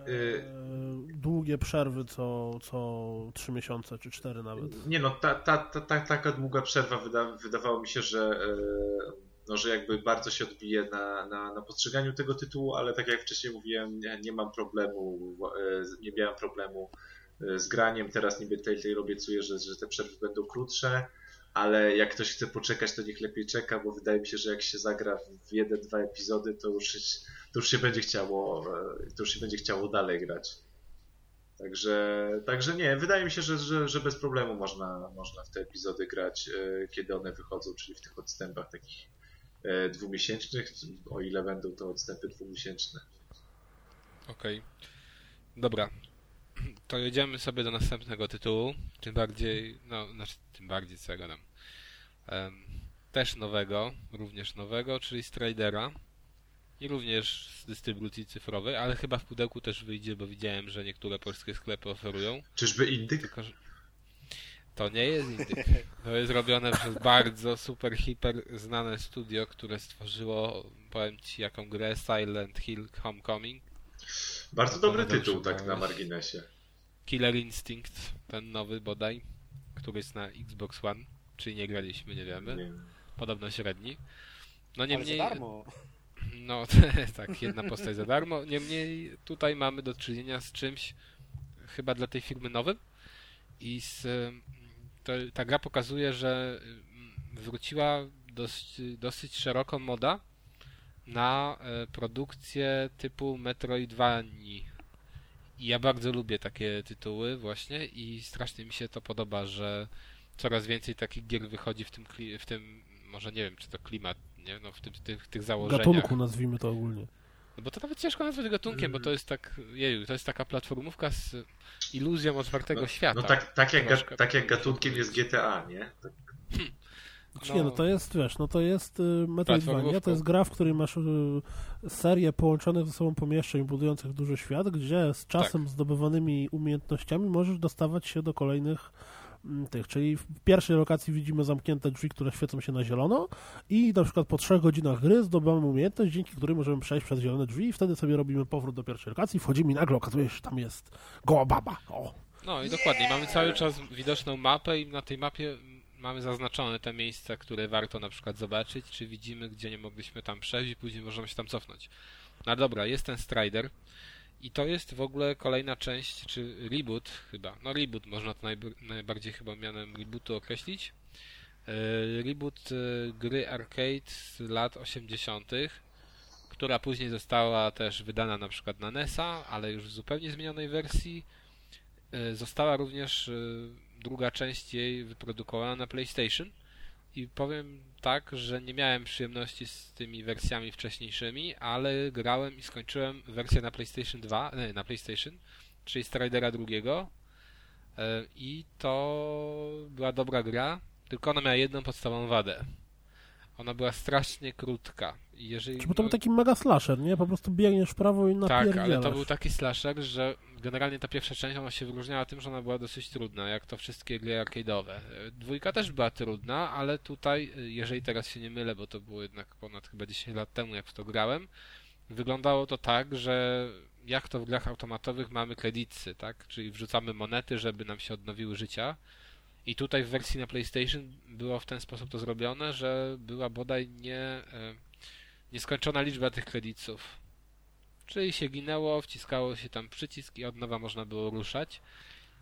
Y- długie przerwy co, co trzy miesiące, czy cztery nawet? Nie no, ta, ta, ta, ta, taka długa przerwa wyda, wydawało mi się, że, no, że jakby bardzo się odbije na, na, na postrzeganiu tego tytułu, ale tak jak wcześniej mówiłem, nie, nie mam problemu, e, nie miałem problemu e, z graniem. Teraz niby Telltale obiecuje, że, że te przerwy będą krótsze, ale jak ktoś chce poczekać, to niech lepiej czeka, bo wydaje mi się, że jak się zagra w jeden, dwa epizody, to już, to już się będzie chciało, e, to już się będzie chciało dalej grać. Także, także nie, wydaje mi się, że, że, że bez problemu można, można w te epizody grać, kiedy one wychodzą, czyli w tych odstępach takich dwumiesięcznych, o ile będą to odstępy dwumiesięczne. Okej. Dobra. To jedziemy sobie do następnego tytułu. Tym bardziej, no, znaczy, tym bardziej co ja gadam. Em, też nowego, również nowego, czyli Stridera. I również z dystrybucji cyfrowej, ale chyba w pudełku też wyjdzie, bo widziałem, że niektóre polskie sklepy oferują. Czyżby indyk? Tylko, że to nie jest indyk. To jest robione przez bardzo super, hiper znane studio, które stworzyło, powiem ci, jaką grę Silent Hill Homecoming. Bardzo To dobry tytuł, tak na marginesie. Killer Instinct, ten nowy bodaj, który jest na Xbox One, czyli nie graliśmy, nie wiemy. Nie. Podobno średni. No Ale niemniej, za darmo. no tak, jedna postać za darmo. Niemniej tutaj mamy do czynienia z czymś chyba dla tej firmy nowym i z, to, ta gra pokazuje, że em, wróciła dość, dosyć szeroko moda na e, produkcję typu Metroidvanii. I ja bardzo lubię takie tytuły właśnie i strasznie mi się to podoba, że coraz więcej takich gier wychodzi w tym, w tym może nie wiem, czy to klimat, nie? No w tym, tych, tych założeniach. Gatunku nazwijmy to ogólnie. No bo to nawet ciężko nazwać gatunkiem, bo to jest tak, jeju, to jest taka platformówka z iluzją otwartego No, świata. no tak, tak, jak, ga- tak jak gatunkiem jest GTA, nie? Tak, Znaczy nie, no to jest, wiesz, no to jest y, Metroidvania, to jest gra, w której masz y, serię połączonych ze sobą pomieszczeń budujących duży świat, gdzie z czasem zdobywanymi umiejętnościami możesz dostawać się do kolejnych tych, czyli w pierwszej lokacji widzimy zamknięte drzwi, które świecą się na zielono i na przykład po trzech godzinach gry zdobywamy umiejętność, dzięki której możemy przejść przez zielone drzwi i wtedy sobie robimy powrót do pierwszej lokacji, wchodzimy i nagle okazuje się, że tam jest goła baba. O. No i dokładnie, mamy cały czas widoczną mapę i na tej mapie mamy zaznaczone te miejsca, które warto na przykład zobaczyć, czy widzimy, gdzie nie mogliśmy tam przejść i później możemy się tam cofnąć. No dobra, jest ten Strider i to jest w ogóle kolejna część, czy reboot chyba, no reboot można to najb- najbardziej chyba mianem rebootu określić. E, Reboot e, gry arcade z lat 80., która później została też wydana na przykład na NES-a, ale już w zupełnie zmienionej wersji. E, Została również druga część jej wyprodukowana na PlayStation i powiem tak, że nie miałem przyjemności z tymi wersjami wcześniejszymi, ale grałem i skończyłem wersję na PlayStation 2, nie, na PlayStation, czyli Stridera drugiego E, I to była dobra gra, tylko ona miała jedną podstawową wadę. Ona była strasznie krótka. Jeżeli, Czy bo to był taki mega slasher, nie? Po prostu biegniesz w prawo i tak, napierdzielasz. ale to był taki slasher, że generalnie ta pierwsza część ona się wyróżniała tym, że ona była dosyć trudna, jak to wszystkie gry arcade'owe. Dwójka też była trudna, ale tutaj, jeżeli teraz się nie mylę, bo to było jednak ponad chyba 10 lat temu, jak w to grałem, wyglądało to tak, że jak to w grach automatowych mamy kredytsy, tak? Czyli wrzucamy monety, żeby nam się odnowiły życia. I tutaj w wersji na PlayStation było w ten sposób to zrobione, że była bodaj nie, e, nieskończona liczba tych kredytów. Czyli się ginęło, wciskało się tam przycisk i od nowa można było ruszać.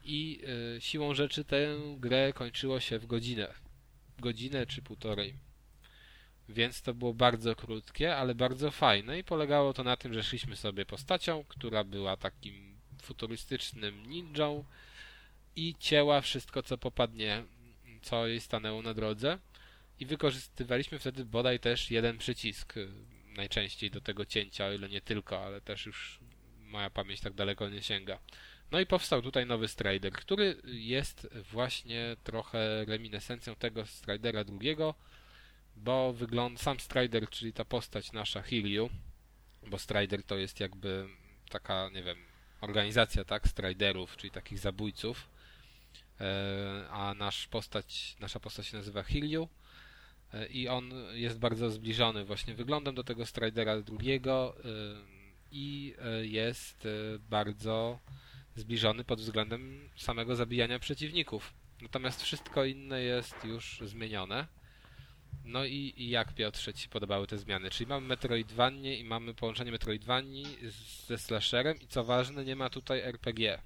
I e, siłą rzeczy tę grę kończyło się w godzinę. Godzinę czy półtorej. Więc to było bardzo krótkie, ale bardzo fajne i polegało to na tym, że szliśmy sobie postacią, która była takim futurystycznym ninją i cięła wszystko, co popadnie, co jej stanęło na drodze. I wykorzystywaliśmy wtedy bodaj też jeden przycisk, y, najczęściej do tego cięcia, o ile nie tylko, ale też już moja pamięć tak daleko nie sięga. No i powstał tutaj nowy Strider, który jest właśnie trochę reminiscencją tego Stridera drugiego, bo wygląda sam Strider, czyli ta postać nasza Hiryu, bo Strider to jest jakby taka, nie wiem, organizacja, tak, Striderów, czyli takich zabójców, e, a nasz postać, nasza postać się nazywa Hiryu i on jest bardzo zbliżony właśnie wyglądem do tego Stridera drugiego e, i e, jest e, bardzo zbliżony pod względem samego zabijania przeciwników. Natomiast wszystko inne jest już zmienione. No i, i jak Piotrze Ci podobały te zmiany? Czyli mamy Metroidvanię i mamy połączenie Metroidvanii ze slasherem i co ważne, nie ma tutaj RPG.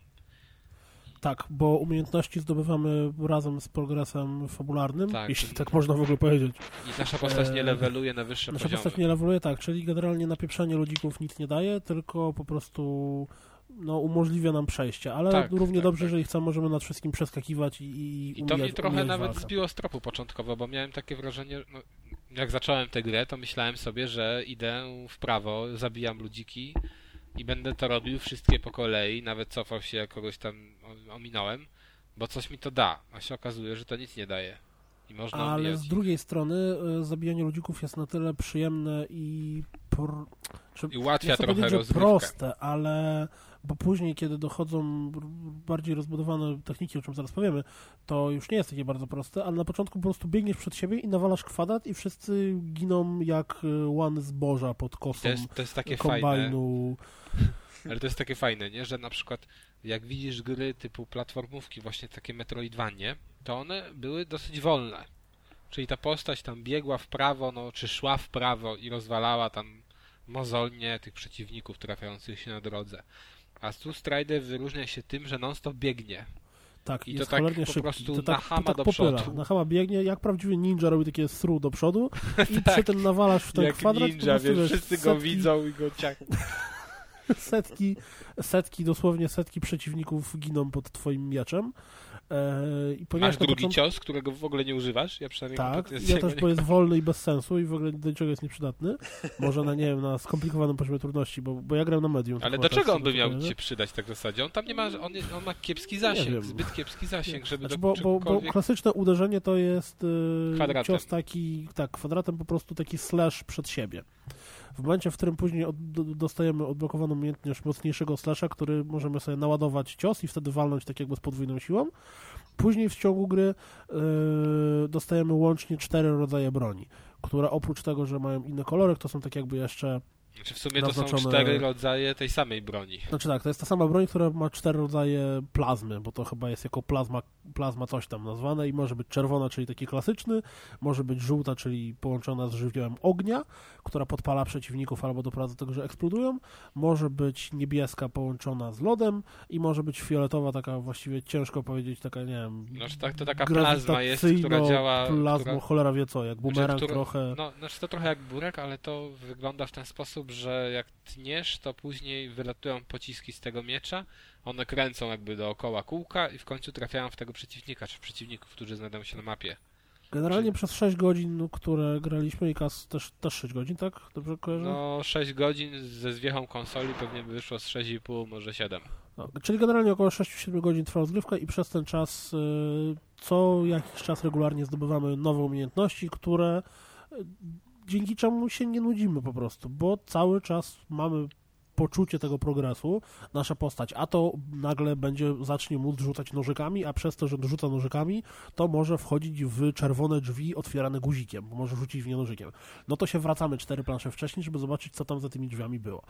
Tak, bo umiejętności zdobywamy razem z progresem fabularnym, Tak. jeśli tak można w ogóle powiedzieć. I nasza postać nie Eee, leveluje na wyższe Nasza poziomy. postać nie leveluje, tak, czyli generalnie napieprzanie ludzików nic nie daje, tylko po prostu no, umożliwia nam przejście, ale Tak, równie tak, dobrze, tak. jeżeli chcemy, możemy nad wszystkim przeskakiwać i, i, I to mnie umijać- trochę umijać nawet walkę. zbiło z tropu początkowo, bo miałem takie wrażenie, no, jak zacząłem tę grę, to myślałem sobie, że idę w prawo, zabijam ludziki i będę to robił wszystkie po kolei, nawet cofał się, jak kogoś tam ominąłem, bo coś mi to da, a się okazuje, że to nic nie daje. I można Ale z ich. drugiej strony y, zabijanie ludzików jest na tyle przyjemne i, pr... czy, I ułatwia trochę rozgrywkę. proste, ale bo później, kiedy dochodzą bardziej rozbudowane techniki, o czym zaraz powiemy, to już nie jest takie bardzo proste, ale na początku po prostu biegniesz przed siebie i nawalasz kwadrat i wszyscy giną jak y, łany zboża pod To kosą jest, to jest takie fajne, kombajnu. Ale to jest takie fajne, nie? Że na przykład jak widzisz gry typu platformówki, właśnie takie Metroidvanie, to one były dosyć wolne. Czyli ta postać tam biegła w prawo, no, czy szła w prawo i rozwalała tam mozolnie tych przeciwników trafiających się na drodze. A tu Strider wyróżnia się tym, że non-stop biegnie. Tak, I to jest tak cholernie po szybki. prostu to tak, na chama to tak do popyla. przodu. Na chama biegnie, jak prawdziwy ninja robi takie sru do przodu i Tak. przy tym nawalasz w ten Jak kwadrat po ninja, wiesz, wszyscy go setki- widzą i go ciach. setki, setki, dosłownie setki przeciwników giną pod twoim mieczem. E, i Masz drugi początku- cios, którego w ogóle nie używasz? Ja przynajmniej Tak, ja też, bo jest wolny i bez sensu i w ogóle do niczego jest nieprzydatny. Może na, nie wiem, na skomplikowanym poziomie trudności, bo, bo ja gram na medium. Ale do czego z on by miał się przydać tak w zasadzie? On tam nie ma, on, on ma kiepski zasięg, zbyt kiepski zasięg, żeby Znaczy, bo, bo, bo klasyczne uderzenie to jest y, Kwadratem. cios taki, tak, kwadratem po prostu taki slash przed siebie. W momencie, w którym później od, do, dostajemy odblokowaną umiejętność mocniejszego slasha, który możemy sobie naładować cios i wtedy walnąć tak jakby z podwójną siłą. Później w ciągu gry y, dostajemy łącznie cztery rodzaje broni, które oprócz tego, że mają inne kolory, to są tak jakby jeszcze Znaczy w sumie to są cztery rodzaje tej samej broni. Znaczy tak, to jest ta sama broń, która ma cztery rodzaje plazmy, bo to chyba jest jako plazma, plazma coś tam nazwane i może być czerwona, czyli taki klasyczny, może być żółta, czyli połączona z żywiołem ognia, która podpala przeciwników albo doprowadza do tego, że eksplodują, może być niebieska połączona z lodem i może być fioletowa, taka właściwie ciężko powiedzieć, taka nie wiem... Znaczy tak, to taka plazma jest, która działa... Plazmo, która... cholera wie co, jak bumerang która- trochę... No, znaczy to trochę jak burek, ale to wygląda w ten sposób, że jak tniesz, to później wylatują pociski z tego miecza, one kręcą jakby dookoła kółka i w końcu trafiają w tego przeciwnika, czy w przeciwników, którzy znajdują się na mapie. Generalnie przez 6 godzin, no, które graliśmy i kas też, też 6 godzin, tak? Dobrze kojarzę? No 6 godzin ze zwiechą konsoli pewnie by wyszło z 6,5, może 7. No, czyli generalnie około 6-7 godzin trwa rozgrywka i przez ten czas y, co jakiś czas regularnie zdobywamy nowe umiejętności, które dzięki czemu się nie nudzimy po prostu, bo cały czas mamy poczucie tego progresu, nasza postać, a to nagle będzie, zacznie móc rzucać nożykami, a przez to, że rzuca nożykami, to może wchodzić w czerwone drzwi otwierane guzikiem, bo może rzucić w nie nożykiem. No to się wracamy cztery plansze wcześniej, żeby zobaczyć, co tam za tymi drzwiami było.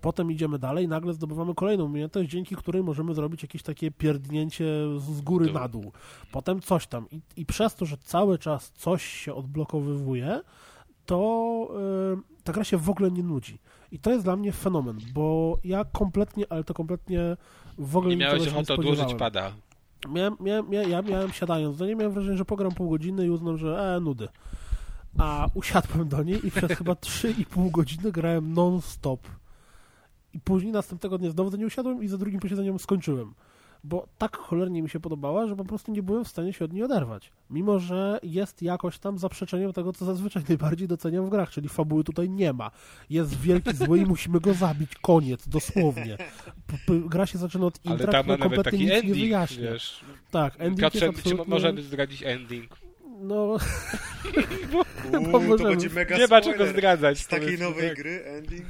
Potem idziemy dalej, nagle zdobywamy kolejną umiejętność, dzięki której możemy zrobić jakieś takie pierdnięcie z góry na dół. Potem coś tam. I, I przez to, że cały czas coś się odblokowywuje, to yy, ta gra się w ogóle nie nudzi. I to jest dla mnie fenomen, bo ja kompletnie, ale to kompletnie w ogóle Nie miałeś nie ochoty odłożyć pada. Miałem, miałem, ja, ja miałem siadając do niej, miałem wrażenie, że pogram pół godziny i uznam, że e, nudy. A usiadłem do niej i przez chyba 3,5 godziny grałem non-stop. I później następnego dnia znowu do niej usiadłem i za drugim posiedzeniem skończyłem. Bo tak cholernie mi się podobała, że po prostu nie byłem w stanie się od niej oderwać. Mimo, że jest jakoś tam zaprzeczeniem tego, co zazwyczaj najbardziej doceniam w grach, czyli fabuły tutaj nie ma. Jest wielki zły i musimy go zabić. Koniec, dosłownie. P- p- gra się zaczyna od Ale intra, tam ma która nawet taki nic nie ending, wyjaśnia. wiesz. Tak, ending Piotrze, jest czy absolutnie... możemy zdradzić ending? No, Uuu, to możemy. będzie mega Nie ma czego zdradzać. Z takiej nowej tak. gry ending.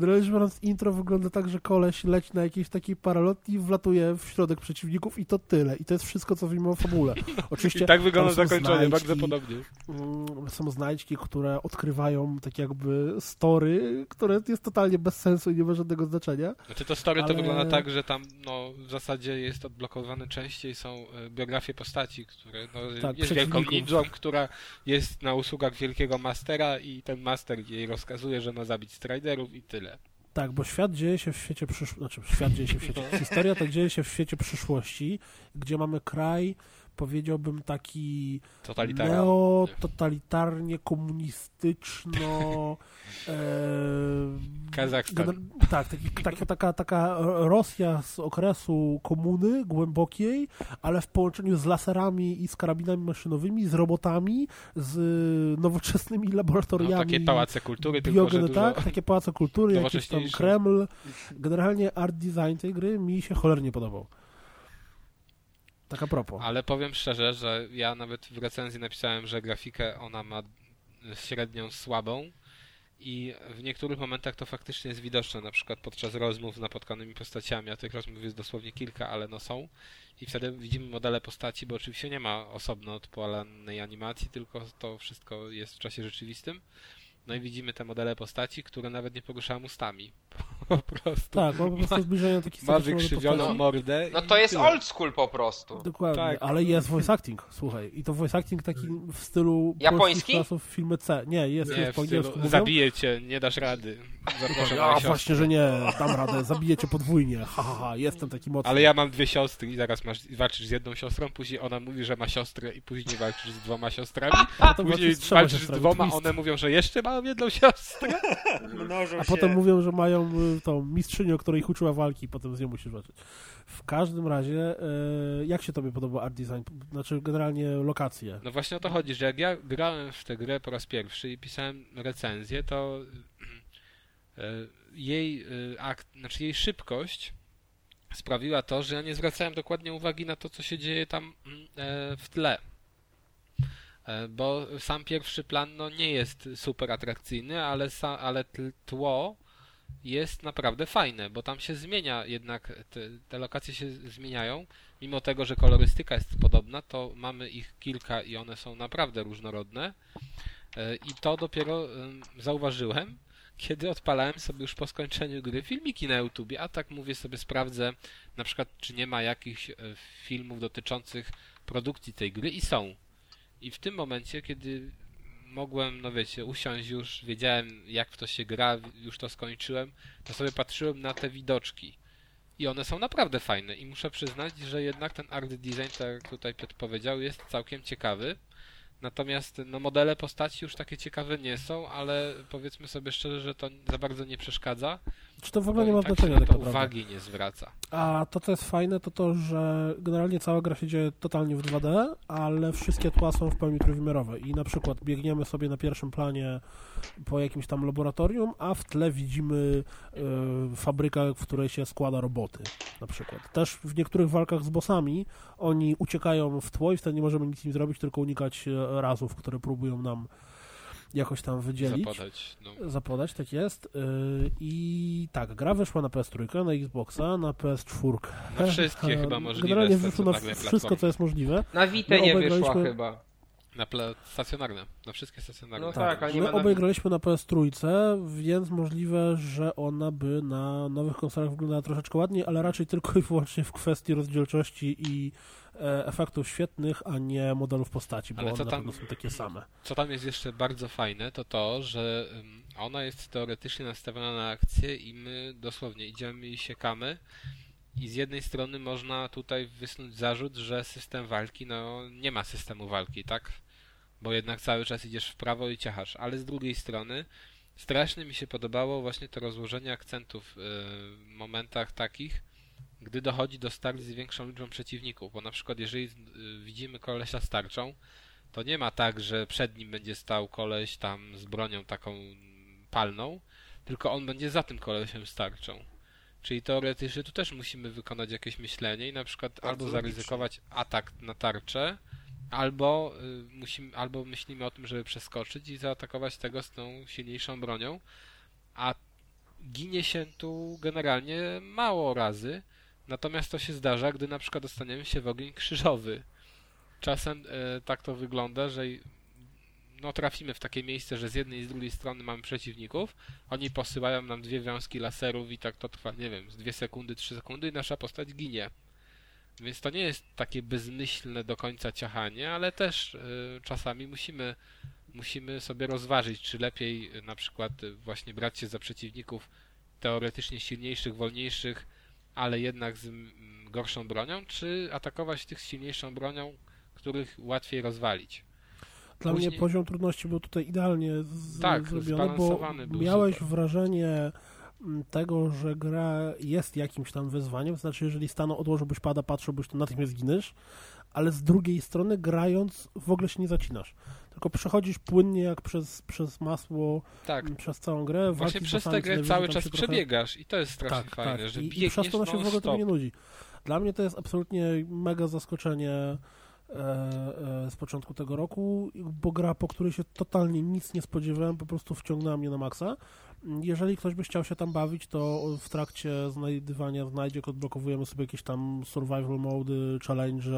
Generalnie rzecz biorąc, intro wygląda tak, że koleś leci na jakiejś takiej paralotni i wlatuje w środek przeciwników i to tyle. I to jest wszystko, co wiemy o fabule. Oczywiście I tak wygląda zakończenie, bardzo znajdźki, podobnie. mm, Są znajdźki, które odkrywają tak jakby story, które jest totalnie bez sensu i nie ma żadnego znaczenia. Znaczy to story to Ale- wygląda tak, że tam no, w zasadzie jest odblokowane częściej są e, biografie postaci, które no, Tak, jest wielką ninją, która jest na usługach wielkiego mastera i ten master jej rozkazuje, że ma zabić striderów i tyle. Tak, bo świat dzieje się w świecie przyszłości, znaczy świat dzieje się w świecie, historia to dzieje się w świecie przyszłości, gdzie mamy kraj, powiedziałbym taki neototalitarnie komunistyczno e, Kazachstan. gener- tak, taki, taki, taka, taka Rosja z okresu komuny głębokiej, ale w połączeniu z laserami i z karabinami maszynowymi, z robotami, z nowoczesnymi No, laboratoriami. takie pałace kultury, tylko że dużo... tak, takie pałace kultury, jakiś tam. Kreml. Generalnie art design tej gry mi się cholernie podobał. Tak a propos. Ale powiem szczerze, że ja nawet w recenzji napisałem, że grafikę ona ma średnią słabą i w niektórych momentach to faktycznie jest widoczne, na przykład podczas rozmów z napotkanymi postaciami, a tych rozmów jest dosłownie kilka, ale no są i wtedy widzimy modele postaci, bo oczywiście nie ma osobno odpalanej animacji, tylko to wszystko jest w czasie rzeczywistym. No i widzimy te modele postaci, które nawet nie poruszają ustami. Po prostu. Tak, ma po prostu zbliżenie takich Ma wykrzywioną mordę. No to jest tyle. old school po prostu. Dokładnie, Tak. ale jest voice acting, słuchaj. I to voice acting taki w stylu Japoński? polskich klasów w filmie C. Nie, jest, Nie, jest po angielsku zabiję cię, nie dasz rady. Zapraszam A właśnie, że nie, dam radę, zabiję cię podwójnie. Ha, ha, ha, jestem taki mocny. Ale ja mam dwie siostry i zaraz masz, walczysz z jedną siostrą, później ona mówi, że ma siostrę i później walczysz z dwoma siostrami, A później walczysz z walczysz z dwoma, twist. one mówią, że jeszcze mam jedną siostrę. Mnożą A się. potem mówią, że mają y, tą mistrzynię, o której ich uczyła walki i potem z nią musisz walczyć. W każdym razie, e, jak się tobie podoba art design? Znaczy generalnie lokacje. No właśnie o to chodzi, że jak ja grałem w tę grę po raz pierwszy i pisałem recenzję, to e, jej e, akt, znaczy jej szybkość sprawiła to, że ja nie zwracałem dokładnie uwagi na to, co się dzieje tam mm, w tle. E, Bo sam pierwszy plan no, nie jest super atrakcyjny, ale, ale tło jest naprawdę fajne, bo tam się zmienia jednak, te, te lokacje się zmieniają. Mimo tego, że kolorystyka jest podobna, to mamy ich kilka i one są naprawdę różnorodne. E, I to dopiero em, zauważyłem, kiedy odpalałem sobie już po skończeniu gry filmiki na YouTubie, a tak mówię sobie sprawdzę na przykład czy nie ma jakichś e, filmów dotyczących produkcji tej gry i są. I w tym momencie, kiedy mogłem, no wiecie, usiąść już, wiedziałem jak w to się gra, już to skończyłem, to sobie patrzyłem na te widoczki. I one są naprawdę fajne i muszę przyznać, że jednak ten art design, tak jak tutaj Piotr powiedział, jest całkiem ciekawy. Natomiast no, modele postaci już takie ciekawe nie są, ale powiedzmy sobie szczerze, że to za bardzo nie przeszkadza. Czy to w ogóle nie ma tak znaczenia tak to naprawdę. uwagi nie zwraca. A to, co jest fajne, to to, że generalnie cała gra się dzieje totalnie w 2D, ale wszystkie tła są w pełni trójwymiarowe. I na przykład biegniemy sobie na pierwszym planie po jakimś tam laboratorium, a w tle widzimy y, fabrykę, w której się składa roboty, na przykład. Też w niektórych walkach z bossami oni uciekają w tło i wtedy nie możemy nic im zrobić, tylko unikać e, razów, które próbują nam jakoś tam wydzielić Zapodać. No. zapodać, tak jest. Yy, I tak, gra wyszła na PS3, na Xboxa, na PS4. Na wszystkie E, chyba możliwe Generalnie te wyszło na stacjonarne wszystko, platformy. co jest możliwe. Na Vita nie wyszła graliśmy- chyba. Na pla- stacjonarne. Na wszystkie stacjonarne. No tak, ale nie My ma na obaj Vita. graliśmy na PS3, więc możliwe, że ona by na nowych konsolach wyglądała troszeczkę ładniej, ale raczej tylko i wyłącznie w kwestii rozdzielczości i efektów świetnych, a nie modelów postaci, bo Ale one tam- są takie same. Co tam jest jeszcze bardzo fajne, to to, że ona jest teoretycznie nastawiona na akcję i my dosłownie idziemy i siekamy. I z jednej strony można tutaj wysnuć zarzut, że system walki, no nie ma systemu walki, tak? Bo jednak cały czas idziesz w prawo i ciachasz. Ale z drugiej strony strasznie mi się podobało właśnie to rozłożenie akcentów yy, w momentach takich, gdy dochodzi do starć z większą liczbą przeciwników. Bo na przykład jeżeli yy, widzimy kolesia z tarczą, to nie ma tak, że przed nim będzie stał koleś tam z bronią taką palną, tylko on będzie za tym kolesiem z tarczą. Czyli teoretycznie tu też musimy wykonać jakieś myślenie i na przykład Bardzo albo logicznie. zaryzykować atak na tarczę, albo, y, musimy, albo myślimy o tym, żeby przeskoczyć i zaatakować tego z tą silniejszą bronią, a ginie się tu generalnie mało razy, natomiast to się zdarza, gdy na przykład dostaniemy się w ogień krzyżowy. Czasem e, tak to wygląda, że no, trafimy w takie miejsce, że z jednej i z drugiej strony mamy przeciwników, oni posyłają nam dwie wiązki laserów i tak to trwa, nie wiem, z dwie sekundy, trzy sekundy i nasza postać ginie. Więc to nie jest takie bezmyślne do końca ciachanie, ale też e, czasami musimy, musimy sobie rozważyć, czy lepiej e, na przykład e, właśnie brać się za przeciwników teoretycznie silniejszych, wolniejszych, ale jednak z mm, gorszą bronią, czy atakować tych z silniejszą bronią, których łatwiej rozwalić. Dla Później- mnie poziom trudności był tutaj idealnie z, Tak, zrobiony, bo miałeś super. wrażenie mm, tego, że gra jest jakimś tam wyzwaniem, znaczy jeżeli stanął, odłożyłbyś pada, patrzyłbyś, to natychmiast zginiesz, ale z drugiej strony grając w ogóle się nie zacinasz. Tylko przechodzisz płynnie jak przez, przez masło Tak, przez całą grę. właśnie przez tę grę cały czas się trochę- przebiegasz i to jest strasznie tak, fajne, tak. że I, I biegniesz przez to się w ogóle tego nie nudzi. Dla mnie to jest absolutnie mega zaskoczenie e, e, z początku tego roku, bo gra, po której się totalnie nic nie spodziewałem, po prostu wciągnęła mnie na maksa. Jeżeli ktoś by chciał się tam bawić, to w trakcie znajdywania znajdziek odblokowujemy sobie jakieś tam survival mody, challenge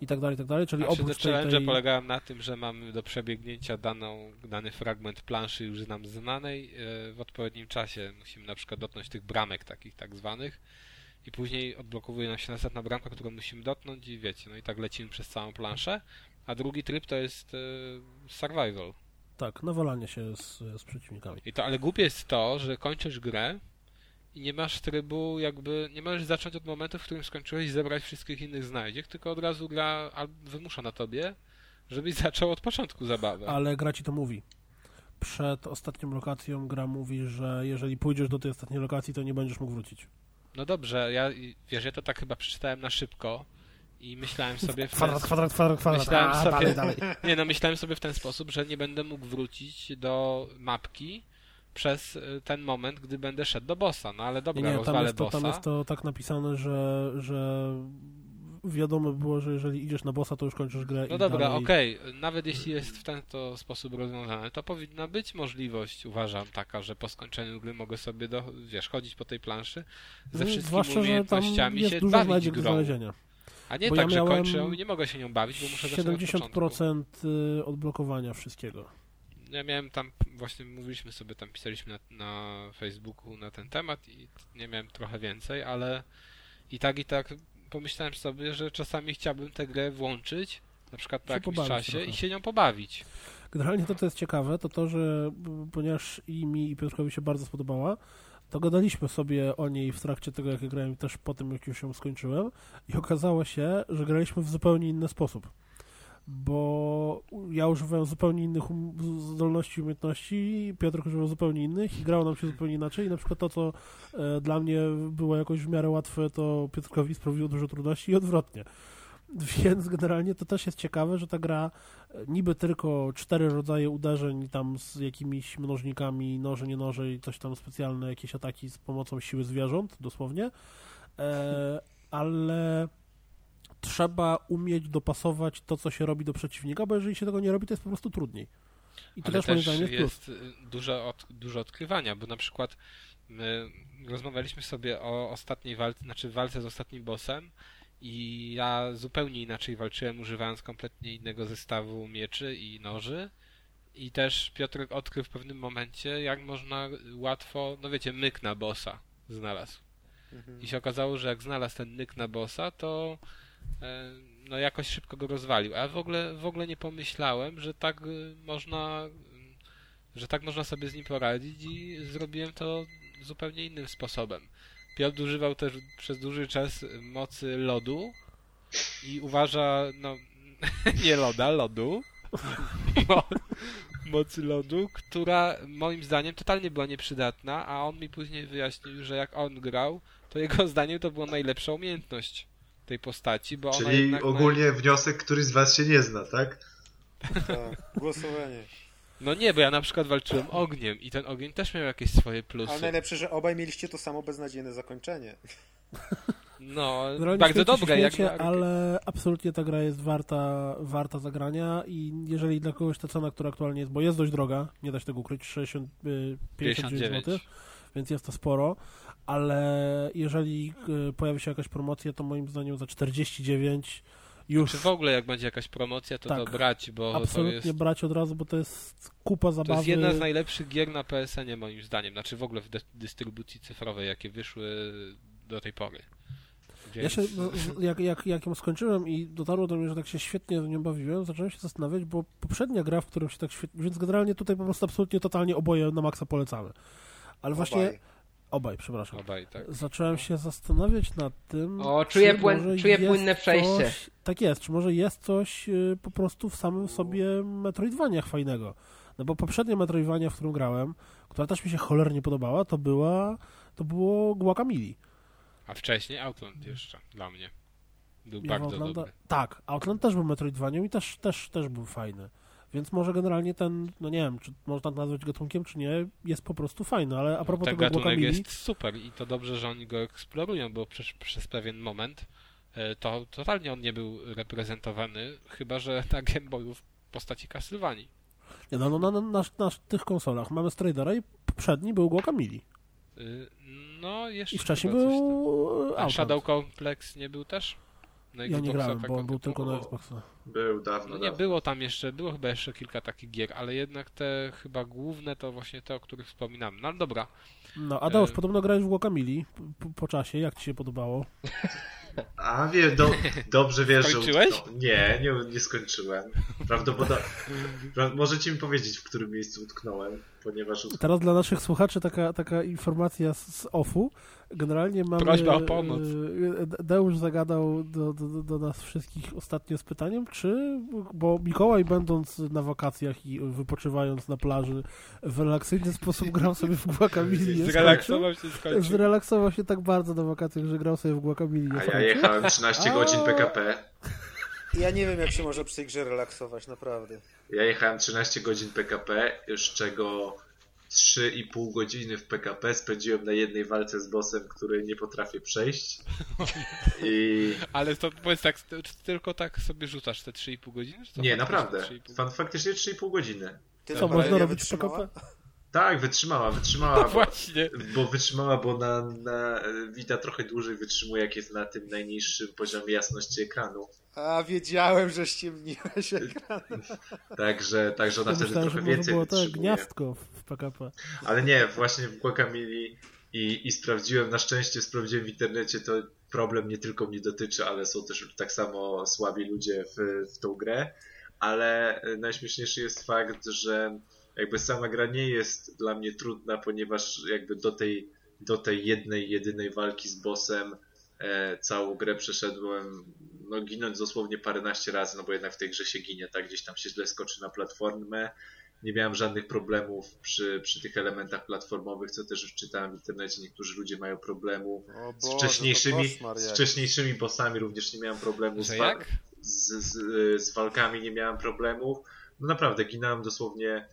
i tak dalej, i tak dalej, czyli Znaczy, te oprócz tej, challenge tej... polegają na tym, że mamy do przebiegnięcia daną, dany fragment planszy już nam znanej e, w odpowiednim czasie. Musimy na przykład dotknąć tych bramek takich tak zwanych i później odblokowuje nam się następna bramka, którą musimy dotknąć i wiecie, no i tak lecimy przez całą planszę. A drugi tryb to jest e, survival. Tak, nawalanie się z, z przeciwnikami. I to, ale głupie jest to, że kończysz grę i nie masz trybu, jakby nie możesz zacząć od momentu, w którym skończyłeś zebrać wszystkich innych znajdziek, tylko od razu gra wymusza na tobie, żebyś zaczął od początku zabawę. Ale gra ci to mówi. Przed ostatnią lokacją gra mówi, że jeżeli pójdziesz do tej ostatniej lokacji, to nie będziesz mógł wrócić. No dobrze, ja wiesz, ja to tak chyba przeczytałem na szybko i myślałem sobie w ten, Kwadrat, kwadrat, kwadrat, kwadrat. Myślałem A, sobie- dalej, dalej. nie no, myślałem sobie w ten sposób, że nie będę mógł wrócić do mapki przez y, ten moment, gdy będę szedł do bossa. No ale Nie, dobra, nie, rozwalę jest, to, bossa. tam jest to tak napisane, że, że wiadomo było, że jeżeli idziesz na bossa, to już kończysz grę No dobra, dalej... okej, nawet jeśli jest w ten to sposób rozwiązane, to powinna być możliwość, uważam, taka, że po skończeniu gry mogę sobie, do, wiesz, chodzić po tej planszy ze Mm, wszystkimi Zwłaszcza, że tam umiejętnościami jest się dużo bawić znajdziek do grą. znalezienia. A nie Bo tak, ja że kończę i nie mogę się nią bawić, bo muszę zacząć od początku. 70% y, odblokowania wszystkiego. Ja miałem tam, właśnie mówiliśmy sobie, tam pisaliśmy na, na Facebooku na ten temat i nie miałem trochę więcej, ale i tak i tak pomyślałem sobie, że czasami chciałbym tę grę włączyć, na przykład po jakimś czasie trochę. i się nią pobawić. Generalnie to, co jest ciekawe, to to, że ponieważ i mi, i Piotrkowi się bardzo spodobała, to gadaliśmy sobie o niej w trakcie tego, jak ja grałem, też po tym, jak już ją skończyłem i okazało się, że graliśmy w zupełnie inny sposób. Bo ja używałem zupełnie innych um- zdolności i umiejętności, Piotr używał zupełnie innych i grało nam się zupełnie inaczej. I na przykład to, co e, dla mnie było jakoś w miarę łatwe, to Piotrkowi sprawiło dużo trudności i odwrotnie. Więc generalnie to też jest ciekawe, że ta gra e, niby tylko cztery rodzaje uderzeń tam z jakimiś mnożnikami, noże, nie noże i coś tam specjalne, jakieś ataki z pomocą siły zwierząt, dosłownie, e, ale trzeba umieć dopasować to, co się robi do przeciwnika, bo jeżeli się tego nie robi, to jest po prostu trudniej. I to Ale też moim też zdaniem jest plus. jest y, dużo, od, dużo odkrywania, bo na przykład my rozmawialiśmy sobie o ostatniej walce, znaczy walce z ostatnim bossem i ja zupełnie inaczej walczyłem, używając kompletnie innego zestawu mieczy i noży. I też Piotr odkrył w pewnym momencie, jak można łatwo, no wiecie, myk na bossa znalazł. Mhm. I się okazało, że jak znalazł ten myk na bossa, to no jakoś szybko go rozwalił. A ja w ogóle, w ogóle nie pomyślałem, że tak y, można że tak można sobie z nim poradzić i zrobiłem to zupełnie innym sposobem. Piotr używał też przez dłuży czas mocy lodu i uważa, no nie loda, lodu. Mo, mocy lodu, która moim zdaniem totalnie była nieprzydatna, a on mi później wyjaśnił, że jak on grał, to jego zdaniem to była najlepsza umiejętność tej postaci, bo ona Czyli ogólnie wniosek, który z was się nie zna, tak? Tak, głosowanie. No nie, bo ja na przykład walczyłem ogniem i ten ogień też miał jakieś swoje plusy. Ale najlepsze, że obaj mieliście to samo beznadziejne zakończenie. No, Generalnie bardzo dobre, jak ale absolutnie ta gra jest warta, warta zagrania i jeżeli dla kogoś ta cena, która aktualnie jest, bo jest dość droga, nie da się tego ukryć, 60, y, 59 zł, więc jest to sporo, ale jeżeli y, pojawi się jakaś promocja, to moim zdaniem za 49 już Czy w ogóle jak będzie jakaś promocja, to Tak. to brać, bo to absolutnie jest, brać od razu, bo to jest kupa to zabawy. jest jedna z najlepszych gier na PSN-ie moim zdaniem. Znaczy w ogóle w dy- dystrybucji cyfrowej, jakie wyszły do tej pory. Ja Więc... się, no, jak, jak, jak ją skończyłem i dotarło do mnie, że tak się świetnie z nią bawiłem, zacząłem się zastanawiać, bo poprzednia gra, w którą się tak świetnie... Więc generalnie tutaj po prostu absolutnie, totalnie oboje na maksa polecamy. Ale właśnie... Obaj. Przepraszam. Obaj, tak. Zacząłem się zastanawiać nad tym. O, czy czuję płyn- czuję płynne przejście. Coś, tak jest, czy może jest coś y, po prostu w samym sobie Metroidvaniach fajnego. No bo poprzednia Metroidvania, w którą grałem, która też mi się cholernie podobała, to była to było Guacamole. A wcześniej Outland jeszcze dla mnie. Był Ja bardzo Outlanda- dobry. Tak, Outland też był Metroidvanią i też, też, też był fajny. Więc może generalnie ten, no nie wiem, czy można to nazwać gatunkiem, czy nie, jest po prostu fajny, ale a propos Ten tego gatunek jest super i to dobrze, że oni go eksplorują, bo przez, przez pewien moment e, to totalnie on nie był reprezentowany, chyba że na Game Boyu w postaci Castlevanii. Nie, no, no na, na, na, na tych konsolach mamy Stradera i poprzedni był Guacamole. Y, No, jeszcze I wcześniej był A. Shadow Complex nie był też? Na Ja nie grałem, tak bo on był tylko na Xboxa. Był dawno, No nie, dawno. było tam jeszcze, było chyba jeszcze kilka takich gier, ale jednak te chyba główne to właśnie te, o których wspominam. No ale dobra, No, Adeusz, E, podobno grałeś w Guacamole po, po czasie. Jak ci się podobało? A wie, do, dobrze wiesz, że. Nie, nie, nie skończyłem. Prawdopodobnie. Pra- Możecie mi powiedzieć, w którym miejscu utknąłem, ponieważ utknąłem. Teraz dla naszych słuchaczy taka, taka informacja z, z OFU. Generalnie mamy... Prośba o pomoc. e, Deusz zagadał do, do, do- nas wszystkich ostatnio z pytaniem, czy... Bo Mikołaj będąc na wakacjach i wypoczywając na plaży w relaksyjny sposób grał sobie w skończył? zrelaksował się, skończył. Zrelaksował się tak bardzo na wakacjach, że grał sobie w Guacamole. nie A ja jechałem 13 godzin A. PKP. Ja nie wiem, jak się może przy tej grze relaksować, naprawdę. Ja jechałem 13 godzin PKP, z czego 3,5 godziny w PKP spędziłem na jednej walce z bossem, który nie potrafię przejść. I Ale to powiedz tak, tylko tak sobie rzucasz te 3,5 godziny? Czy to nie, naprawdę. 3,5? Fan, faktycznie 3,5 godziny. Ty dobra, można robić w? PKP? Tak, wytrzymała, wytrzymała. No bo, właśnie. bo wytrzymała, bo na, na Vita trochę dłużej wytrzymuje, jak jest na tym najniższym poziomie jasności ekranu. A, wiedziałem, że ściemniłeś ekran. Także, także ona Ja wtedy trochę więcej było to gniazdko w PKP. Ale nie, właśnie w Guacamole i, i sprawdziłem, na szczęście sprawdziłem w internecie, to problem nie tylko mnie dotyczy, ale są też tak samo słabi ludzie w, w tą grę, ale e, najśmieszniejszy jest fakt, że jakby sama gra nie jest dla mnie trudna, ponieważ jakby do tej, do tej jednej, jedynej walki z bossem e, całą grę przeszedłem no, ginąć dosłownie paręnaście razy, no bo jednak w tej grze się ginie, tak? Gdzieś tam się źle skoczy na platformę. Nie miałem żadnych problemów przy, przy tych elementach platformowych, co też już czytałem w internecie. Niektórzy ludzie mają problemu z Boże, to wcześniejszymi, z wcześniejszymi bossami również nie miałem problemu z, wa- z, z, z walkami nie miałem problemów. No naprawdę, ginąłem dosłownie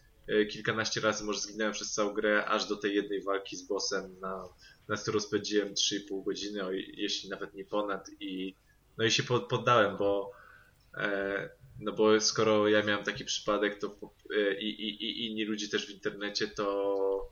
kilkanaście razy, może zginąłem przez całą grę, aż do tej jednej walki z bossem, na, na którą spędziłem 3,5 godziny, o, jeśli nawet nie ponad i no i się pod- poddałem, bo e, no bo skoro ja miałem taki przypadek, to e, i, i, i inni ludzie też w internecie, to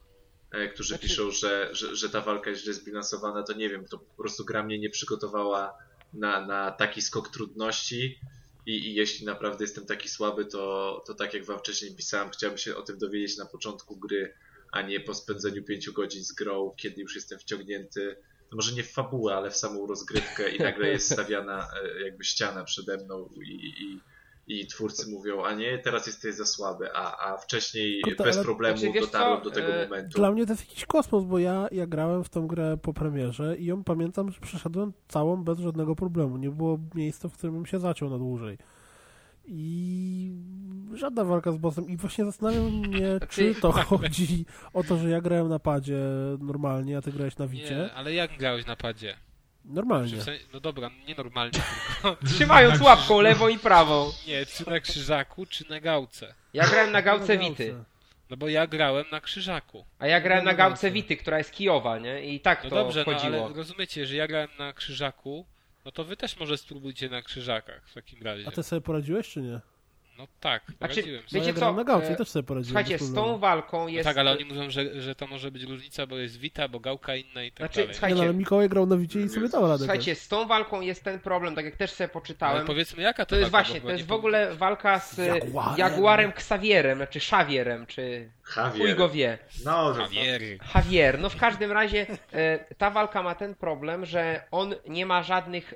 e, którzy Znaczy- piszą, że, że, że ta walka jest źle zbilansowana, to nie wiem, to po prostu gra mnie nie przygotowała na, na taki skok trudności i, i jeśli naprawdę jestem taki słaby, to, to tak jak wam wcześniej pisałem, chciałbym się o tym dowiedzieć na początku gry, a nie po spędzeniu pięciu godzin z grą, kiedy już jestem wciągnięty, no może nie w fabułę, ale w samą rozgrywkę i nagle jest stawiana e, jakby ściana przede mną i, i, i twórcy mówią, a nie, teraz jesteś za słaby, a, a wcześniej Kurde, bez ale- problemu Znaczy, dotarłem do tego e, momentu. Dla mnie to jest jakiś kosmos, bo ja, ja grałem w tą grę po premierze i ją pamiętam, że przeszedłem całą bez żadnego problemu. Nie było miejsca, w którym bym się zaciął na dłużej. I żadna walka z bossem. I właśnie zastanawiam mnie, czy to chodzi o to, że ja grałem na padzie normalnie, a ty grałeś na wicie. Nie, ale jak grałeś na padzie? Normalnie. w sensie, no dobra, nie normalnie, tylko Trzymając łapką lewą i prawą. nie, czy na krzyżaku, czy na gałce. Ja grałem na gałce Wity. No bo ja grałem na krzyżaku. A ja grałem na gałce. Wity, która jest Kijowa, nie? I tak No to dobrze, no chodziło. ale rozumiecie, że ja grałem na krzyżaku, no to wy też może spróbujcie na krzyżakach w takim razie. A ty sobie poradziłeś, czy nie? No tak, Znaczy, poradziłem No sobie. Wiecie co, na gałce i też sobie poradziłem. Słuchajcie, z tą walką No jest... tak, ale oni mówią, że, że to może być różnica, bo jest Vita, bo gałka inna i tak Znaczy, dalej. słuchaj- Nie, no, ale Mikołaj grał na wicie i sobie dał radę. Słuchajcie, z tą walką jest ten problem, tak jak też sobie Ale poczytałem. powiedzmy jaka to To jest walka, właśnie, to jest w ogóle walka z Jaguarem. Jaguarem Xavierem, znaczy Xavierem, czy chuj Javier. go wie. No, no, Javiery. Javier. No w każdym razie e, ta walka ma ten problem, że on nie ma żadnych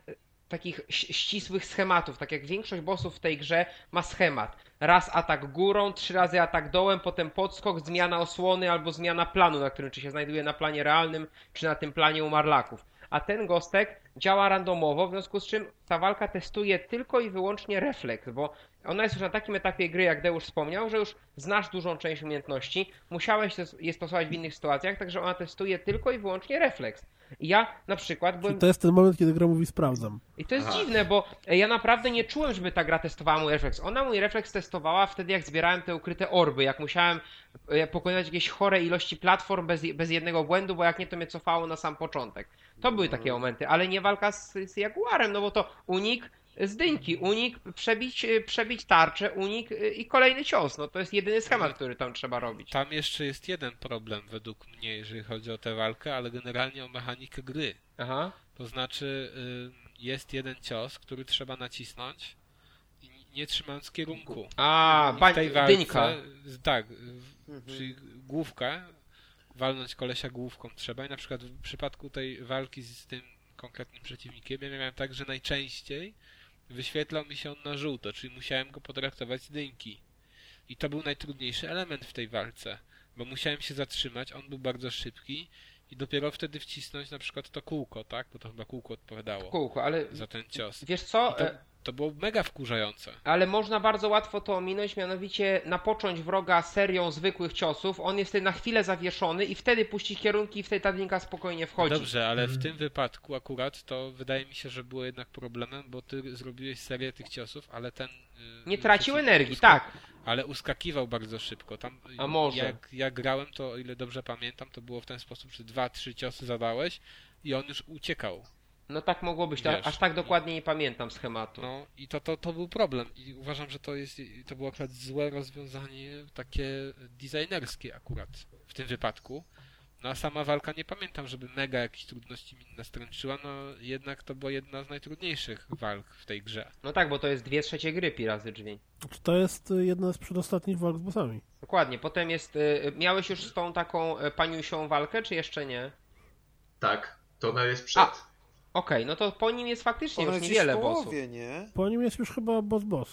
takich ścisłych schematów, tak jak większość bossów w tej grze ma schemat. Raz atak górą, trzy razy atak dołem, potem podskok, zmiana osłony albo zmiana planu, na którym czy się znajduje na planie realnym, czy na tym planie umarlaków. A ten gostek działa randomowo, w związku z czym ta walka testuje tylko i wyłącznie refleks, bo ona jest już na takim etapie gry, jak Deusz wspomniał, że już znasz dużą część umiejętności, musiałeś je stosować w innych sytuacjach, także ona testuje tylko i wyłącznie refleks. I ja na przykład byłem Czyli to jest ten moment, kiedy gra mówi sprawdzam. i to jest Aha. dziwne, bo e, ja naprawdę nie czułem, żeby ta gra testowała mój refleks. Ona mój refleks testowała wtedy, jak zbierałem te ukryte orby, jak musiałem e, pokonywać jakieś chore ilości platform bez, bez jednego błędu, bo jak nie, to mnie cofało na sam początek. To były takie momenty, ale nie walka z, z Jaguarem, no bo to unik z dyńki, unik przebić, e, przebić tarczę, unik e, i kolejny cios. No to jest jedyny schemat, który tam trzeba robić. Tam jeszcze jest jeden problem według mnie, jeżeli chodzi o tę walkę, ale generalnie o mechanikę gry. Aha. To znaczy y, jest jeden cios, który trzeba nacisnąć nie trzymając kierunku. A, I w tej walce, dyńka. tak, w- czyli główka, walnąć kolesia główką trzeba i na przykład w przypadku tej walki z tym konkretnym przeciwnikiem ja miałem tak, że najczęściej wyświetlał mi się on na żółto, czyli musiałem go potraktować z dynki. I to był najtrudniejszy element w tej walce, bo musiałem się zatrzymać, on był bardzo szybki i dopiero wtedy wcisnąć na przykład to kółko, tak? Bo to chyba kółko odpowiadało Kółko, ale za ten cios. wiesz co? To, e, to było mega wkurzające. Ale można bardzo łatwo to ominąć, mianowicie napocząć wroga serią zwykłych ciosów, on jest wtedy na chwilę zawieszony i wtedy puścić kierunki i wtedy ta drinka spokojnie wchodzi. Dobrze, ale w tym wypadku akurat to wydaje mi się, że było jednak problemem, bo ty zrobiłeś serię tych ciosów, ale ten. y, Nie tracił energii, tak. Ale uskakiwał bardzo szybko. Tam, A może. Jak ja grałem, to o ile dobrze pamiętam, to było w ten sposób, że dwa, trzy ciosy zadałeś i on już uciekał. No tak mogło być, Wiesz. aż tak dokładnie nie pamiętam schematu. No i to, to, to był problem. I uważam, że to jest to było akurat złe rozwiązanie, takie designerskie akurat w tym wypadku. No a sama walka nie pamiętam, żeby mega jakieś trudności mi nastręczyła, no jednak to była jedna z najtrudniejszych walk w tej grze. No tak, bo to jest dwie trzecie gry Pirazy Drzwi. To jest y, jedna z przedostatnich walk z bossami? Dokładnie, potem jest, y, miałeś już z tą taką y, paniusią walkę, czy jeszcze nie? Tak, to ona jest przed. A. Okej, no to po nim jest faktycznie Ona już gdzieś niewiele w bossów. nie? Po nim jest już chyba boss-boss.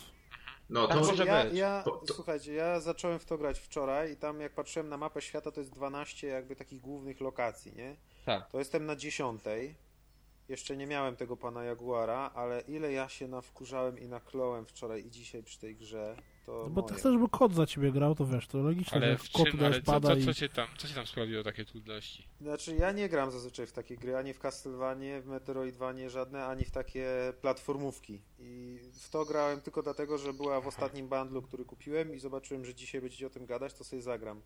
No Tak to może ja, być. ja, To- to- Słuchajcie, ja zacząłem w to grać wczoraj i tam jak patrzyłem na mapę świata, to jest 12 jakby takich głównych lokacji, nie? Tak. To jestem na dziesiątej jeszcze nie miałem tego pana Jaguara, ale ile ja się nawkurzałem i nakląłem wczoraj i dzisiaj przy tej grze, to No bo ty moje. chcesz, żeby kod za ciebie grał, to wiesz, to logiczne, Ale że w kot ale co, pada co, i... co, cię tam, co cię tam sprawiło takie trudności? Znaczy, ja nie gram zazwyczaj w takie gry, ani w Castlevanie, w Metroidvanie żadne, ani w takie platformówki. I w to grałem tylko dlatego, że była w ostatnim bundlu, który kupiłem i zobaczyłem, że dzisiaj będziecie o tym gadać, to sobie zagram.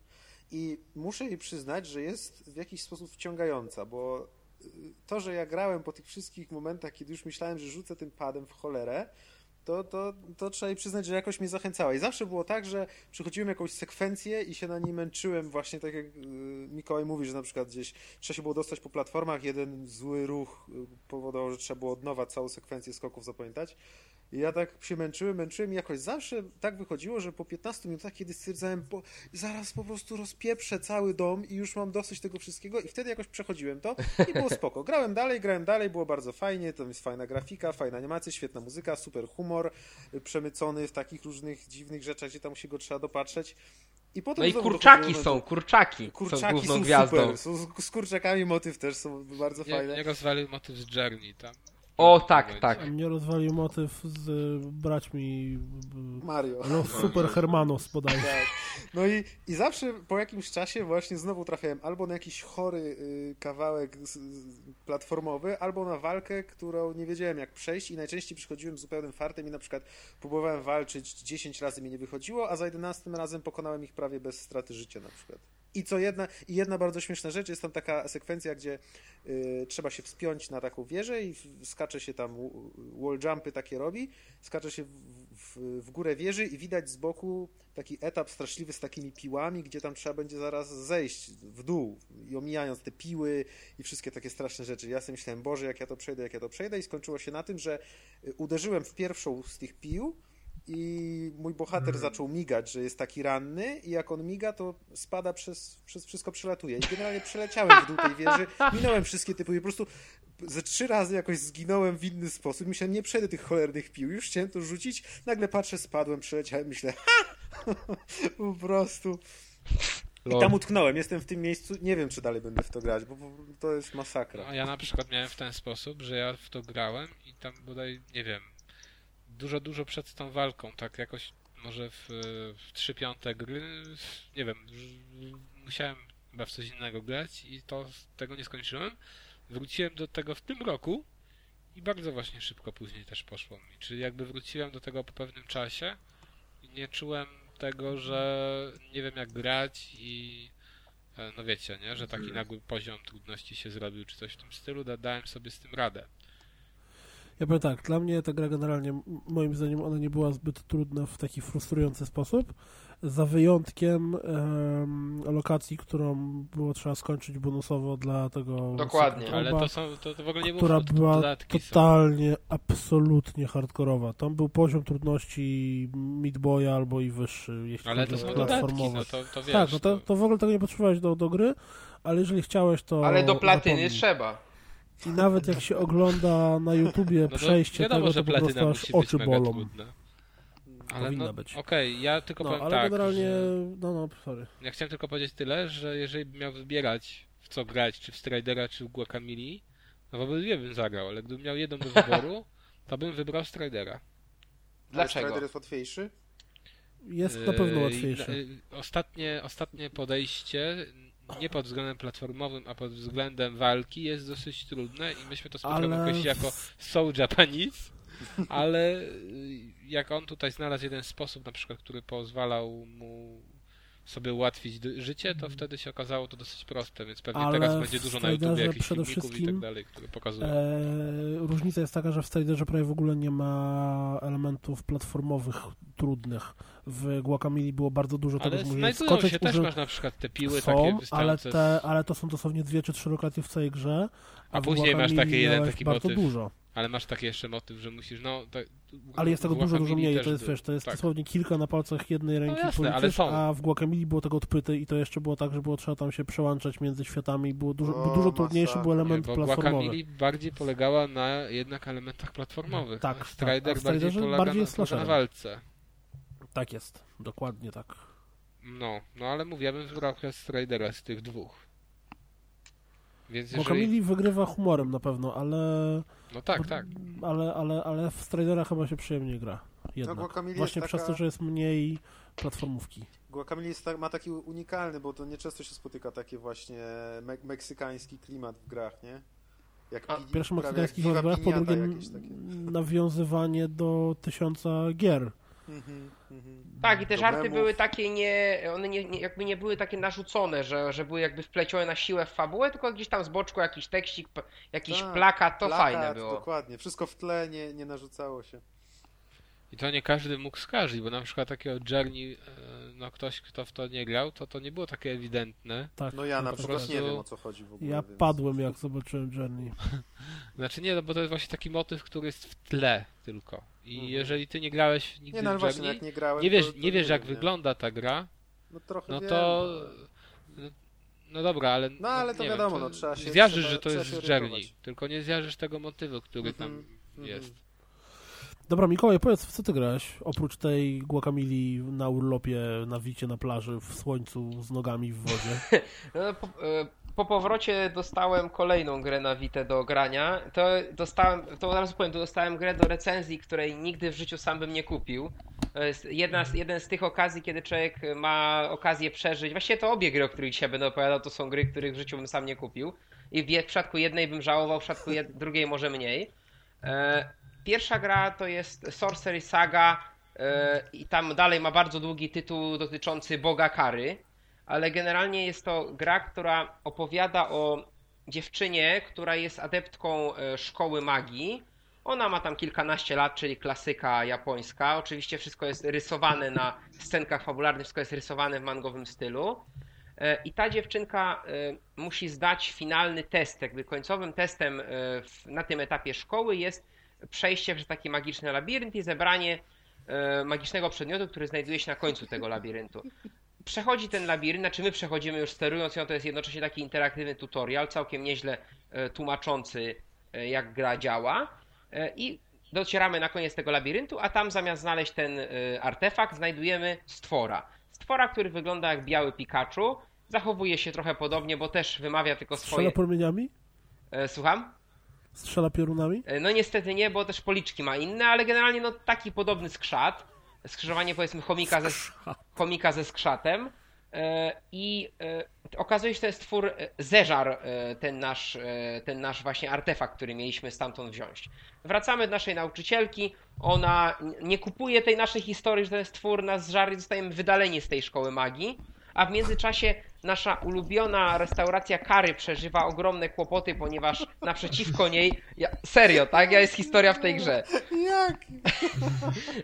I muszę jej przyznać, że jest w jakiś sposób wciągająca, bo y, to, że ja grałem po tych wszystkich momentach, kiedy już myślałem, że rzucę tym padem w cholerę, to, to, to trzeba jej przyznać, że jakoś mnie zachęcała. I zawsze było tak, że przychodziłem jakąś sekwencję i się na niej męczyłem, właśnie tak jak y, Mikołaj mówi, że na przykład gdzieś trzeba się było dostać po platformach, jeden zły ruch y, powodował, że trzeba było od nowa całą sekwencję skoków zapamiętać. I ja tak się męczyłem, męczyłem i jakoś zawsze tak wychodziło, że po 15 minutach, kiedy stwierdzałem, po, zaraz po prostu rozpieprzę cały dom i już mam dosyć tego wszystkiego i wtedy jakoś przechodziłem to i było spoko. Grałem dalej, grałem dalej, było bardzo fajnie, tam jest fajna grafika, fajna animacja, świetna muzyka, super humor, y, przemycony w takich różnych dziwnych rzeczach, gdzie tam się go trzeba dopatrzeć. I potem No i kurczaki są, do- kurczaki, są Kurczaki główną są gwiazdą. super, są, z kurczakami motyw też są bardzo fajne. nie rozwalił motyw z Journey tam. O, tak, tak. Mnie rozwalił motyw z y, braćmi y, Mario. Los Super Hermanos bodajże. Tak. No i, i zawsze po jakimś czasie właśnie znowu trafiałem albo na jakiś chory y, kawałek z, z, platformowy, albo na walkę, którą nie wiedziałem jak przejść i najczęściej przychodziłem z zupełnym fartem i na przykład próbowałem walczyć 10 razy mi nie wychodziło, a za 11 razem pokonałem ich prawie bez straty życia na przykład. I co jedna, i jedna bardzo śmieszna rzecz, jest tam taka sekwencja, gdzie y, trzeba się wspiąć na taką wieżę i skacze się tam, wall jumpy takie robi, skacze się w, w, w górę wieży i widać z boku taki etap straszliwy z takimi piłami, gdzie tam trzeba będzie zaraz zejść w dół i omijając te piły i wszystkie takie straszne rzeczy. Ja sobie myślałem, Boże, jak ja to przejdę, jak ja to przejdę i skończyło się na tym, że y, uderzyłem w pierwszą z tych pił i mój bohater zaczął migać, że jest taki ranny i jak on miga, to spada przez, przez wszystko przelatuje. I generalnie przeleciałem w dół tej wieży, minąłem wszystkie typy i po prostu ze trzy razy jakoś zginąłem w inny sposób. Myślałem, nie przejdę tych cholernych pił. Już chciałem to rzucić, nagle patrzę, spadłem, przeleciałem, myślę, ha! po prostu. I tam utknąłem, jestem w tym miejscu, nie wiem, czy dalej będę w to grać, bo bo to jest masakra. No, ja na przykład miałem w ten sposób, że ja w to grałem i tam bodaj, nie wiem, dużo, dużo przed tą walką, tak jakoś może w, w 3 piąte gry, nie wiem, musiałem chyba w coś innego grać i to tego nie skończyłem. Wróciłem do tego w tym roku i bardzo właśnie szybko później też poszło mi. Czyli jakby wróciłem do tego po pewnym czasie i nie czułem tego, że nie wiem jak grać i e, no wiecie, nie, że taki nagły poziom trudności się zrobił czy coś w tym stylu, da, dałem sobie z tym radę. Ja powiem tak, dla mnie ta gra generalnie, moim zdaniem, ona nie była zbyt trudna w taki frustrujący sposób, za wyjątkiem em, lokacji, którą było trzeba skończyć bonusowo dla tego Dokładnie, Ale to są, to, to w ogóle nie było która to była dodatki są. totalnie, absolutnie hardkorowa. Tam był poziom trudności Meat Boya albo i wyższy, jeśli Ale chodzi to o dodatki, platformowe. no to, to wiesz. tak, no to, to w ogóle tego nie potrzebowałeś do, do gry, ale jeżeli chciałeś, to Ale do platyny zapomnij. trzeba. I nawet jak się ogląda na YouTubie no to przejście wiadomo, tego, że to po platyna prostu aż musi być oczy mega bolą. trudna. Ale Powinna no, być. okej, ja tylko No, powiem ale tak, generalnie, że no no, sorry. ja chciałem tylko powiedzieć tyle, że jeżeli bym miał wybierać w co grać, czy w Stridera, czy w Guacamole, no w obydwie bym zagrał, ale gdybym miał jedną do wyboru, to bym wybrał Stridera. Dlaczego? Strider jest łatwiejszy? Jest na pewno Yy, łatwiejsze. i- Ostatnie, ostatnie podejście, nie pod względem platformowym, a pod względem walki jest dosyć trudne i myśmy to spotkamy Ale jako so Japanese, ale y, jak on tutaj znalazł jeden sposób, na przykład, który pozwalał mu sobie ułatwić życie, to wtedy się okazało to dosyć proste, więc pewnie Ale teraz będzie dużo na YouTube jakichś filmików i tak dalej, które pokazują. E, różnica jest taka, że w Striderze prawie w ogóle nie ma elementów platformowych trudnych. W Guacamole było bardzo dużo tego, że znajdują skoczyć, się też, masz na przykład te piły są, takie ale, te, ale to są dosłownie dwie czy trzy lokacje w całej grze. A w później masz taki jeden taki bardzo motyw. dużo. Ale masz taki jeszcze motyw, że musisz, no... Tak, Ale jest tego dużo, dużo mniej. To jest, wiesz, to jest tak. dosłownie kilka na palcach jednej ręki jasne, ale policzysz, są. a w Guacamole było tego odpyty i to jeszcze było tak, że było trzeba tam się przełączać między światami. Było dużo, O, dużo trudniejszy był Nie, element bo platformowy. Guacamole bardziej polegała na jednak elementach platformowych. Tak, a tak, Strider a w bardziej polega bardziej na, na walce. Tak jest, dokładnie tak. No, no ale mówię, ja bym wybrał Stridera z tych dwóch. Więc Bo jeżeli... Kamili wygrywa humorem na pewno, ale, No tak, tak. ale, ale, ale w Stridera chyba się przyjemnie gra. Jednak. Guacamelee Właśnie jest przez taka- to, że jest mniej platformówki. Guacamole jest tak, ma taki unikalny, bo to nieczęsto się spotyka taki właśnie me meksykański klimat w grach, nie? Jak A, pi- Pierwszy meksykański jak Viva horror, po Piñata drugie takie. nawiązywanie do tysiąca gier. Mhm, mhm. Tak, i te żarty były takie nie, one nie, nie, jakby nie były takie narzucone, że, że były jakby wplecione na siłę w fabułę, tylko gdzieś tam z boczku jakiś tekstik, jakiś Tak, plakat, to Plakat, fajne było. Dokładnie, wszystko w tle, nie, nie narzucało się. I to nie każdy mógł skarżyć, bo na przykład takiego Journey, e, no ktoś, kto w to nie grał, to to nie było takie ewidentne. Tak, No ja na tak, przykład tak. nie prostu- wiem o co chodzi w ogóle. Ja więc... padłem jak zobaczyłem Journey. Znaczy nie, no bo to jest właśnie taki motyw, który jest w tle tylko. I Mhm. jeżeli ty nie grałeś nigdy Nie, no w właśnie, jak nie grałem, nie wiesz, to, to nie wiesz jak wiem, nie? wygląda ta gra, No trochę no wiem, to... no. No, no dobra, ale... No, ale to nie wiadomo, wiem, no, trzeba się- Zjarzysz, trzeba- że to jest z Journey, tylko nie zjarzysz tego motywu, który tam Mhm, mhm. jest. Dobra, Mikołaj, powiedz, w co ty grałeś? Oprócz tej guacamili na urlopie, na wicie na plaży, w słońcu, z nogami w wodzie. No, po, e, po powrocie dostałem kolejną grę na Vita do grania. To dostałem, to od razu powiem, to dostałem grę do recenzji, której nigdy w życiu sam bym nie kupił. To jest jedna z, jeden z tych okazji, kiedy człowiek ma okazję przeżyć. Właściwie to obie gry, o których dzisiaj będę opowiadał, to są gry, których w życiu bym sam nie kupił. I w, przypadku jednej bym żałował, w przypadku drugiej może mniej. E, pierwsza gra to jest Sorcery Saga e, i tam dalej ma bardzo długi tytuł dotyczący Boga Kary ale generalnie jest to gra, która opowiada o dziewczynie, która jest adeptką e, szkoły magii. Ona ma tam kilkanaście lat, czyli klasyka japońska. Oczywiście wszystko jest rysowane na scenkach fabularnych, wszystko jest rysowane w mangowym stylu. E, I ta dziewczynka e, musi zdać finalny test. Jakby końcowym testem na tym etapie szkoły jest przejście przez taki magiczny labirynt i zebranie magicznego przedmiotu, który znajduje się na końcu tego labiryntu przechodzi ten labirynt, znaczy my przechodzimy już sterując ją, to jest jednocześnie taki interaktywny tutorial, całkiem nieźle e, tłumaczący e, jak gra działa E, i docieramy na koniec tego labiryntu, a tam zamiast znaleźć ten artefakt znajdujemy stwora. Stwora, który wygląda jak biały Pikachu, zachowuje się trochę podobnie, bo też wymawia tylko Strzela swoje... promieniami? E, Słucham? Strzela piorunami? No niestety nie, bo też policzki ma inne, ale generalnie no taki podobny skrzat. Skrzyżowanie powiedzmy chomika ze, chomika ze skrzatem. E, I e, okazuje się, że to jest twór e, zeżar ten nasz, ten nasz właśnie artefakt, który mieliśmy stamtąd wziąć. Wracamy do naszej nauczycielki. Ona nie kupuje tej naszej historii, że ten twór nas żar i zostajemy wydaleni z tej szkoły magii. A w międzyczasie nasza ulubiona restauracja Kary przeżywa ogromne kłopoty, ponieważ naprzeciwko niej. Ja, serio, tak? Ja jest historia w tej grze. Jak?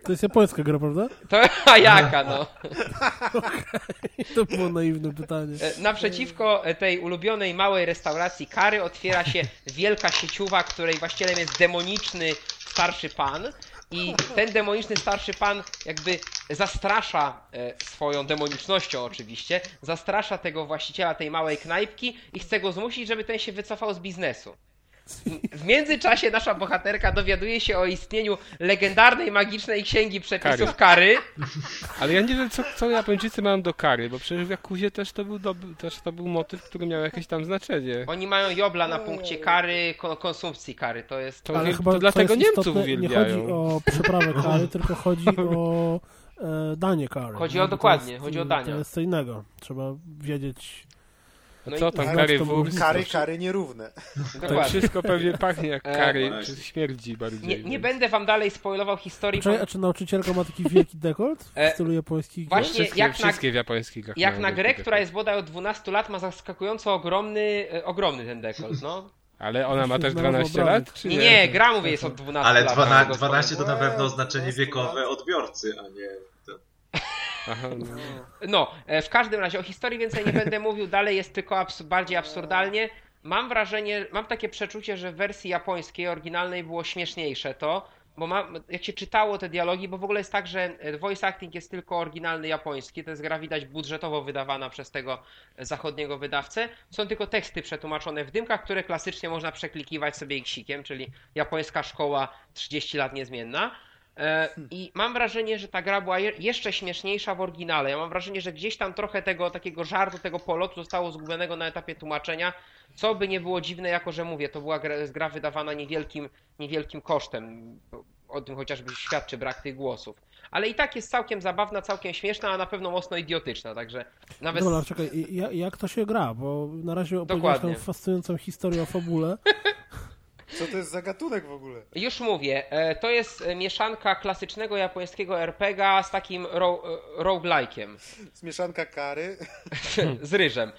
To jest japońska gra, prawda? To a jaka, no. To było naiwne pytanie. E, Naprzeciwko tej ulubionej małej restauracji Kary otwiera się wielka sieciowa, której właścicielem jest demoniczny starszy pan. I ten demoniczny starszy pan jakby zastrasza e, swoją demonicznością oczywiście, zastrasza tego właściciela tej małej knajpki i chce go zmusić, żeby ten się wycofał z biznesu. W międzyczasie nasza bohaterka dowiaduje się o istnieniu legendarnej magicznej księgi przepisów kary. Ale ja nie wiem, co, co Japończycy mają do kary, bo przecież w Jakuzie też to był, też to był motyw, który miał jakieś tam znaczenie. Oni mają jobla na punkcie kary, kon- konsumpcji kary. To jest. To, Ale chyba to dlatego jest Niemców istotne, Nie uwielbiają. chodzi o przyprawę kary, tylko chodzi o e, danie kary. Chodzi o to dokładnie, jest, chodzi o To dania. jest co innego. Trzeba wiedzieć... No co tam, kary było- Kary, kary nierówne. To wszystko pewnie pachnie jak E, kary, czy śmierdzi bardziej. Nie, nie będę wam dalej spoilował historii. Bo a czy nauczycielka ma taki wielki dekolt w E, stylu japońskich gier? właśnie- Wszystkie, jak na- wszystkie w japońskich grach Jak na grę, dekolt. która jest bodaj od 12 lat, ma zaskakująco ogromny, e, ogromny ten dekolt, no. Ale ona ma też znalazła 12 obrazy. lat, czy Nie, nie? nie, gra mówię jest od 12 Ale lat. 12, tego 12 to na pewno oznaczenie 12 wiekowe odbiorcy, a nie... Ten... No. No, e, w każdym razie o historii więcej nie będę mówił, dalej jest tylko abs- bardziej absurdalnie. Mam wrażenie, mam takie przeczucie, że w wersji japońskiej, oryginalnej było śmieszniejsze to, bo jak się czytało te dialogi, bo w ogóle jest tak, że e, voice acting jest tylko oryginalny japoński, to jest gra widać budżetowo wydawana przez tego e, zachodniego wydawcę, są tylko teksty przetłumaczone w dymkach, które klasycznie można przeklikiwać sobie ksikiem, czyli japońska szkoła 30 lat niezmienna. E, I mam wrażenie, że ta gra była je- jeszcze śmieszniejsza w oryginale. Ja mam wrażenie, że gdzieś tam trochę tego takiego żartu, tego polotu zostało zgubionego na etapie tłumaczenia, co by nie było dziwne, jako że mówię, to była gra, gra wydawana niewielkim, niewielkim kosztem. O tym chociażby świadczy brak tych głosów. Ale i tak jest całkiem zabawna, całkiem śmieszna, a na pewno mocno idiotyczna, także nawet... Dobra, czekaj, jak to się gra? Bo na razie opowiedziałeś nam fascynującą historię o fabule. Co to jest za gatunek w ogóle? Już mówię, e, to jest e, mieszanka klasycznego japońskiego RPGa z takim ro, e, roguelike'iem. Zmieszanka kary. z ryżem.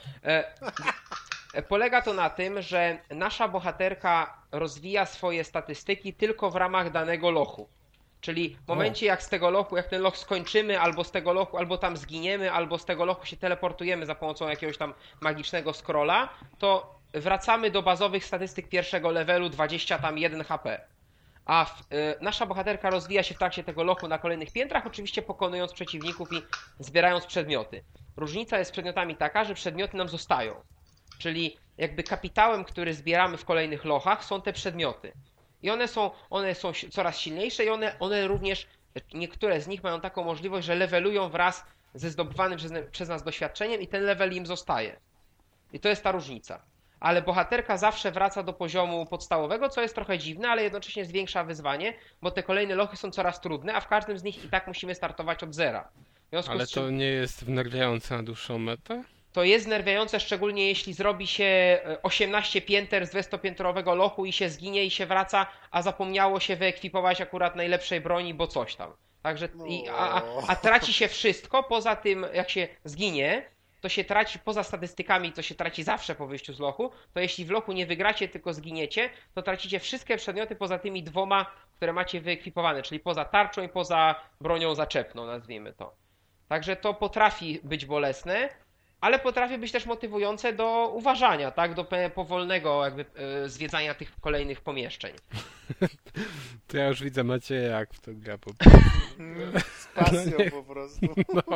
Polega to na tym, że nasza bohaterka rozwija swoje statystyki tylko w ramach danego lochu. Czyli w momencie jak z tego lochu, jak ten loch skończymy, albo z tego lochu, albo tam zginiemy, albo z tego lochu się teleportujemy za pomocą jakiegoś tam magicznego scrolla, to wracamy do bazowych statystyk pierwszego levelu 20 tam 1 HP. A w, y, nasza bohaterka rozwija się w trakcie tego lochu na kolejnych piętrach, oczywiście pokonując przeciwników i zbierając przedmioty. Różnica jest z przedmiotami taka, że przedmioty nam zostają. Czyli jakby kapitałem, który zbieramy w kolejnych lochach, są te przedmioty. I one są, one są coraz silniejsze i one, one również, niektóre z nich mają taką możliwość, że levelują wraz ze zdobywanym przez, przez nas doświadczeniem i ten level im zostaje. I to jest ta różnica. Ale bohaterka zawsze wraca do poziomu podstawowego, co jest trochę dziwne, ale jednocześnie zwiększa wyzwanie, bo te kolejne lochy są coraz trudne, a w każdym z nich i tak musimy startować od zera. Ale to nie jest wnerwiające na dłuższą metę? to jest nerwiające, szczególnie jeśli zrobi się e, 18 pięter z 200-piętrowego lochu i się zginie i się wraca, a zapomniało się wyekwipować akurat najlepszej broni, bo coś tam. Także i, a, a, a traci się wszystko, poza tym jak się zginie, to się traci poza statystykami, to się traci zawsze po wyjściu z lochu, to jeśli w lochu nie wygracie, tylko zginiecie, to tracicie wszystkie przedmioty poza tymi dwoma, które macie wyekwipowane, czyli poza tarczą i poza bronią zaczepną, nazwijmy to. Także to potrafi być bolesne, ale potrafi być też motywujące do uważania, tak? Do powolnego jakby e, zwiedzania tych kolejnych pomieszczeń. To ja już widzę Macieja, jak w to gra po Z pasją po prostu.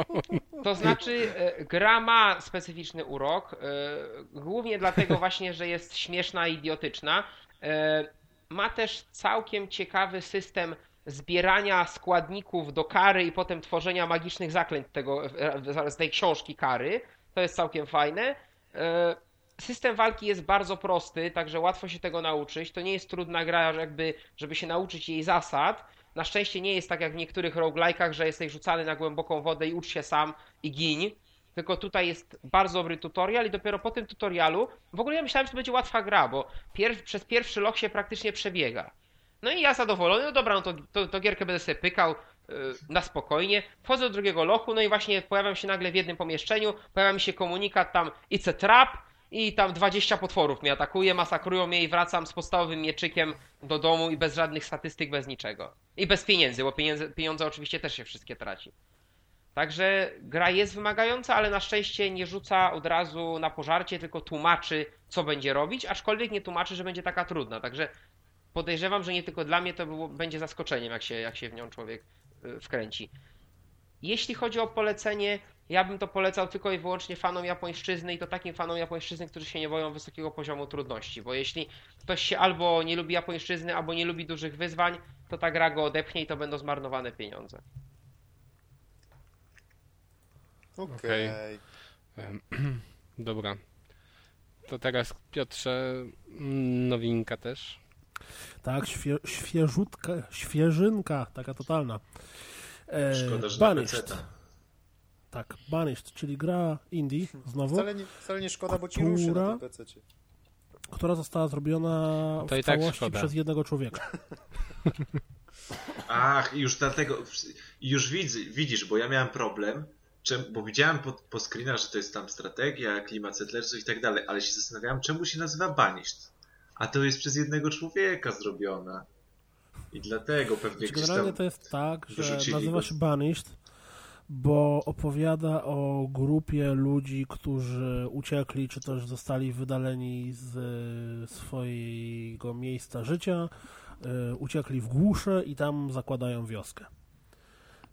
To znaczy, e, gra ma specyficzny urok, e, głównie dlatego właśnie, że jest śmieszna i idiotyczna. Ma też całkiem ciekawy system zbierania składników do kary i potem tworzenia magicznych zaklęć tego, z tej książki kary. To jest całkiem fajne. E, System walki jest bardzo prosty, także łatwo się tego nauczyć. To nie jest trudna gra, jakby, żeby się nauczyć jej zasad. Na szczęście nie jest tak jak w niektórych roguelike'ach, że jesteś rzucany na głęboką wodę i ucz się sam i gin. Tylko tutaj jest bardzo dobry tutorial i dopiero po tym tutorialu, w ogóle ja myślałem, że to będzie łatwa gra, bo przez pierwszy loch się praktycznie przebiega. No i ja zadowolony, no dobra, no to, to, to gierkę będę sobie pykał na spokojnie. Wchodzę do drugiego lochu, no i właśnie pojawiam się nagle w jednym pomieszczeniu, pojawia mi się komunikat tam it's a trap i tam 20 potworów mnie atakuje, masakrują mnie i wracam z podstawowym mieczykiem do domu i bez żadnych statystyk, bez niczego. I bez pieniędzy, bo pieniądze, pieniądze oczywiście też się wszystkie traci. Także gra jest wymagająca, ale na szczęście nie rzuca od razu na pożarcie, tylko tłumaczy, co będzie robić, aczkolwiek nie tłumaczy, że będzie taka trudna. Także podejrzewam, że nie tylko dla mnie to było, będzie zaskoczeniem, jak się, jak się w nią człowiek y, wkręci. Jeśli chodzi o polecenie, ja bym to polecał tylko i wyłącznie fanom japońszczyzny i to takim fanom japońszczyzny, którzy się nie boją wysokiego poziomu trudności, bo jeśli ktoś się albo nie lubi japońszczyzny, albo nie lubi dużych wyzwań, to ta gra go odepchnie i to będą zmarnowane pieniądze. Okej. Em, Dobra. To teraz Piotrze, mm, nowinka też. Tak, świe, świeżutka, świeżynka, taka totalna. E, Szkoda, że Banished. Tak, Banished, czyli gra indie, znowu, Wcale nie, wcale nie szkoda, bo ci ruszy na PC-cie. która została zrobiona To w tak całości szkoda. przez jednego człowieka. Ach, już dlatego, już widzę, widzisz, bo ja miałem problem, czem, bo widziałem po, po screenach, że to jest tam strategia, klimat settlersu i tak dalej, ale się zastanawiałem, czemu się nazywa Banished. A to jest przez jednego człowieka zrobiona. I dlatego pewnie Znaczy, gdzieś Generalnie tam... to jest tak, że nazywa się Banished, bo opowiada o grupie ludzi, którzy uciekli, czy też zostali wydaleni z e, swojego miejsca życia, e, uciekli w głusze i tam zakładają wioskę.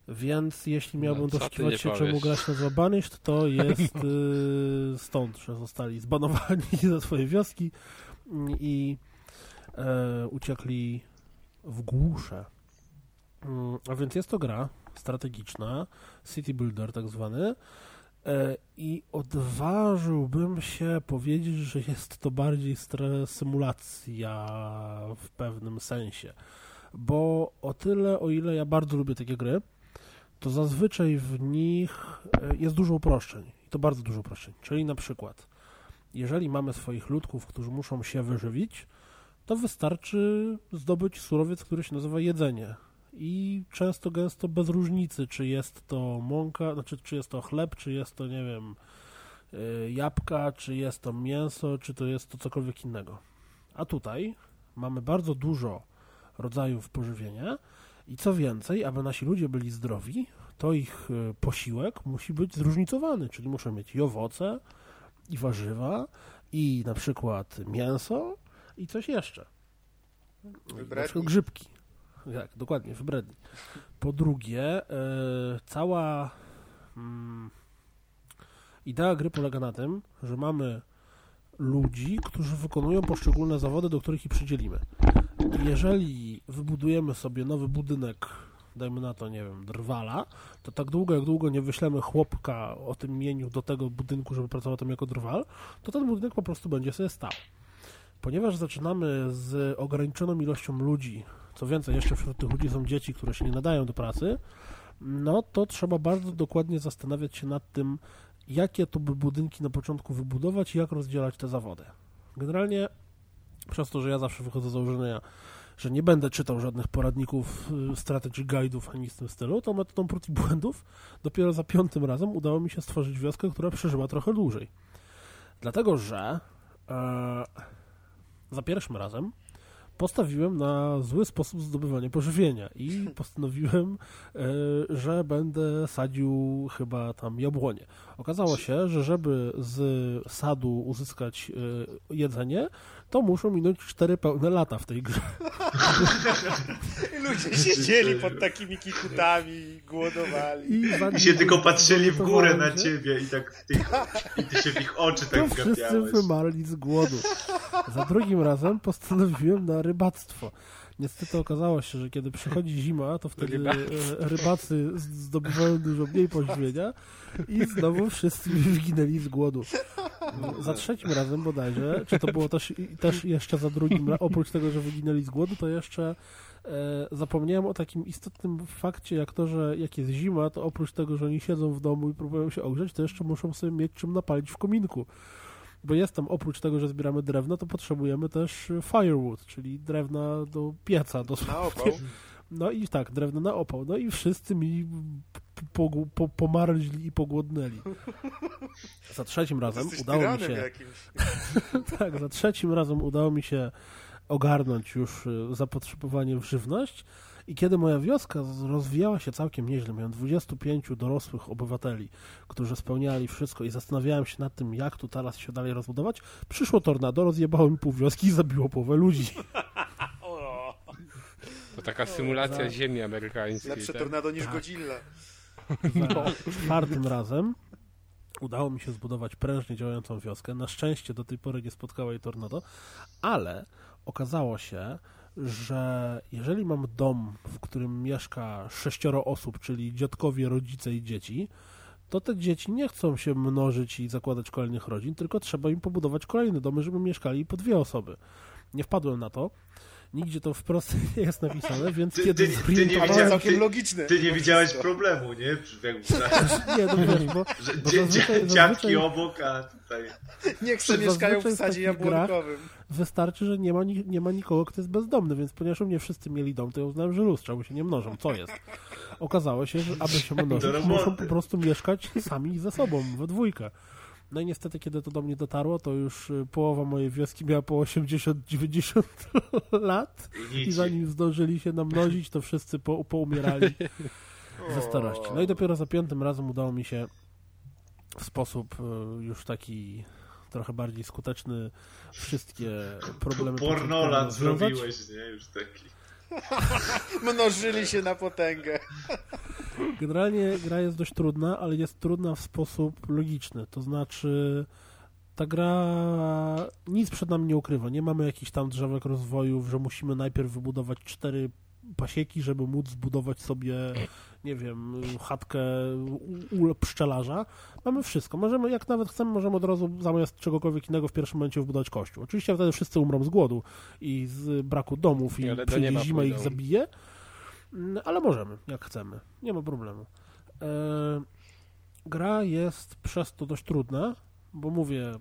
Więc jeśli miałbym No, co ty doszukiwać się, powiesz. czemu gra się nazywa Banished, to jest e, stąd, że zostali zbanowani ze swojej wioski i e, uciekli w głusze. Mm, A więc jest to gra strategiczna, City Builder tak zwany. E, I odważyłbym się powiedzieć, że jest to bardziej symulacja w pewnym sensie. Bo o tyle, o ile ja bardzo lubię takie gry, to zazwyczaj w nich e, jest dużo uproszczeń. I to bardzo dużo uproszczeń. Czyli na przykład, jeżeli mamy swoich ludków, którzy muszą się wyżywić, to wystarczy zdobyć surowiec, który się nazywa jedzenie. I często, gęsto bez różnicy, czy jest to mąka, znaczy czy jest to chleb, czy jest to, nie wiem, y, jabłka, czy jest to mięso, czy to jest to cokolwiek innego. A tutaj mamy bardzo dużo rodzajów pożywienia i co więcej, aby nasi ludzie byli zdrowi, to ich y, posiłek musi być zróżnicowany, czyli muszą mieć i owoce, i warzywa, i na przykład mięso, i coś jeszcze. Na Wybredni. przykład grzybki. Tak, dokładnie, wybredni. Po drugie, e, cała mm, idea gry polega na tym, że mamy ludzi, którzy wykonują poszczególne zawody, do których ich przydzielimy. I jeżeli wybudujemy sobie nowy budynek, dajmy na to, nie wiem, drwala, to tak długo, jak długo nie wyślemy chłopka o tym mieniu do tego budynku, żeby pracował tam jako drwal, to ten budynek po prostu będzie sobie stał. Ponieważ zaczynamy z ograniczoną ilością ludzi, co więcej, jeszcze wśród tych ludzi są dzieci, które się nie nadają do pracy, no to trzeba bardzo dokładnie zastanawiać się nad tym, jakie to by budynki na początku wybudować i jak rozdzielać te zawody. Generalnie, przez to, że ja zawsze wychodzę z założenia, że nie będę czytał żadnych poradników, y, strategy guide'ów ani w tym stylu, to metodą prób i błędów dopiero za piątym razem udało mi się stworzyć wioskę, która przeżyła trochę dłużej. Dlatego, że e, za pierwszym razem postawiłem na zły sposób zdobywania pożywienia i postanowiłem, e, że będę sadził chyba tam jabłonie. Okazało się, że żeby z sadu uzyskać e, jedzenie, to muszą minąć cztery pełne lata w tej grze. Ludzie siedzieli pod takimi kikutami, głodowali. I, zanim I się tylko patrzyli w górę na ciebie i tak ty, i ty się w ich oczy To tak wszyscy wgapiałeś. wymarli z głodu. Za drugim razem postanowiłem na rybactwo. Niestety okazało się, że kiedy przychodzi zima, to wtedy Ryba. e, rybacy z- zdobywają dużo mniej pożywienia i znowu wszyscy wyginęli z głodu. Za trzecim razem bodajże, czy to było też, też jeszcze za drugim, oprócz tego, że wyginęli z głodu, to jeszcze e, zapomniałem o takim istotnym fakcie, jak to, że jak jest zima, to oprócz tego, że oni siedzą w domu i próbują się ogrzeć, to jeszcze muszą sobie mieć czym napalić w kominku. Bo jest tam, oprócz tego, że zbieramy drewno, to potrzebujemy też firewood, czyli drewna do pieca. Do Na opał. No i tak, drewno na opał. No i wszyscy mi po, po, pomarzli i pogłodnęli. Za trzecim razem udało mi się... Tak, za trzecim razem udało mi się ogarnąć już y, zapotrzebowanie w żywność i kiedy moja wioska rozwijała się całkiem nieźle, miałem 25 dorosłych obywateli, którzy spełniali wszystko i zastanawiałem się nad tym, jak tu teraz się dalej rozbudować, przyszło tornado, rozjebało mi pół wioski i zabiło połowę ludzi. To taka symulacja za- ziemi amerykańskiej. lepsze tak? tornado niż Tak. Godzilla. Czwartym razem udało mi się zbudować prężnie działającą wioskę. Na szczęście do tej pory nie spotkała jej tornado, ale okazało się, że jeżeli mam dom, w którym mieszka sześcioro osób, czyli dziadkowie, rodzice i dzieci, to te dzieci nie chcą się mnożyć i zakładać kolejnych rodzin, tylko trzeba im pobudować kolejne domy, żeby mieszkali po dwie osoby. Nie wpadłem na to. Nigdzie to wprost nie jest napisane, więc Ty- kiedy ty- ty nie Całkiem ty- logiczne. Ty nie widziałeś problemu, nie? Nie, no bo, że bo dzie, zazwyczaj, zazwyczaj obok, a tutaj... Niech se Zazwyczaj mieszkają w sadzie jabłonkowym. wystarczy, że nie ma, ni- nie ma nikogo, kto jest bezdomny, więc ponieważ u mnie wszyscy mieli dom, to ja uznałem, że luz, czemu się nie mnożą, co jest? Okazało się, że aby się mnożyć, muszą po prostu mieszkać sami ze sobą, we dwójkę. No i niestety, kiedy to do mnie dotarło, to już y, połowa mojej wioski miała po 80-90 lat I zanim zdążyli się namnożyć, to wszyscy po, poumierali ze starości. No i dopiero za piątym razem udało mi się w sposób y, już taki trochę bardziej skuteczny wszystkie problemy rozwiązać. zrobiłeś, nie? Już taki. Mnożyli się na potęgę. Generalnie gra jest dość trudna, ale jest trudna w sposób logiczny. To znaczy, ta gra nic przed nami nie ukrywa. Nie mamy jakichś tam drzewek rozwojów, że musimy najpierw wybudować cztery pasieki, żeby móc zbudować sobie, nie wiem, chatkę u, u pszczelarza. Mamy wszystko. Możemy, jak nawet chcemy, możemy od razu zamiast czegokolwiek innego w pierwszym momencie wbudować kościół. Oczywiście wtedy wszyscy umrą z głodu i z braku domów i Ale przyjdzie zima i ich zabije, Mm, ale możemy, jak chcemy. Nie ma problemu. E, gra jest przez to dość trudna, bo mówię,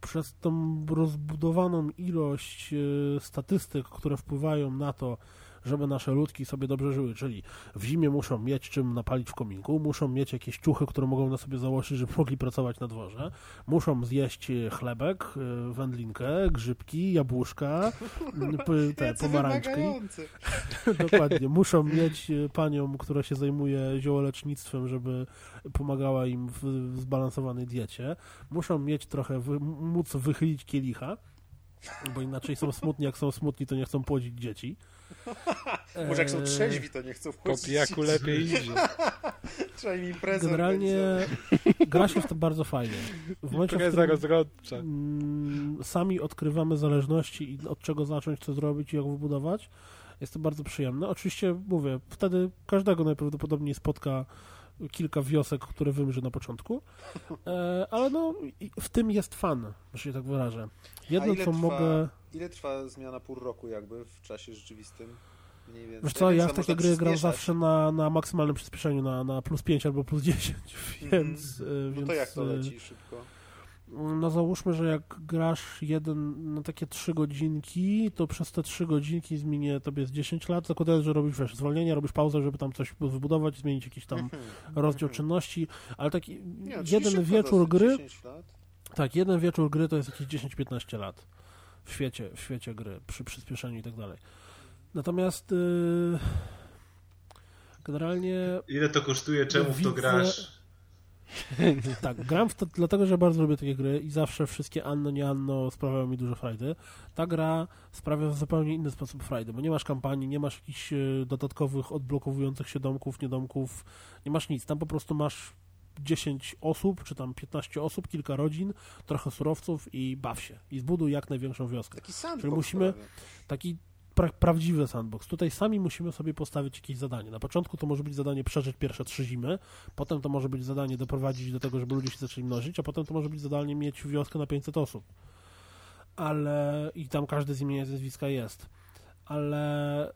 przez tą rozbudowaną ilość e, statystyk, które wpływają na to, żeby nasze ludki sobie dobrze żyły, czyli w zimie muszą mieć czym napalić w kominku, muszą mieć jakieś ciuchy, które mogą na sobie założyć, żeby mogli pracować na dworze, muszą zjeść e, chlebek, e, wędlinkę, grzybki, jabłuszka, te pomarańczki. Dokładnie. Muszą mieć e, panią, która się zajmuje ziołolecznictwem, żeby pomagała im w w zbalansowanej diecie. Muszą mieć trochę, wy, móc wychylić kielicha, bo inaczej są smutni. Jak są smutni, to nie chcą płodzić dzieci. Może jak są Eee, trzeźwi, to nie chcą Po wchodzić. pijaku lepiej idzie. Trzeba im imprezę Generalnie gra się w to bardzo fajnie. W momencie, w Impreza rozrodcza. mm, sami odkrywamy zależności i od czego zacząć, co zrobić i jak wybudować. Jest to bardzo przyjemne. Oczywiście, mówię, wtedy każdego najprawdopodobniej spotka kilka wiosek, które wymrze na początku, e, ale no w tym jest fan, że się tak wyrażę. Jedno, co trwa- mogę... Ile trwa zmiana pół roku jakby w czasie rzeczywistym? Mniej więcej. Wiesz co, ja w takie gry gram zawsze na, na maksymalnym przyspieszeniu, na, na plus 5 albo plus 10, więc... e, No więc to jak to e, leci szybko? No załóżmy, że jak grasz jeden na takie trzy godzinki, to przez te trzy godzinki zmienię tobie z 10 lat, zakładając, że robisz wiesz, zwolnienie, robisz pauzę, żeby tam coś wybudować, zmienić jakiś tam rozdział czynności, ale taki Mhm. Nie, czyli jeden wieczór gry, 10 lat. tak, jeden wieczór gry to jest jakieś 10-15 lat w świecie, w świecie gry, przy przyspieszeniu i tak dalej. Natomiast yy, generalnie Ile to kosztuje, czemu w to Widzę- grasz? tak, gram w to dlatego, że bardzo lubię takie gry i zawsze wszystkie Anno, nie Anno sprawiają mi dużo frajdy. Ta gra sprawia w zupełnie inny sposób frajdy, bo nie masz kampanii, nie masz jakichś e, dodatkowych odblokowujących się domków, niedomków, nie masz nic. Tam po prostu masz 10 osób, czy tam 15 osób, kilka rodzin, trochę surowców i baw się. I zbuduj jak największą wioskę. Taki sandbox Czyli musimy- prawie. Taki pra prawdziwy sandbox. Tutaj sami musimy sobie postawić jakieś zadanie. Na początku to może być zadanie przeżyć pierwsze trzy zimy, potem to może być zadanie doprowadzić do tego, żeby ludzie się zaczęli mnożyć, a potem to może być zadanie mieć wioskę na 500 osób. Ale i tam każdy z imienia i nazwiska jest. Ale e,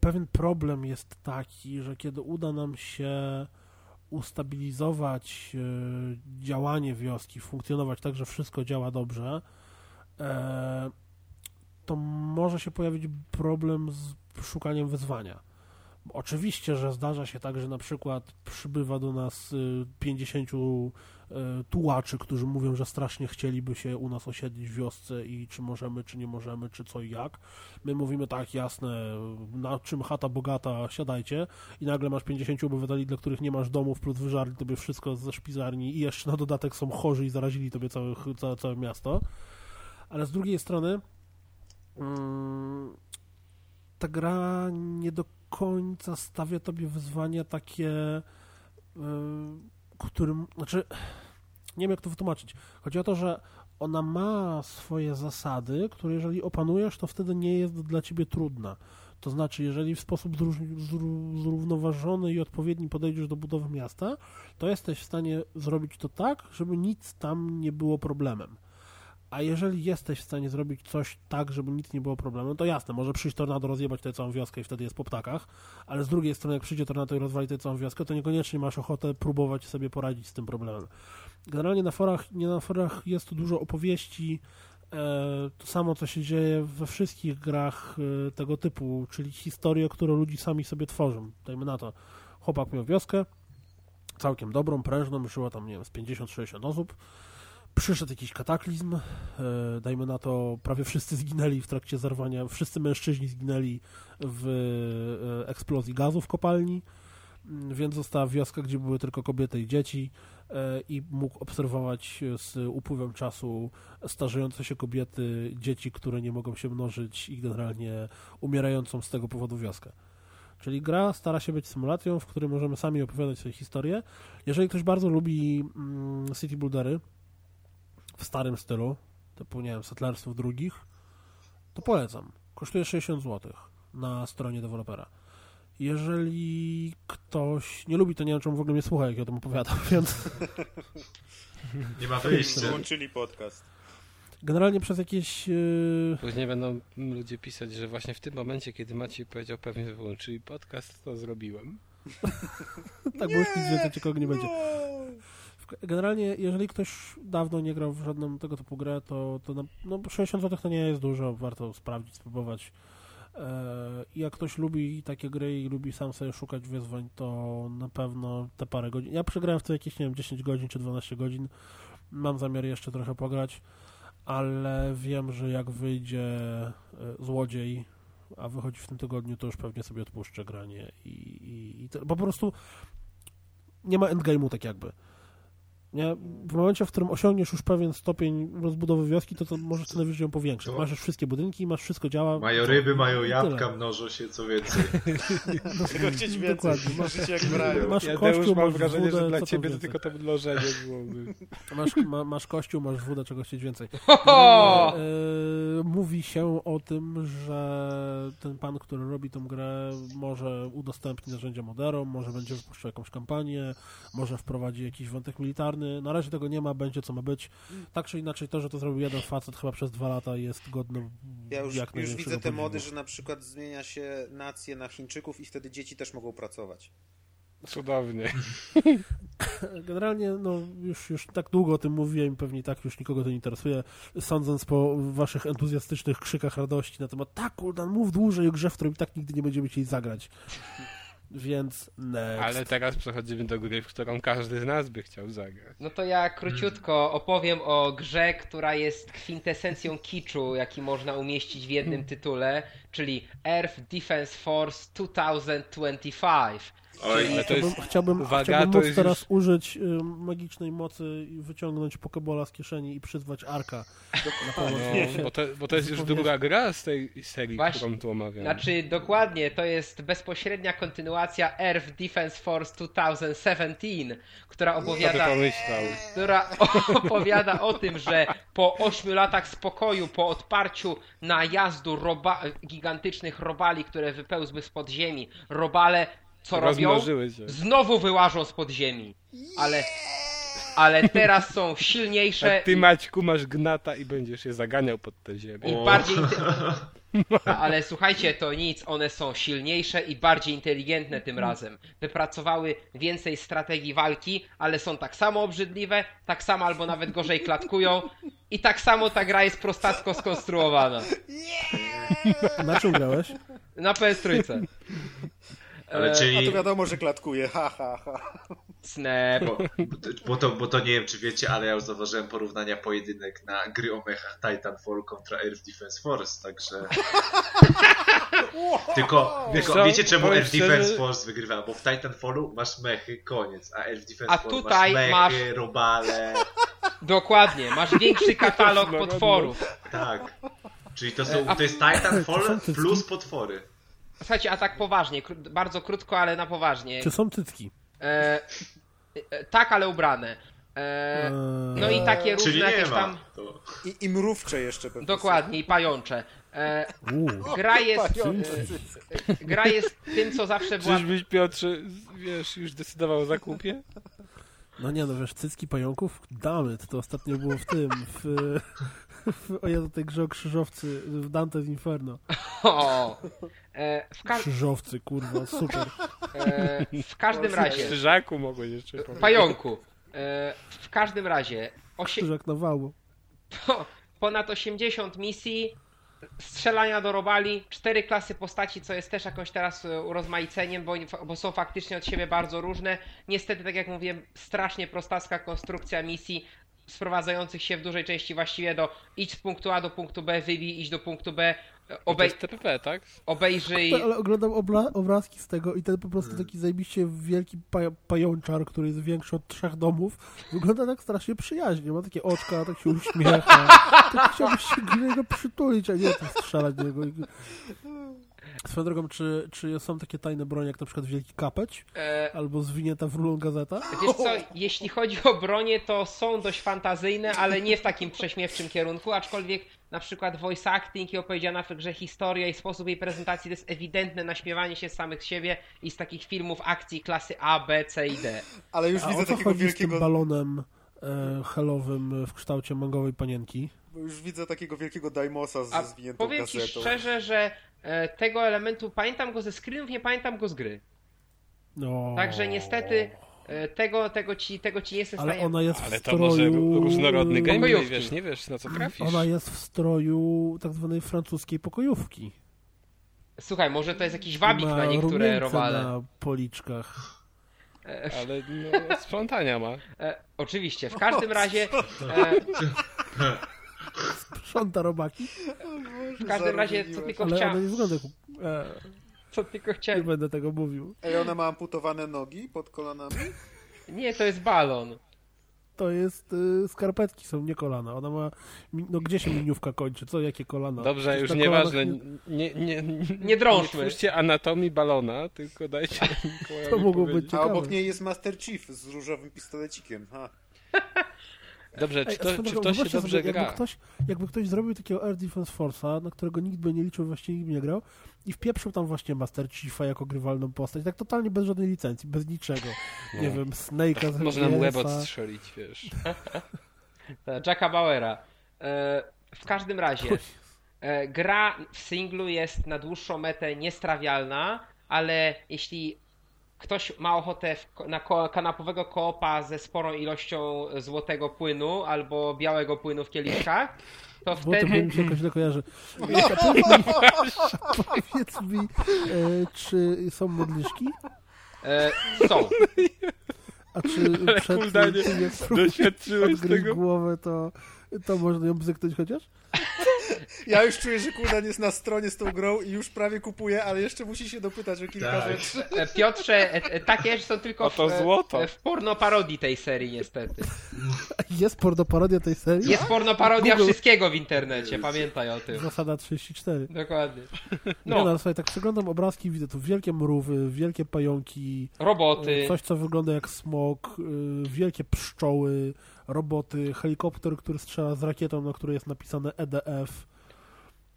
pewien problem jest taki, że kiedy uda nam się ustabilizować e, działanie wioski, funkcjonować tak, że wszystko działa dobrze, e, to może się pojawić problem z szukaniem wyzwania. Oczywiście, że zdarza się tak, że na przykład przybywa do nas y, 50 y, tułaczy, którzy mówią, że strasznie chcieliby się u nas osiedlić w wiosce i czy możemy, czy nie możemy, czy co i jak. My mówimy tak, jasne, na czym chata bogata, siadajcie i nagle masz 50 obywateli, dla których nie masz domów, plus wyżarli tobie wszystko ze szpizarni i jeszcze na dodatek są chorzy i zarazili tobie całe, całe, całe miasto. Ale z drugiej strony ta gra nie do końca stawia tobie wyzwania takie, y, którym, znaczy, nie wiem jak to wytłumaczyć. Chodzi o to, że ona ma swoje zasady, które jeżeli opanujesz, to wtedy nie jest dla ciebie trudna. To znaczy, jeżeli w sposób zrównoważony i odpowiedni podejdziesz do budowy miasta, to jesteś w stanie zrobić to tak, żeby nic tam nie było problemem. A jeżeli jesteś w stanie zrobić coś tak, żeby nic nie było problemem, to jasne, może przyjść tornado, rozjebać tę całą wioskę i wtedy jest po ptakach, ale z drugiej strony, jak przyjdzie tornado i rozwali tę całą wioskę, to niekoniecznie masz ochotę próbować sobie poradzić z tym problemem. Generalnie na forach, nie na forach jest tu dużo opowieści, e, to samo, co się dzieje we wszystkich grach e, tego typu, czyli historie, które ludzie sami sobie tworzą. Dajmy na to, chłopak miał wioskę, całkiem dobrą, prężną, żyło tam, nie wiem, z 50-60 osób, przyszedł jakiś kataklizm, e, dajmy na to, prawie wszyscy zginęli w trakcie zerwania, wszyscy mężczyźni zginęli w e, eksplozji gazu w kopalni, m, więc została wioska, gdzie były tylko kobiety i dzieci e, i mógł obserwować z upływem czasu starzejące się kobiety, dzieci, które nie mogą się mnożyć i generalnie umierającą z tego powodu wioskę. Czyli gra stara się być symulacją, w której możemy sami opowiadać swoje historie. Jeżeli ktoś bardzo lubi mm, city buildery, w starym stylu, typu, nie wiem, Settlersów drugich, to polecam. Kosztuje 60 zł. na stronie dewelopera. Jeżeli ktoś nie lubi, to nie wiem, czemu w ogóle mnie słucha, jak ja o tym opowiadam, więc Nie ma wyjścia. Włączyli podcast. generalnie przez jakieś... Yy, Później będą ludzie pisać, że właśnie w tym momencie, kiedy Maciej powiedział pewnie że wyłączyli podcast, to zrobiłem. tak, bo już nic więcej ciekawego nie będzie. Generalnie, jeżeli ktoś dawno nie grał w żadną tego typu grę, to, to na, no 60 zł to nie jest dużo, warto sprawdzić, spróbować. E, I jak ktoś lubi takie gry i lubi sam sobie szukać wyzwań, to na pewno te parę godzin. Ja przegrałem w to jakieś, nie wiem, 10 godzin czy 12 godzin. Mam zamiar jeszcze trochę pograć, ale wiem, że jak wyjdzie e, Złodziej, a wychodzi w tym tygodniu, to już pewnie sobie odpuszczę granie i, i, i to, po prostu nie ma endgame'u tak jakby. Nie? W momencie, w którym osiągniesz już pewien stopień rozbudowy wioski, to, to możesz co najwyżej ją powiększyć. To- Masz już wszystkie budynki, masz wszystko działa. Mają ryby, mają jabłka, mnożą się, co więcej. Czego chcieć więcej? Dokładnie. Masz, Życie jak w masz Ja kościół, już mam masz wrażenie, wódę, że dla ciebie to tylko to mnożenie byłoby. Masz, ma, masz kościół, masz wódę, czego chcieć więcej. Ho! E, mówi się o tym, że ten pan, który robi tą grę, może udostępni narzędzia Moderom, może będzie wypuszczał jakąś kampanię, może wprowadzi jakiś wątek militarny. Na razie tego nie ma, będzie co ma być. Tak czy inaczej, to, że to zrobił jeden facet chyba przez dwa lata jest godne Ja już, jak już widzę te mody, że na przykład zmienia się nację na Chińczyków i wtedy dzieci też mogą pracować. Cudownie. Generalnie, no, już, już tak długo o tym mówiłem i pewnie tak już nikogo to nie interesuje. Sądząc po waszych entuzjastycznych krzykach radości na temat tak, Kuldan, mów dłużej o grze, w którym i tak nigdy nie będziemy chcieli zagrać. Więc next. Ale teraz przechodzimy do gry, w którą każdy z nas by chciał zagrać. No to ja króciutko opowiem o grze, która jest kwintesencją kiczu, jaki można umieścić w jednym tytule, czyli Earth Defense Force 2025. Oj, Ale to jest... Chciałbym, chciałbym, uwaga, chciałbym to móc jest teraz już- użyć y, magicznej mocy i wyciągnąć pokebola z kieszeni i przyzwać Arka. No, bo, to, bo to jest już druga gra z tej serii, Właśnie. którą tu omawiam. Znaczy, dokładnie, to jest bezpośrednia kontynuacja Earth Defense Force 2017, która opowiada, która opowiada o tym, że po 8 latach spokoju, po odparciu najazdu roba, gigantycznych robali, które wypełzły z podziemi, robale co robią? Się. Znowu wyłażą z podziemi. Ale, ale teraz są silniejsze A ty Maćku masz gnata i będziesz je zaganiał pod tę ziemię. i bardziej. Ale słuchajcie, to nic, one są silniejsze i bardziej inteligentne tym razem. Wypracowały więcej strategii walki, ale są tak samo obrzydliwe, tak samo albo nawet gorzej klatkują i tak samo ta gra jest prostacko skonstruowana. Na czym grałeś? Na PS3. Ale E, czyli... A to wiadomo, że klatkuje, ha, ha, ha. Snap. Bo, bo, to, bo to nie wiem, czy wiecie, ale ja już zauważyłem porównania pojedynek na gry o mechach Titanfall kontra Earth Defense Force, także... tylko, tylko co? wiecie czemu Earth Defense Force wygrywa? Bo w Titanfallu masz mechy, koniec, a Earth Defense A Force tutaj masz mechy, masz- robale, Dokładnie, masz większy katalog potworów. tak. Czyli to, są, A- to jest Titanfall plus potwory. Słuchajcie, a tak poważnie, kró- bardzo krótko, ale na poważnie. Czy są cycki? E, e, tak, ale ubrane. E, Eee, no i takie Czyli różne nie jakieś ma. tam. To... I, I mrówcze jeszcze pewnie. Dokładnie, i pającze. E, Uuu, gra jest. E, gra jest tym, co zawsze była. Czyżbyś Piotrze, wiesz, już decydował o zakupie? no nie no, wiesz, cycki pająków? Damy, to ostatnio było w tym, w, o Jezu, tej grze o krzyżowcy, w Dante's Inferno. O, e, w, ka- Krzyżowcy, kurwa, super. e, w każdym razie. Krzyżaku mogłeś jeszcze powiedzieć. Pająku. E, w każdym razie. Osie- Krzyżak na wału. po, ponad 80 misji, strzelania do robali, cztery klasy postaci, co jest też jakąś teraz e, urozmaiceniem, bo, bo są faktycznie od siebie bardzo różne. Niestety, tak jak mówiłem, strasznie prostacka konstrukcja misji, sprowadzających się w dużej części właściwie do idź z punktu A do punktu B, wybij, idź do punktu B, To obej, jest TPP, tak? obejrzyj... Ale oglądam obla- obrazki z tego i ten po prostu taki zajebiście wielki paja- pajączar, który jest większy od trzech domów, wygląda tak strasznie przyjaźnie. Ma takie oczka, tak się uśmiecha. Tak chciałbyś się do niego przytulić, a nie tak strzelać do niego. Swoją drogą, czy, czy są takie tajne bronie, jak na przykład Wielki Kapeć? E, Albo zwinięta w rulą gazeta? Wiesz co, jeśli chodzi o bronie, to są dość fantazyjne, ale nie w takim prześmiewczym kierunku, aczkolwiek na przykład voice acting i opowiedziana w grze historia i sposób jej prezentacji to jest ewidentne naśmiewanie się z samych siebie i z takich filmów akcji klasy A, B, C i D. Ale już A o widzę co takiego wielkiego... tym balonem e, helowym w kształcie mangowej panienki? Bo Już widzę takiego wielkiego Daimosa z A zwiniętą powiem ci gazetą. szczerze, że tego elementu pamiętam go ze screenów, nie pamiętam go z gry. No. Także niestety e, tego, tego, ci, tego ci nie jestem w Ale ona jest Ale w to może stroju... różnorodny gameplay, wiesz, nie wiesz na co trafisz. Ona jest w stroju tak zwanej francuskiej pokojówki. Słuchaj, może to jest jakiś wabik Ma na niektóre robale. na policzkach. E, Ale no, sprzątania ma. e, oczywiście, w każdym razie... E, Sprząta robaki, w każdym razie, co tylko ale chciałem... nie wygląda jak... E, Co tylko nie chciałem... będę tego mówił. Ej, ona ma amputowane nogi pod kolanami? Nie, to jest balon. To jest... Y, skarpetki są, nie kolana. Ona ma... No gdzie się miniówka kończy? Co, jakie kolana? Dobrze, Przecież już nieważne. kolanach Nie, nie, nie, Nie drążmy. Nie twórzcie anatomii balona, tylko dajcie To mogło być powiedzieć. A ciekawe. obok niej jest Master Chief z różowym pistolecikiem. Ha. Dobrze, czy Ej, to, swoją czy to się dobrze sobie, gra? Jakby ktoś, jakby ktoś zrobił takiego Air Defense Force'a, na którego nikt by nie liczył, właściwie nikt nie grał, i wpieprzył tam właśnie Master Chiefa jako grywalną postać, tak totalnie bez żadnej licencji, bez niczego. Nie No. wiem, Snake'a z Można mu łeb odstrzelić, wiesz. Tak, Jacka Bauera. E, w każdym razie, e, gra w singlu jest na dłuższą metę niestrawialna, ale jeśli ktoś ma ochotę na ko, kanapowego koopa ze sporą ilością złotego płynu albo białego płynu w kieliszkach, to Bo to wtedy... mi się jakoś źle kojarzy. Powiedz mi, powiedz mi e, czy są modliszki? E, są. A czy Ale przed jak próbujesz Doświadczyłeś tego? głowę, to, to można ją bzyknąć chociaż? Ja już czuję, że Kuldan jest na stronie z tą grą i już prawie kupuje, ale jeszcze musi się dopytać o kilka Tak. rzeczy. E, Piotrze, e, e, takie są tylko w, Oto złoto. w porno parodii tej serii niestety. Jest pornoparodia tej serii? Jest porno parodia Google. wszystkiego w internecie, pamiętaj o tym. Zasada 34. Dokładnie. No. Nie, no, No, słuchaj, tak przeglądam obrazki, widzę tu wielkie mrówy, wielkie pająki, roboty. coś, co wygląda jak smok, wielkie pszczoły, roboty, helikopter, który strzela z rakietą, na której jest napisane EDF.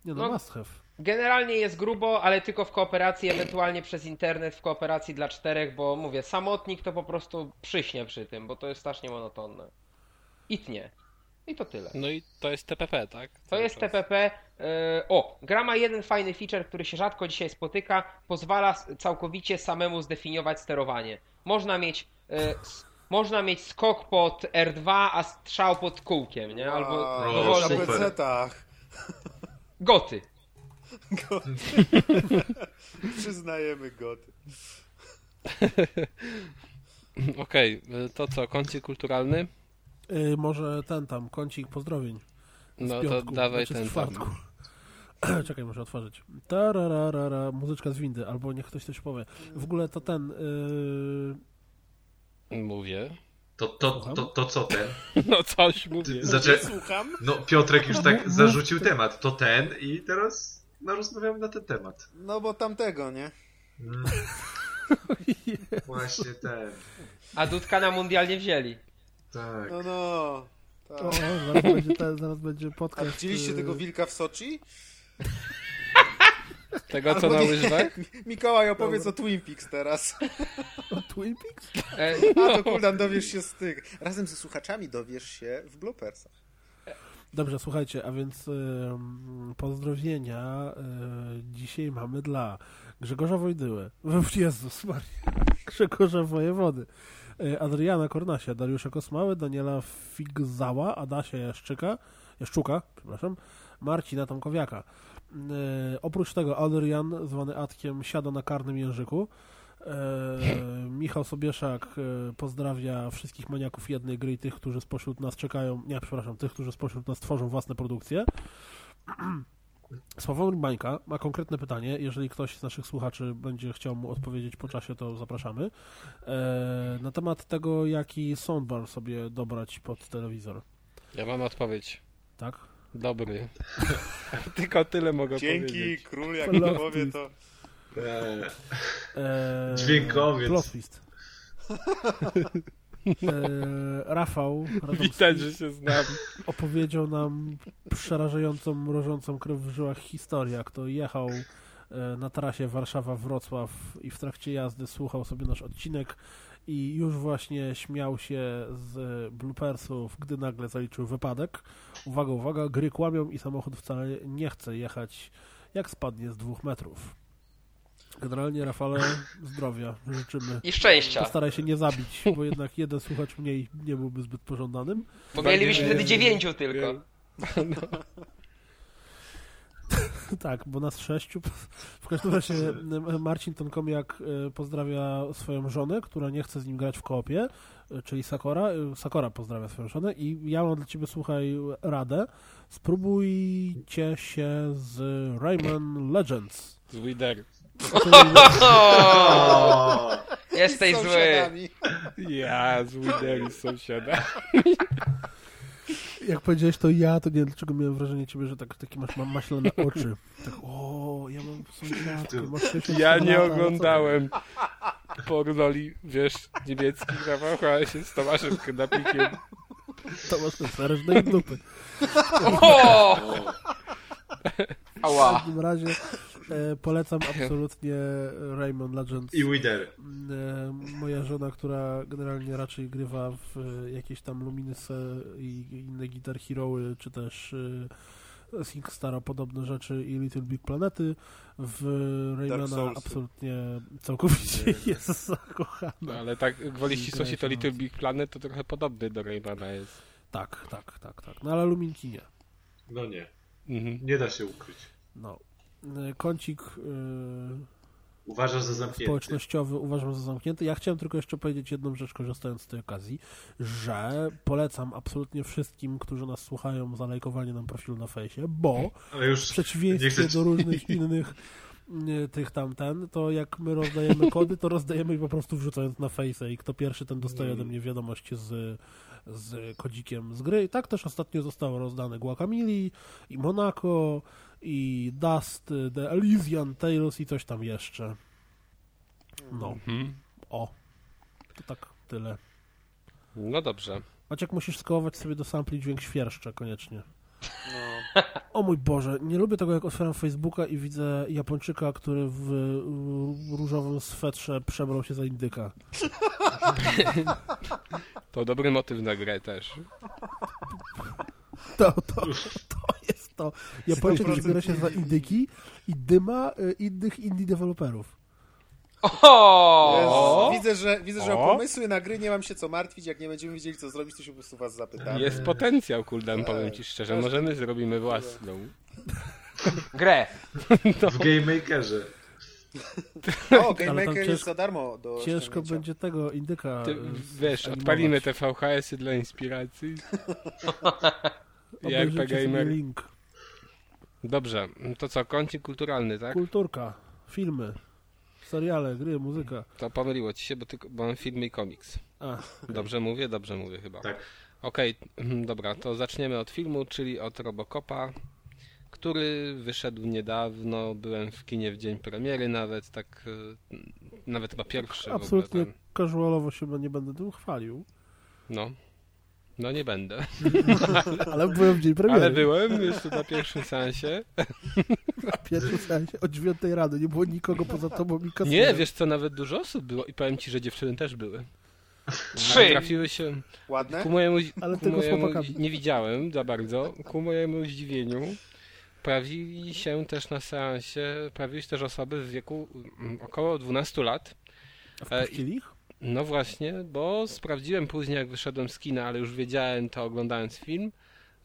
Nie no, No. must have. Generalnie jest grubo, ale tylko w kooperacji, ewentualnie przez internet w kooperacji dla czterech, bo mówię, samotnik to po prostu przyśnie przy tym, bo to jest strasznie monotonne. I tnie. I to tyle. No i to jest TPP, tak? To Cały jest czas. TPP. e, O, gra ma jeden fajny feature, który się rzadko dzisiaj spotyka. Pozwala całkowicie samemu zdefiniować sterowanie. Można mieć, e, można mieć skok pod R2, a strzał pod kółkiem, nie? Albo Wow, O, dowolny. na super. PC-tach. Goty. Przyznajemy goty. Okej, to co, kącik kulturalny? Y, może ten tam, kącik pozdrowień. Z No to piątku, dawaj znaczy z ten tam. czwartku. Czekaj, muszę otworzyć. Tarararara, muzyczka z windy, albo niech ktoś coś powie. W ogóle to ten... Yy, Mówię. To, to, to, to co ten? No coś mówię. Zaczę... Słucham. No Piotrek już tak mów zarzucił temat. To ten i teraz no, rozmawiamy na ten temat. No bo tamtego, nie? Mm. Właśnie ten. A Dudka na mundial nie wzięli. Tak. No no. Tak. o, zaraz będzie, ten, zaraz będzie A podcast. widzieliście y, tego wilka w Soczi? Tego co Albo na nie. łyżwach? Mikołaj, opowiedz o Twin Peaks teraz. o Twin Peaks? E, A to Kuldan dowiesz się z tych. Razem ze słuchaczami dowiesz się w bloopersach. Dobrze, słuchajcie, a więc ym, pozdrowienia y, dzisiaj mamy dla Grzegorza Wojdyły, Jezus Maria, Grzegorza Wojewody, y, Adriana Kornasia, Dariusza Kosmały, Daniela Figzała, Adasia Jaszczyka, Jaszczuka, przepraszam, Marcina Tomkowiaka. Y, oprócz tego Adrian, zwany Atkiem, siada na karnym języku. E, Michał Sobieszak e, pozdrawia wszystkich maniaków jednej gry i tych, którzy spośród nas czekają, nie, przepraszam, tych, którzy spośród nas tworzą własne produkcje. Sławomir Bańka ma konkretne pytanie. Jeżeli ktoś z naszych słuchaczy będzie chciał mu odpowiedzieć po czasie, to zapraszamy. E, na temat tego, jaki soundbar sobie dobrać pod telewizor. Ja mam odpowiedź. Tak? Dobry. Tylko tyle mogę Dzięki, powiedzieć. król, jak Love to powie, to... Eee, Dźwiękowiec. Plot twist. E, Rafał Widać, że się znam. opowiedział nam przerażającą, mrożącą krew w żyłach historię, jak to jechał e, na trasie Warszawa-Wrocław i w trakcie jazdy słuchał sobie nasz odcinek i już właśnie śmiał się z bloopersów, gdy nagle zaliczył wypadek. Uwaga, uwaga, gry kłamią i samochód wcale nie chce jechać jak spadnie z dwóch metrów. Generalnie Rafale zdrowia życzymy. I szczęścia. Postaraj się nie zabić, bo jednak jeden słuchacz mniej nie byłby zbyt pożądanym. Bo mielibyśmy wtedy dziewięciu tylko. Tak, bo nas sześciu. W każdym razie Marcin Tonkomiak e, pozdrawia swoją żonę, która nie chce z nim grać w koopie, e, czyli Sakora. E, Sakora pozdrawia swoją żonę i ja mam dla ciebie, słuchaj, radę. Spróbujcie się z Rayman Legends. Z Wider. Jesteś zły. Sąsiadami. Ja z Wider z sąsiada. Jak powiedziałeś to ja, to nie wiem dlaczego miałem wrażenie ciebie, że tak, takie masz ma, maślane oczy. Tak, o, ja mam sąsiadkę, masz 60 Ja nie co oglądałem pornoli, wiesz, niemieckich na VHS-ie z Tomaszem Knapikiem. To masz ten serżnej dupy. O! W Ała. każdym razie e, polecam absolutnie Rayman Legends. I Wither. E, moja żona, która generalnie raczej grywa w e, jakieś tam Luminous i inne Guitar Hero'y, czy też e, SingStara podobne rzeczy i Little Big Planety, w Raymana absolutnie całkowicie jest zakochana. No, ale tak gwoli ścisłości to Little. Big Planet to trochę podobny do Raymana jest. Tak, tak, tak, tak. No ale Luminki nie. No nie, Mhm. nie da się ukryć. No. E, Kącik e, Uważasz za zamknięty. społecznościowy uważam za zamknięty. Ja chciałem tylko jeszcze powiedzieć jedną rzecz, korzystając z tej okazji, że polecam absolutnie wszystkim, którzy nas słuchają, zalajkowanie nam profilu na fejsie, bo już w przeciwieństwie do różnych innych tych tamten, to jak my rozdajemy kody, to rozdajemy je po prostu wrzucając na fejsa i kto pierwszy, ten dostaje ode mnie wiadomość z, z kodzikiem z gry. I tak też ostatnio zostało rozdane Guacamole i Monaco i Dust, The Elysian Tales i coś tam jeszcze. No, Mhm. o. To tak tyle. No dobrze. Maciek, musisz skołować sobie do sampli dźwięk świerszcza koniecznie. No. O mój Boże, nie lubię tego, jak otwieram Facebooka i widzę Japończyka, który w różowym swetrze przebrał się za indyka. To dobry motyw na grę też. To, to, to jest to. Japończyk przebiera się za indyki i dyma y, innych indie deweloperów. O! Jest, widzę, że, widzę, że o pomysły na gry nie mam się co martwić. Jak nie będziemy wiedzieli, co zrobić, to się po prostu was zapytamy. Jest potencjał, Kuldan, powiem ci Tak. szczerze. Możemy zrobimy własną. Grę. W Game Makerze. O, Game Ale Maker jest ciężko- za darmo do Ciężko będzie tego indyka. Ty, wiesz, odpalimy te VHS-y dla inspiracji. I Obejrzyjcie RP sobie Gamer. link. Dobrze, to co, kącik kulturalny, tak? Kulturka, filmy, seriale, gry, muzyka. To pomyliło ci się, bo, tylko, bo mam filmy i komiks. A, Dobrze mówię? Dobrze mówię chyba. Tak. Okej, mhm, dobra, to zaczniemy od filmu, czyli od Robocopa, który wyszedł niedawno. Byłem w kinie w dzień premiery nawet, tak e, nawet chyba pierwszy w ogóle absolutnie ten. casualowo się nie będę tym chwalił. No. No nie będę. Ale byłem w dzień premiery. Ale byłem jeszcze na pierwszym seansie. Na pierwszym sensie o dziewiątej rano. Nie było nikogo poza tobą i. Nie, wiesz co, nawet dużo osób było i powiem ci, że dziewczyny też były. Ale Trzy. trafiły się Ładne? ku mojemu, Ale ku mojemu nie widziałem za bardzo. Ku mojemu zdziwieniu pojawili się też na seansie, pojawiły się też osoby w wieku mm, około 12 lat. A wpuścili ich? No właśnie, bo sprawdziłem później, jak wyszedłem z kina, ale już wiedziałem to oglądając film,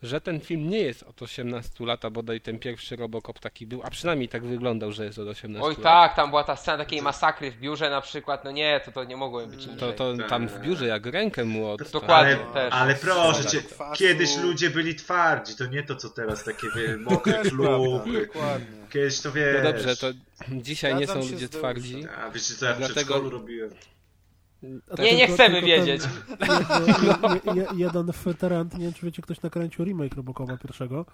że ten film nie jest od 18 lat, a bodaj ten pierwszy Robocop taki był, a przynajmniej tak wyglądał, że jest od 18 Oj lat. tak, tam była ta scena takiej masakry w biurze na przykład. No nie, to to nie mogło być To, niżej. to tam w biurze jak rękę mu od... Dokładnie. Ale, też. ale proszę cię, Kwasu. kiedyś ludzie byli twardzi, to nie to co teraz, takie wie, mokre dokładnie. Kiedyś to wiesz. No dobrze, to dzisiaj nie Zgadzam są się ludzie twardzi. A wiecie co ja w Dlatego- przedszkolu robiłem? A Nie, nie tylko- chcemy tylko wiedzieć. Ten, je, je, je, jeden weteran, nie wiem czy wiecie, ktoś nakręcił remake Robocopa pierwszego.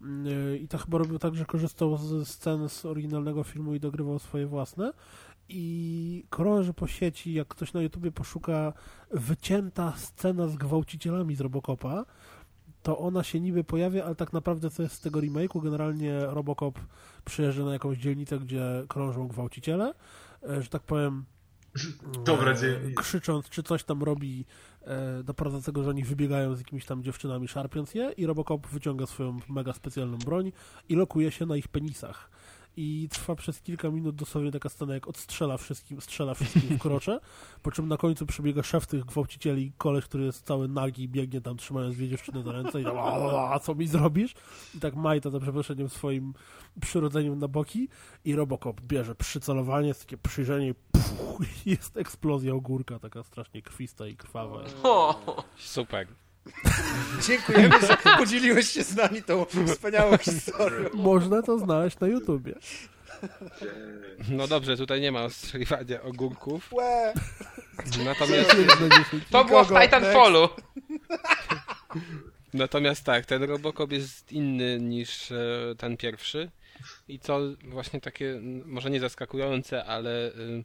Yy, I to chyba robił tak, że korzystał z scen z oryginalnego filmu i dogrywał swoje własne. I krąży po sieci, jak ktoś na YouTubie poszuka wycięta scena z gwałcicielami z Robocopa, to ona się niby pojawia, ale tak naprawdę to jest z tego remake'u. Generalnie Robocop przyjeżdża na jakąś dzielnicę, gdzie krążą gwałciciele, e, że tak powiem Dobra e, dzielnica. krzycząc, czy coś tam robi e, doprowadza do tego, że oni wybiegają z jakimiś tam dziewczynami, szarpiąc je i Robocop wyciąga swoją mega specjalną broń i lokuje się na ich penisach. I trwa przez kilka minut dosłownie taka scena, jak odstrzela wszystkim, strzela wszystkim w krocze, po czym na końcu przybiega szef tych gwałcicieli, koleś, który jest cały nagi i biegnie tam trzymając dwie dziewczyny za ręce i tam, a, co mi zrobisz? I tak majta za przeproszeniem swoim przyrodzeniem na boki i Robocop bierze przycelowanie, jest takie przyjrzenie i puch, jest eksplozja ogórka, taka strasznie krwista i krwawa. O, Super. Dziękujemy, że podzieliłeś się z nami tą wspaniałą historią. Można to znaleźć na YouTubie. No dobrze, tutaj nie ma ostrzeliwania ogórków. Łe. Natomiast, to było w Titanfallu. natomiast tak, ten Robocop jest inny niż e, ten pierwszy. I co właśnie takie, może nie zaskakujące, ale ym,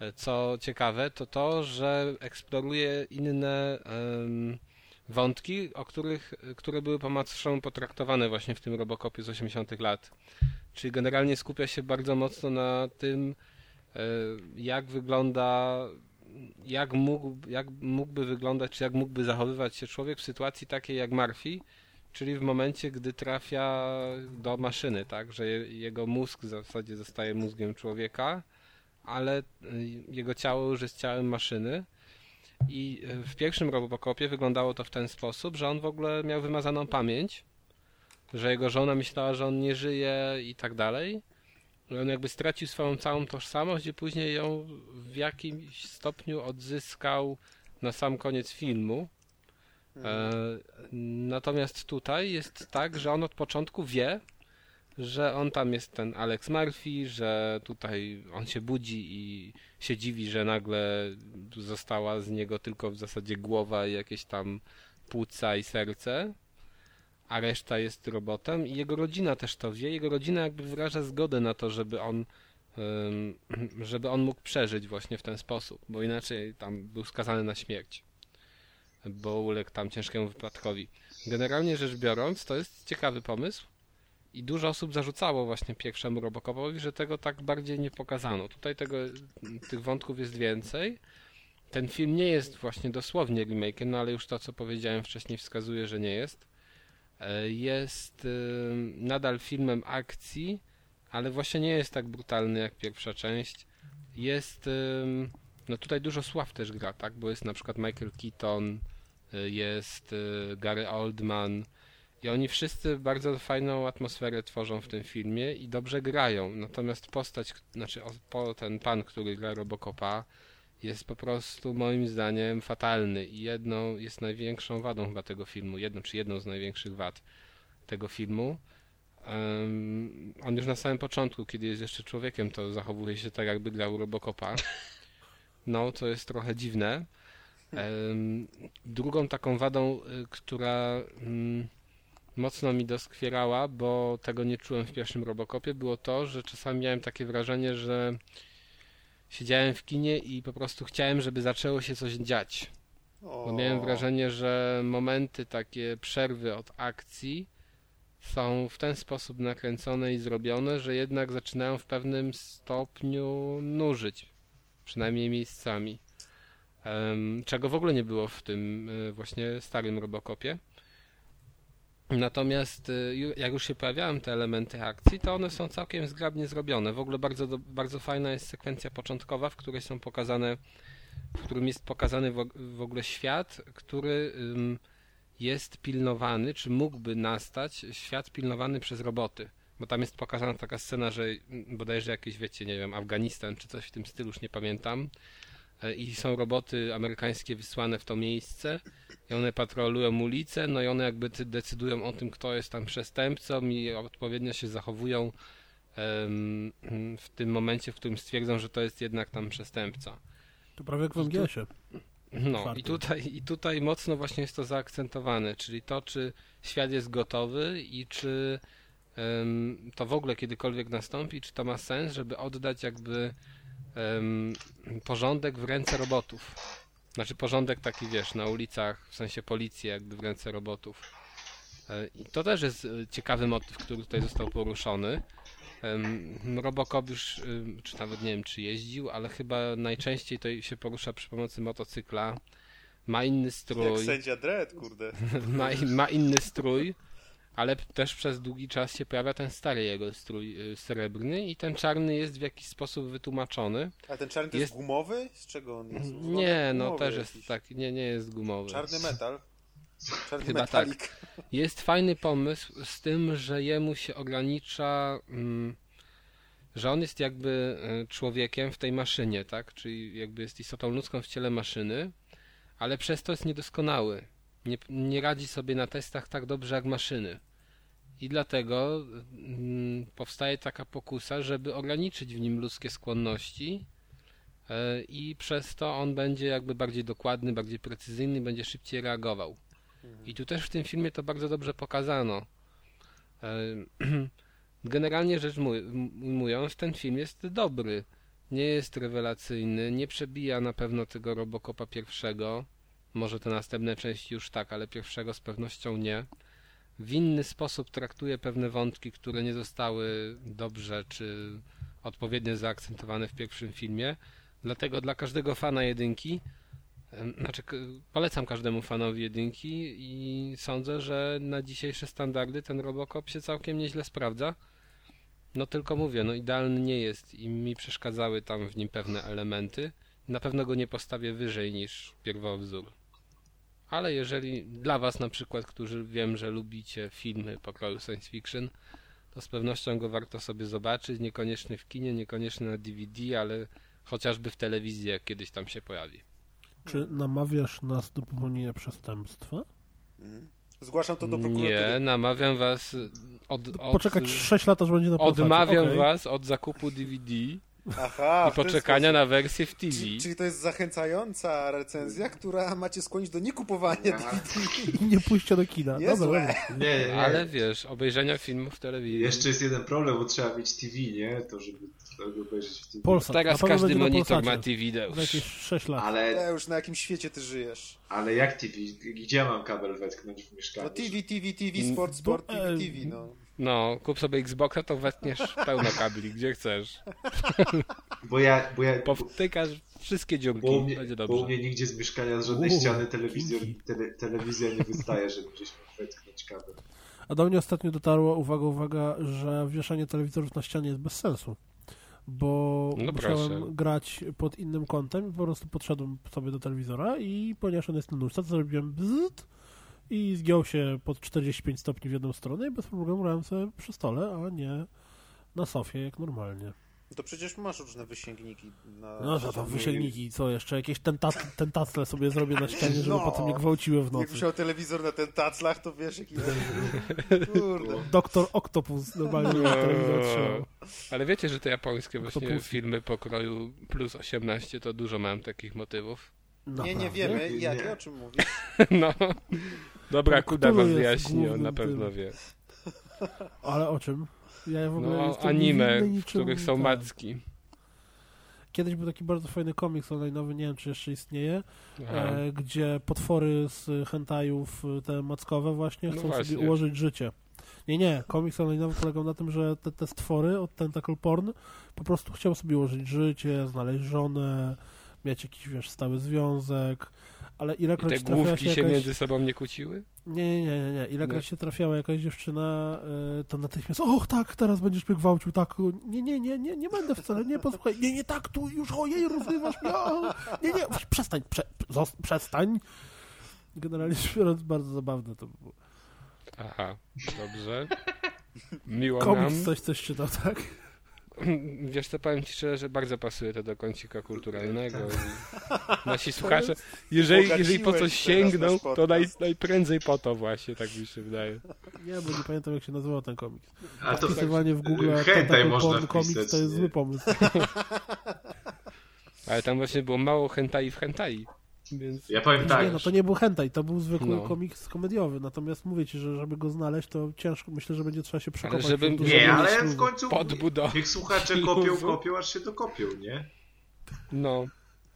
e, co ciekawe, to to, że eksploruje inne em, wątki, o których, które były po macoszemu potraktowane właśnie w tym Robocopie z 80 lat. Czyli generalnie skupia się bardzo mocno na tym, e, jak wygląda, jak, mógł, jak mógłby wyglądać, czy jak mógłby zachowywać się człowiek w sytuacji takiej jak Murphy, czyli w momencie, gdy trafia do maszyny, tak, że je- jego mózg w zasadzie zostaje mózgiem człowieka, ale y, jego ciało już jest ciałem maszyny. I y, w pierwszym Robocopie wyglądało to w ten sposób, że on w ogóle miał wymazaną pamięć, że jego żona myślała, że on nie żyje i tak dalej. On jakby stracił swoją całą tożsamość i później ją w jakimś stopniu odzyskał na sam koniec filmu. E, natomiast tutaj jest tak, że on od początku wie, że on tam jest ten Alex Murphy, że tutaj on się budzi i się dziwi, że nagle została z niego tylko w zasadzie głowa i jakieś tam płuca i serce, a reszta jest robotem i jego rodzina też to wie. Jego rodzina jakby wyraża zgodę na to, żeby on żeby on mógł przeżyć właśnie w ten sposób, bo inaczej tam był skazany na śmierć, bo uległ tam ciężkiemu wypadkowi. Generalnie rzecz biorąc, to jest ciekawy pomysł i dużo osób zarzucało właśnie pierwszemu Robocopowi, że tego tak bardziej nie pokazano. Tutaj tego, tych wątków jest więcej. Ten film nie jest właśnie dosłownie remake'iem, no ale już to, co powiedziałem wcześniej wskazuje, że nie jest. E, Jest ym, nadal filmem akcji, ale właśnie nie jest tak brutalny jak pierwsza część. Jest, ym, no tutaj dużo sław też gra, tak, bo jest na przykład Michael Keaton, jest Gary Oldman i oni wszyscy bardzo fajną atmosferę tworzą w tym filmie i dobrze grają. Natomiast postać, znaczy ten pan, który gra Robocopa, jest po prostu moim zdaniem fatalny i jedną jest największą wadą chyba tego filmu, jedną czy jedną z największych wad tego filmu. Em, on już na samym początku, kiedy jest jeszcze człowiekiem, to zachowuje się tak, jakby grał Robocopa. No, to jest trochę dziwne. Em, drugą taką wadą, y, która mm, mocno mi doskwierała, bo tego nie czułem w pierwszym Robocopie, było to, że czasami miałem takie wrażenie, że siedziałem w kinie i po prostu chciałem, żeby zaczęło się coś dziać. Bo miałem wrażenie, że momenty takie przerwy od akcji są w ten sposób nakręcone i zrobione, że jednak zaczynają w pewnym stopniu nużyć. Przynajmniej miejscami. Czego w ogóle nie było w tym y, właśnie starym Robocopie. Natomiast y, jak już się pojawiają te elementy akcji, to one są całkiem zgrabnie zrobione. W ogóle bardzo, bardzo fajna jest sekwencja początkowa, w której są pokazane, w którym jest pokazany w, og- w ogóle świat, który jest pilnowany, czy mógłby nastać świat pilnowany przez roboty. Bo tam jest pokazana taka scena, że mm, bodajże jakieś, wiecie, nie wiem, Afganistan czy coś w tym stylu, już nie pamiętam. E, I są roboty amerykańskie wysłane w to miejsce i one patrolują ulicę, no i one jakby decydują o tym, kto jest tam przestępcą i odpowiednio się zachowują w tym momencie, w którym stwierdzą, że to jest jednak tam przestępca. To prawie jak w MGS-ie. No i tutaj, i tutaj mocno właśnie jest to zaakcentowane, czyli to, czy świat jest gotowy i czy to w ogóle kiedykolwiek nastąpi, czy to ma sens, żeby oddać jakby em, porządek w ręce robotów. Znaczy porządek taki, wiesz, na ulicach, w sensie policji jakby w ręce robotów. E, I to też jest e, ciekawy motyw, który tutaj został poruszony. Robocop już, czy nawet nie wiem, czy jeździł, ale chyba najczęściej to się porusza przy pomocy motocykla. Ma inny Jak strój, sędzia Dredd, kurde. ma, ma inny strój, ale też przez długi czas się pojawia ten stary jego strój y, srebrny i ten czarny jest w jakiś sposób wytłumaczony. A ten czarny to jest, Jest- gumowy? Z czego on jest? Nie, no Gumowy też jest jakiś. tak, nie, nie jest gumowy. Czarny metal. Czarny Chyba metalik. Jest fajny pomysł z tym, że jemu się ogranicza, mm, że on jest jakby e, człowiekiem w tej maszynie, tak? Czyli jakby jest istotą ludzką w ciele maszyny, ale przez to jest niedoskonały. Nie, nie radzi sobie na testach tak dobrze jak maszyny. I dlatego mm, powstaje taka pokusa, żeby ograniczyć w nim ludzkie skłonności e, i przez to on będzie jakby bardziej dokładny, bardziej precyzyjny, będzie szybciej reagował. I tu też w tym filmie to bardzo dobrze pokazano. E, Generalnie rzecz ujmując, ten film jest dobry. Nie jest rewelacyjny, nie przebija na pewno tego Robocopa pierwszego. Może te następne części już tak, ale pierwszego z pewnością nie. W inny sposób traktuje pewne wątki, które nie zostały dobrze czy odpowiednio zaakcentowane w pierwszym filmie. Dlatego dla każdego fana jedynki Znaczy, polecam każdemu fanowi jedynki i sądzę, że na dzisiejsze standardy ten Robocop się całkiem nieźle sprawdza. No tylko mówię, no idealny nie jest i mi przeszkadzały tam w nim pewne elementy. Na pewno go nie postawię wyżej niż pierwowzór. Ale jeżeli dla was na przykład, którzy wiem, że lubicie filmy pokroju science fiction, to z pewnością go warto sobie zobaczyć, niekoniecznie w kinie, niekoniecznie na DVD, ale chociażby w telewizji, jak kiedyś tam się pojawi. Czy namawiasz nas do popełnienia przestępstwa? Mhm. Zgłaszam to do prokuratury. Nie, namawiam was od, od Poczekać 6 lat, aż będzie na odmawiam Okej. was od zakupu DVD Aha, i poczekania sposób. na wersję w TV. Czyli, czyli to jest zachęcająca recenzja, która macie skłonić do niekupowania DVD. I nie pójście do kina. Niezłe. Dobra. Nie, nie, nie. Ale wiesz, obejrzenia filmów w telewizji. Jeszcze jest jeden problem, bo trzeba mieć TV, nie? To żeby obejrzeć w TV. Polsat. Teraz każdy monitor ma. TV Za już. jakieś 6 lat. Ale, Ja już na jakim świecie ty żyjesz? ale jak TV? Gdzie ja mam kabel wetknąć w mieszkaniu? No TV, TV, TV, sport, sport, TV, TV, no. No, kup sobie Xboxa, to wetniesz pełno kabli, gdzie chcesz. Bo ja, bo ja, Powtykasz wszystkie dziurki, bo, mnie, będzie bo u dobrze. mnie nigdzie z mieszkania z żadnej Uuu, ściany dzięki. tele, telewizja nie wystaje, żeby gdzieś wetknąć kabel. A do mnie ostatnio dotarło, uwaga, uwaga, że wieszanie telewizorów na ścianie jest bez sensu. Bo No musiałem proszę. grać pod innym kątem i po prostu podszedłem sobie do telewizora i ponieważ on jest na nóżce, to zrobiłem bzzzt i zgiął się pod 45 stopni w jedną stronę i bez problemu grałem sobie przy stole, a nie na sofie jak normalnie. To przecież masz różne wysięgniki. Na No to tam wysięgniki, co jeszcze? Jakieś tentat tentacle sobie zrobię na ścianie, żeby No. potem nie gwałciły w Jak nocy. musiał telewizor na ten taclach, to wiesz jaki... Kurde. Doktor Octopus normalnie na telewizor trzymał. Ale wiecie, że te japońskie właśnie Octopusy. filmy pokroju plus 18 to dużo mam takich motywów. Nie, nie Naprawdę? wiemy, Nie. jakie, o czym mówisz. No. Dobra, To Kuda wam wyjaśni, on na pewno tym? wie. Ale o czym? Ja w ogóle No, jestem anime, w których są tak. macki. Kiedyś był taki bardzo fajny komiks online'owy, nie wiem czy jeszcze istnieje, e, gdzie potwory z hentajów, e, te mackowe właśnie, No chcą właśnie. sobie ułożyć życie. Nie, nie, komiks online'owy polegał na tym, że te, te stwory od Tentacle Porn po prostu chciały sobie ułożyć życie, znaleźć żonę, mieć jakiś, wiesz, stały związek, ale I ilekroć te trafiała główki się się jakaś... między sobą nie kłóciły? Nie, nie, nie, nie. Ilekroć się trafiała jakaś dziewczyna, y, to natychmiast, och tak, teraz będziesz mnie gwałcił, tak, nie, nie, nie, nie, nie będę wcale, nie, posłuchaj, nie, nie, tak, tu już, ojej, rozrywasz mnie, o, nie, nie, przestań, prze, zos- przestań. Generalnie biorąc, bardzo zabawne to było. Aha, dobrze. Miło Komiks nam. coś, coś czytał, tak? Wiesz co, powiem ci szczerze, że bardzo pasuje to do kącika kulturalnego. I nasi słuchacze, jeżeli, jeżeli po coś sięgną, to naj, najprędzej po to właśnie, tak mi się wydaje. Nie, bo nie pamiętam, jak się nazywał ten komiks. A to Wpisywanie w Google hentai można Porn komiks to jest nie? zły pomysł. Ale tam właśnie było mało hentai w hentai. Więc Ja powiem tak, nie, no to nie był hentai, to był zwykły No. komiks komediowy, natomiast mówię ci, że żeby go znaleźć, to ciężko, myślę, że będzie trzeba się przekopać. żeby- w dużo nie, ale w końcu podbudowa. niech słuchacze kopią, kopią, aż się dokopią, nie? No.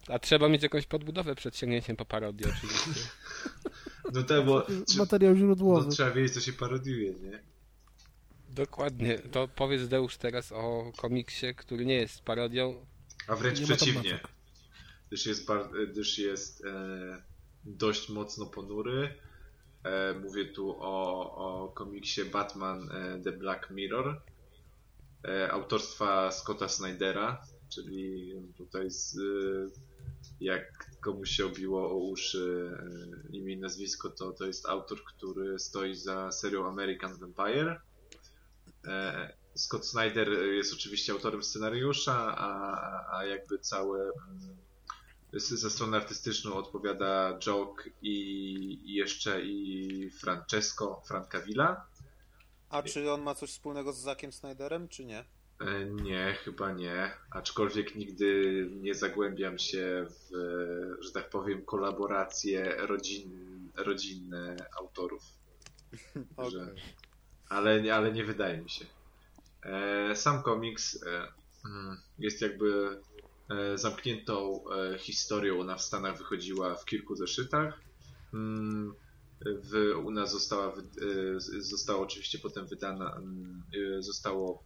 A trzeba mieć jakąś podbudowę przed sięgnięciem po parodię oczywiście. No to bo Materiał no, źródłowy. trzeba wiedzieć, co się parodiuje, nie? Dokładnie. To powiedz Deusz teraz o komiksie, który nie jest parodią. A wręcz przeciwnie. Gdyż jest, bar- gdyż jest e, dość mocno ponury. E, mówię tu o, o komiksie Batman e, The Black Mirror e, autorstwa Scotta Snydera, czyli tutaj z, e, jak komuś się obiło o uszy e, imię i nazwisko, to, to jest autor, który stoi za serią American Vampire. E, Scott Snyder jest oczywiście autorem scenariusza, a, a jakby całe mm, za stronę artystyczną odpowiada Joke i, jeszcze i Francesco Francavilla. A czy on ma coś wspólnego z Zakiem Snyderem, czy nie? E, Nie, chyba nie. Aczkolwiek nigdy nie zagłębiam się w, że tak powiem, kolaboracje rodzin, rodzinne autorów. Okej. Że, ale, ale nie wydaje mi się. E, Sam komiks e, mm, jest jakby zamkniętą e, historią. Ona w Stanach wychodziła w kilku zeszytach. Mm, W, u nas została, e, została oczywiście potem wydana, mm, e, zostało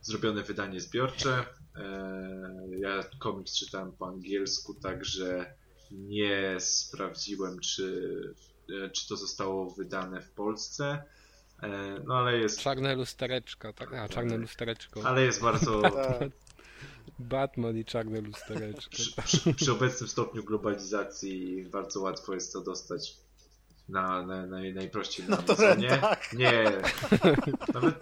zrobione wydanie zbiorcze. E, Ja komiks czytałem po angielsku, także nie sprawdziłem, czy, e, czy to zostało wydane w Polsce. E, No ale jest, Czarne lustereczka, tak? A, czarne lustereczko. ale jest bardzo. Tak. Batman i czarne lustereczko. Przy, przy, przy obecnym stopniu globalizacji bardzo łatwo jest to dostać na, na, na najprościej na Na Amazonie. torrentach. Nie. Nawet.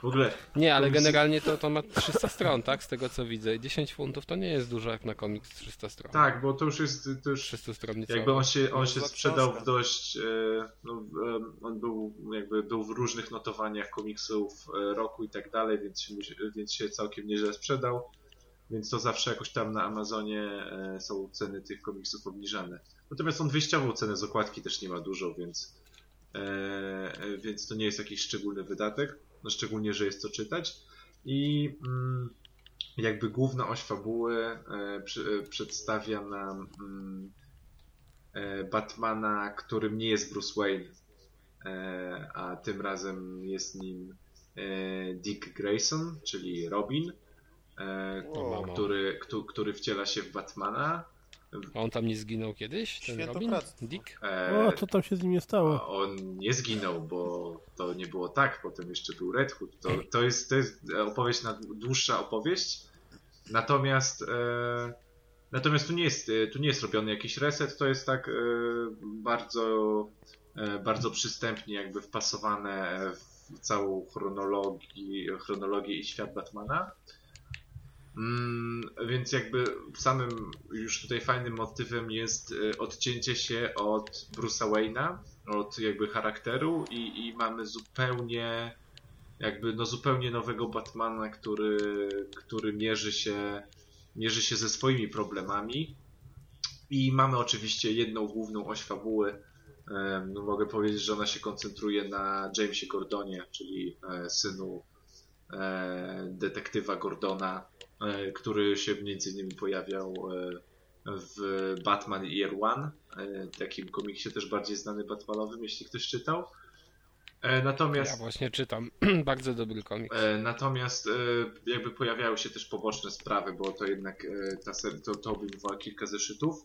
W ogóle Nie, ale generalnie to, to ma 300 stron, tak? Z tego co widzę. 10 funtów to nie jest dużo jak na komiks 300 stron. tak, bo to już jest. To już 300 stron Jakby on się, on się sprzedał w dość. e, No, em, on był jakby był w różnych notowaniach komiksów e, roku i tak dalej, więc się, więc się całkiem nieźle sprzedał. Więc to zawsze jakoś tam na Amazonie e, są ceny tych komiksów obniżane. Natomiast on wyjściową cenę z okładki też nie ma dużo, więc, e, e, więc to nie jest jakiś szczególny wydatek. No szczególnie, że jest co czytać. I mm, jakby główna oś fabuły e, przy, e, przedstawia nam mm, e, Batmana, którym nie jest Bruce Wayne, a tym razem jest nim Dick Grayson, czyli Robin, mamo. który, któ- który wciela się w Batmana. A on tam nie zginął kiedyś? Ten Robin? Dick? E, O, co tam się z nim nie stało? on nie zginął, bo to nie było tak. Potem jeszcze był Red Hood. To, to, jest, to jest opowieść, na, dłuższa opowieść. Natomiast e, natomiast tu nie, jest, e, tu nie jest robiony jakiś reset. To jest tak e, bardzo e, bardzo przystępnie jakby wpasowane w całą chronologię, chronologię i świat Batmana. Mm, więc jakby samym już tutaj fajnym motywem jest e, odcięcie się od Bruce'a Wayne'a, od jakby charakteru i, i mamy zupełnie jakby no zupełnie nowego Batmana, który, który mierzy się mierzy się ze swoimi problemami i mamy oczywiście jedną główną oś fabuły. No mogę powiedzieć, że ona się koncentruje na Jamesie Gordonie, czyli e, synu e, detektywa Gordona, który się między innymi pojawiał e, w Batman Year One, e, takim komiksie też bardziej znany Batmanowym, jeśli ktoś czytał. E, Ja Natomiast właśnie czytam. Bardzo dobry komiks. E, Natomiast e, jakby pojawiały się też poboczne sprawy, bo to jednak e, ta ser- to, to obejmowała kilka zeszytów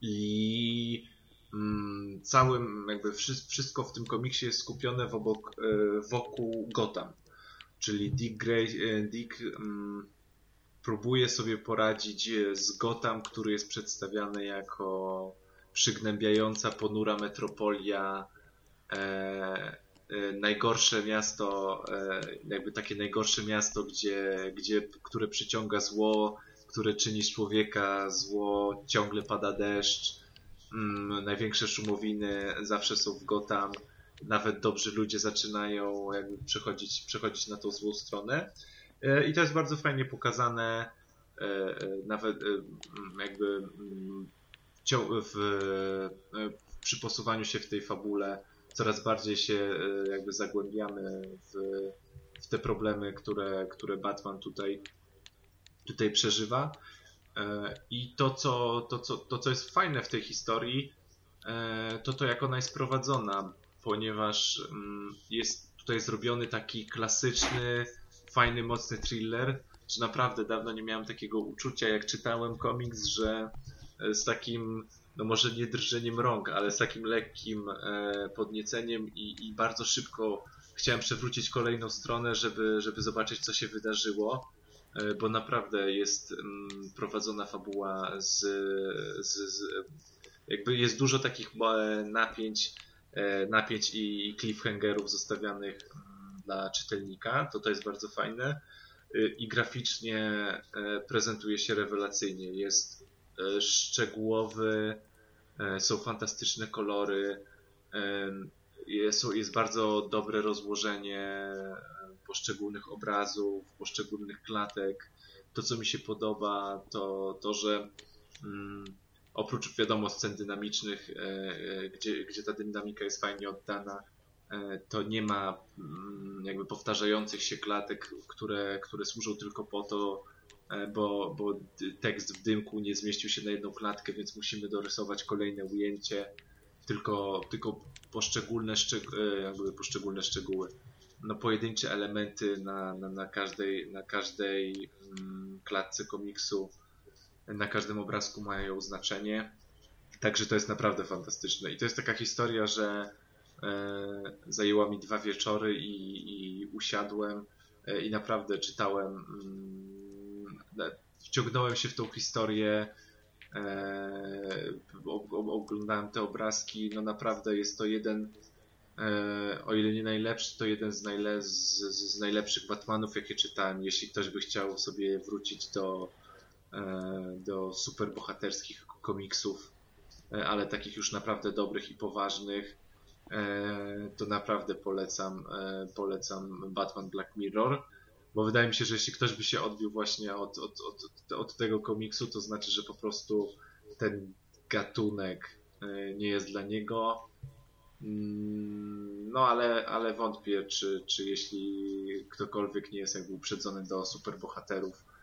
i mm, całym jakby wszy- wszystko w tym komiksie jest skupione e, wokół Gotham. Czyli Dick, Gray, e, Dick mm, próbuje sobie poradzić e, z Gotham, który jest przedstawiany jako przygnębiająca, ponura metropolia, e, e, najgorsze miasto, e, jakby takie najgorsze miasto, gdzie, gdzie, które przyciąga zło, które czyni z człowieka zło, ciągle pada deszcz, mm, największe szumowiny zawsze są w Gotham, nawet dobrzy ludzie zaczynają jakby przechodzić, przechodzić na tą złą stronę. E, I to jest bardzo fajnie pokazane e, nawet e, m, jakby w, przy posuwaniu się w tej fabule coraz bardziej się jakby zagłębiamy w, w te problemy, które, które Batman tutaj, tutaj przeżywa. I to co, to, co, to, co jest fajne w tej historii, to to, jak ona jest prowadzona, ponieważ mm, jest tutaj zrobiony taki klasyczny, fajny, mocny thriller, że naprawdę dawno nie miałem takiego uczucia, jak czytałem komiks, że e, z takim, no może nie drżeniem rąk, ale z takim lekkim e, podnieceniem i, i bardzo szybko chciałem przewrócić kolejną stronę, żeby, żeby zobaczyć, co się wydarzyło, e, bo naprawdę jest mm, prowadzona fabuła z, z, z jakby jest dużo takich napięć, napięć i cliffhangerów zostawianych dla czytelnika, to to jest bardzo fajne Y, i graficznie e, prezentuje się rewelacyjnie. Jest e, szczegółowy, e, są fantastyczne kolory, jest, jest bardzo dobre rozłożenie poszczególnych obrazów, poszczególnych klatek. To, co mi się podoba, to to, że mm, oprócz wiadomo scen dynamicznych, gdzie, gdzie ta dynamika jest fajnie oddana, to nie ma mm, jakby powtarzających się klatek, które, które służą tylko po to, e, bo, bo tekst w dymku nie zmieścił się na jedną klatkę, więc musimy dorysować kolejne ujęcie, tylko, tylko poszczególne, szczeg- e, jakby poszczególne szczegóły. No, pojedyncze elementy na, na, na każdej, na każdej mm, klatce komiksu, na każdym obrazku mają znaczenie. Także to jest naprawdę fantastyczne. I to jest taka historia, że e, zajęła mi dwa wieczory i, i usiadłem e, i naprawdę czytałem, mm, na- wciągnąłem się w tą historię, e, oglądałem te obrazki, no naprawdę jest to jeden, e, o ile nie najlepszy, to jeden z, najle, z, z najlepszych Batmanów, jakie czytałem. Jeśli ktoś by chciał sobie wrócić do, e, do superbohaterskich komiksów, e, ale takich już naprawdę dobrych i poważnych, e, to naprawdę polecam, e, polecam Batman Black Mirror, bo wydaje mi się, że jeśli ktoś by się odbił właśnie od, od, od, od tego komiksu, to znaczy, że po prostu ten gatunek e, nie jest dla niego. Mm, No ale, ale wątpię, czy, czy jeśli ktokolwiek nie jest jakby uprzedzony do superbohaterów, e, e,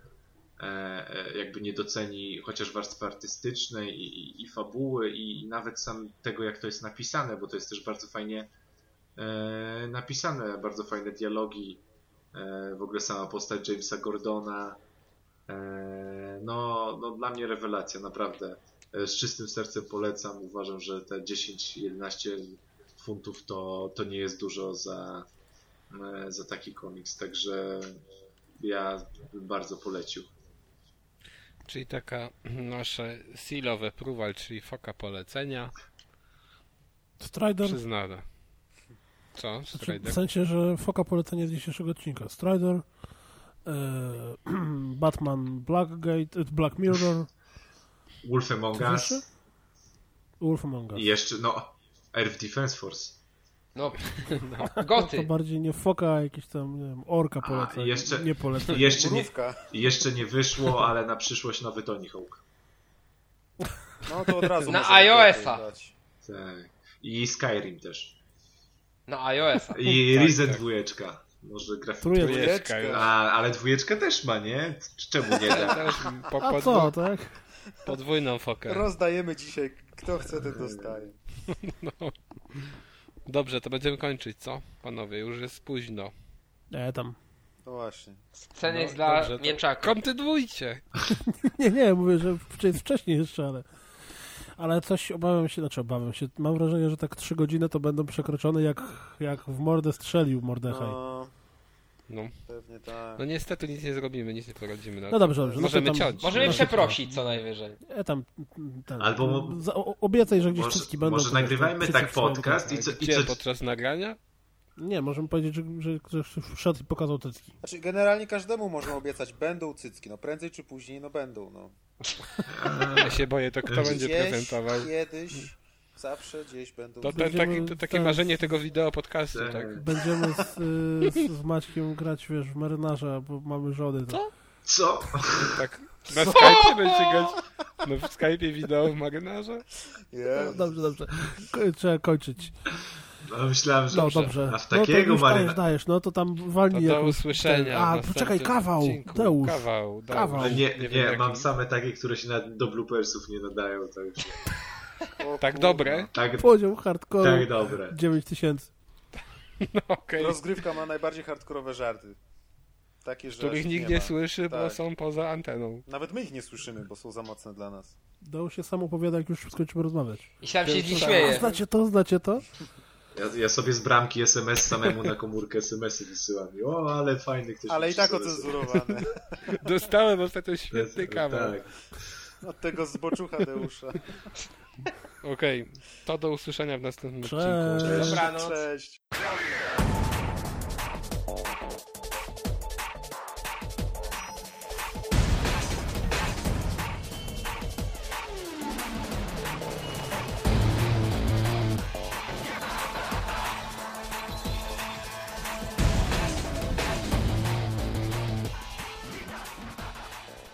jakby nie doceni chociaż warstwy artystycznej i, i, i fabuły i, nawet sam tego, jak to jest napisane, bo to jest też bardzo fajnie e, napisane, bardzo fajne dialogi, e, w ogóle sama postać Jamesa Gordona, e, no, no dla mnie rewelacja, naprawdę. E, Z czystym sercem polecam, uważam, że te 10-11 funtów to, to nie jest dużo za, e, za taki komiks, także ja bym bardzo polecił. Czyli taka nasze seal of approval, czyli foka polecenia Strider, przyznana. Co? znaczy, Strider? w sensie, że foka polecenia z dzisiejszego odcinka. Strider, e, Batman Blackgate, e, Black Mirror, Wolf Among Us jeszcze? Wolf Among Us. i jeszcze, no, Earth Defense Force. No, To goty. bardziej nie foka, a jakiś tam, nie wiem, orka A, poleca. i jeszcze- Nie jeszcze nie, jeszcze nie wyszło, ale na przyszłość nowy Tony Hawk. No to od razu Na iOS-a. dać. Tak. I Skyrim też. Na iOS. I Tak, Risen tak. dwójeczka. Może. Trójeczka już. A, ale dwójeczka też ma, nie? Czemu nie da? Też po, A co, tak? podwójną fokę. Rozdajemy dzisiaj, kto chce, ten dostaje. No. Dobrze, to będziemy kończyć, co? Panowie, już jest późno. Nie, tam. No właśnie. Sceny No, jest dla dobrze, to mięczaków. Kontynuujcie. Nie, nie, mówię, że jest wcześniej jeszcze, ale... Ale coś obawiam się, znaczy obawiam się, mam wrażenie, że tak trzy godziny to będą przekroczone jak, jak w mordę strzelił Mordechaj. No, No. pewnie tak. no niestety nic nie zrobimy, nic nie poradzimy. No dobrze, dobrze. Możemy to tam, ciąć. Możemy no, przeprosić co najwyżej. E, tam, ten, Albo- za, o- obiecaj, że gdzieś Może, wszystkie będą. może nagrywajmy tak podcast i co, i co, podczas nagrania? Nie, możemy powiedzieć, że, że, że wszedł i pokazał cycki. Znaczy, generalnie każdemu można obiecać, będą cycki, no prędzej czy później, no będą, no. Ja się boję, to kto będzie prezentował? kiedyś, zawsze gdzieś będą To Będziemy taki, to takie marzenie tego wideo podcastu, Tak. tak? Będziemy z, y, z, z Maćkiem grać, wiesz, w marynarza, bo mamy żony. To, Co? Co? Tak, na Skype'ie będzie grać. No w Skype'ie wideo w marynarze? No, dobrze, dobrze. Ko- Trzeba kończyć. No, myślałem, że No dobrze. dobrze. A w No to takiego już dajesz, maryna... dajesz, no to tam To walnij do usłyszenia. A, poczekaj, kawał, odcinku. Deusz. Kawał. Kawał. Nie, wiem nie, jaki. mam same takie, które się na, do bloopersów nie nadają, tak już. Tak dobre? Tak, Poziom hardcore tak dobre. 9000. No okej. Rozgrywka ma najbardziej hardkorowe żarty. Takie, że Których nikt nie ma. słyszy, bo Tak. są poza anteną. Nawet my ich nie słyszymy, bo są za mocne dla nas. Dało się sam opowiada, jak już skończymy rozmawiać. I sam się nich A, śmieje. Znacie to, znacie to? Ja, ja sobie z bramki SMS samemu na komórkę SMS-y wysyłam. O, ale fajny ktoś Ale i tak ocenzurowane. Dostałem ostatnio świetny kawał. Tak. Od tego zboczucha Deusza. Okej, to do usłyszenia w następnym Cześć. odcinku. Dobranoc. Cześć.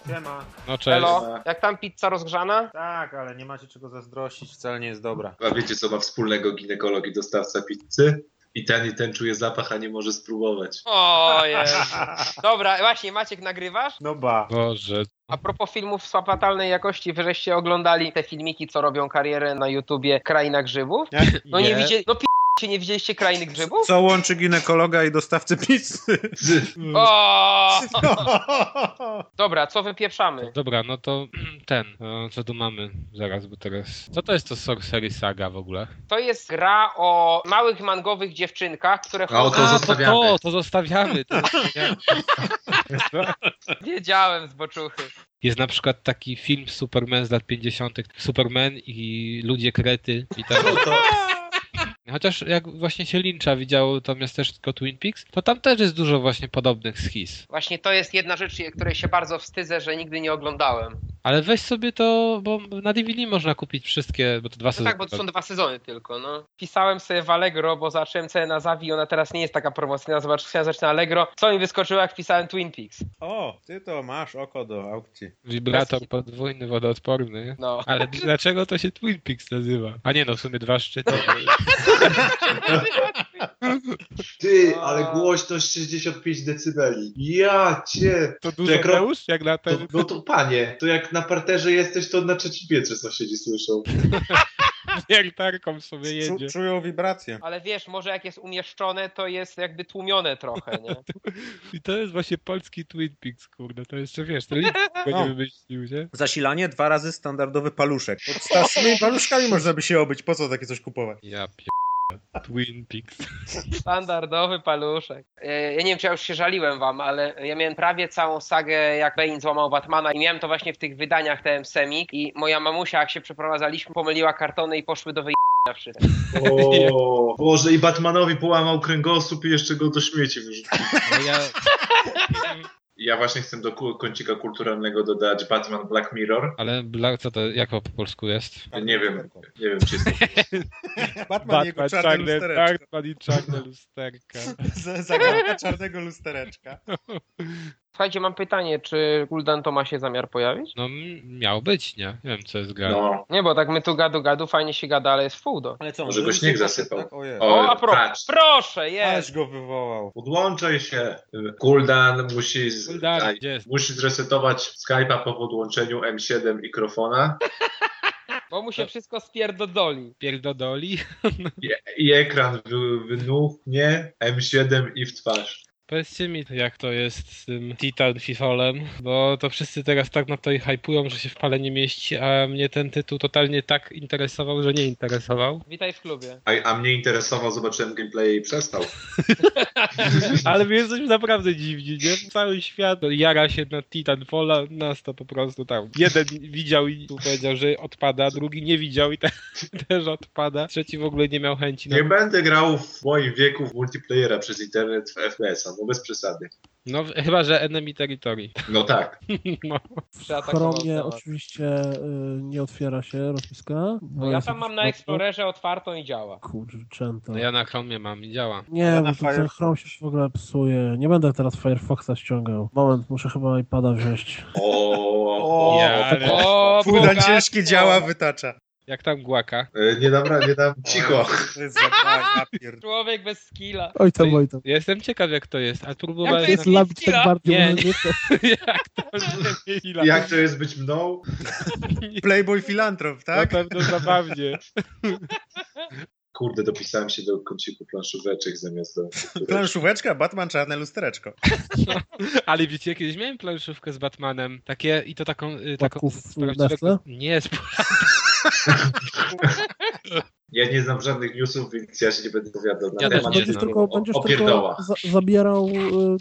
Siema. No cześć. Elo, jak tam pizza rozgrzana? Tak, ale nie macie czego zazdrościć, wcale nie jest dobra. A wiecie, co ma wspólnego ginekolog i dostawca pizzy? I ten, i ten czuje zapach, a nie może spróbować. O Jezu. Dobra, właśnie, Maciek, nagrywasz? No ba. Boże. A propos filmów z fatalnej jakości, wy żeście oglądali te filmiki, co robią karierę na YouTubie Kraina Grzybów? No nie widzieli, no p***cie, nie widzieliście Krainy Grzybów? Co łączy ginekologa i dostawcę pizzy? O! Dobra, co wypieprzamy? Dobra, no to ten, no, co tu mamy zaraz, bo teraz... Co to jest to Sorcery Saga w ogóle? To jest gra o małych mangowych dziewczynkach, które A, o to chodzą... A, to zostawiamy. to, to zostawiamy. To jest, Wiedziałem z boczuchy. jest na przykład taki film Superman z lat 50. Superman i ludzie krety i tak. Chociaż jak właśnie się Lyncha widziało to miasteczko Twin Peaks, to tam też jest dużo właśnie podobnych schiz. Właśnie to jest jedna rzecz, której się bardzo wstydzę, że nigdy nie oglądałem. Ale weź sobie to, bo na DVD można kupić wszystkie, bo to dwa No sezony. tak, bo to są dwa sezony tylko, no. Pisałem sobie w Allegro, bo zacząłem cenę na Zawi, ona teraz nie jest taka promocyjna, zobacz, chciałem zacząć na Allegro. Co mi wyskoczyło, jak wpisałem Twin Peaks? O, ty to masz oko do aukcji. Wibrator podwójny, wodoodporny. No. Ale dlaczego to się Twin Peaks nazywa? A nie no, w sumie dwa szczyty. ty, ale głośność 65 decybeli. Ja cię! To dużo jak? Jak na To, ten... no to panie, to jak na parterze jesteś, to na trzecim piętrze sąsiedzi słyszą. wiertarką sobie jedzie. Czu, czują wibracje. Ale wiesz, może jak jest umieszczone, to jest jakby tłumione trochę, nie? I to jest właśnie polski Twin Peaks, kurde. To jeszcze wiesz, to nikt go nie wymyślił, nie? Zasilanie dwa razy standardowy paluszek. Pod starszymi paluszkami można by się obyć. Po co takie coś kupować? Ja pier... Twin Peaks. Standardowy paluszek. E, Ja nie wiem, czy ja już się żaliłem wam, ale ja miałem prawie całą sagę, jak Bane złamał Batmana i miałem to właśnie w tych wydaniach TM Semik i moja mamusia, jak się przeprowadzaliśmy, pomyliła kartony i poszły do wyjścia wszystkie. O, Boże, i Batmanowi połamał kręgosłup i jeszcze go do śmieci wyrzucił. No ja... Ja właśnie chcę do kącika kulturalnego dodać Batman Black Mirror. Ale bla, co to, jak po polsku jest? Nie wiem, nie wiem czy jest Batman, jego czarne lustereczko. Batman i czarne lusterka. Zagadka czarnego lustereczka. Słuchajcie, mam pytanie, czy Guldan to ma się zamiar pojawić? No miał być, nie? Nie wiem, co jest gra. No, Nie, bo tak my tu gadu gadu, fajnie się gada, ale jest wpół do. Ale co, Może go śnieg zasypał. Ojej. O, O, a pro, patrz. proszę, jest! Go wywołał. podłączaj się. Kuldan musi, z... Gdzie jest? musi zresetować Skype'a po podłączeniu M7 mikrofona Bo mu się wszystko spierdodoli. Pierdodoli. i, i ekran wy, wynuchnie M7 i w twarz. Powiedzcie mi, jak to jest z tym Titan Fifolem, bo to wszyscy teraz tak na to i hypują, że się w pale nie mieści, a mnie ten tytuł totalnie tak interesował, że nie interesował. Witaj w klubie. A, a mnie interesował, zobaczyłem gameplay i przestał. Ale my jesteśmy naprawdę dziwni, nie? Cały świat jara się na Titanfalla, nas to po prostu tam. Jeden widział i powiedział, że odpada, drugi nie widział i te, też odpada, trzeci w ogóle nie miał chęci na Nie będę grał w moim wieku w multiplayera przez internet w FPS-a. No bez przesady. No, chyba, że Enemy Territory. No tak. No. Chromie oczywiście y, nie otwiera się rozpiska. No ja tam mam na Explorerze otwartą i działa. Kurczęto. No ja na Chromie mam i działa. Nie, na bo ten. Chrome się w ogóle psuje. Nie będę teraz Firefoxa ściągał. Moment, muszę chyba iPada wziąć. O, o, Ja, ale O, Fuldan bogactwo! ciężkie działa wytacza. Jak tam głaka? E, Nie dam, ra- nie dam, cicho. Człowiek bez skilla. Oj tam, oj tam. Ja Jestem ciekaw jak to jest, a Jak próbowałem... to Jest chwila? tak bardziej Nie, może nie. jak to Jak to jest być mną? Playboy filantrop, tak? Na pewno zabawnie. Kurde, dopisałem się do kąciku planszóweczek zamiast do... Planszóweczka, Batman, czarne lustereczko. Ale wiecie, kiedyś miałem planszówkę z Batmanem, takie i to taką... y, taką Płatków? Nie, z Ja nie znam żadnych newsów, więc ja się nie będę opowiadał na Ja temat Będziesz znam. tylko, będziesz o tylko za, zabierał y,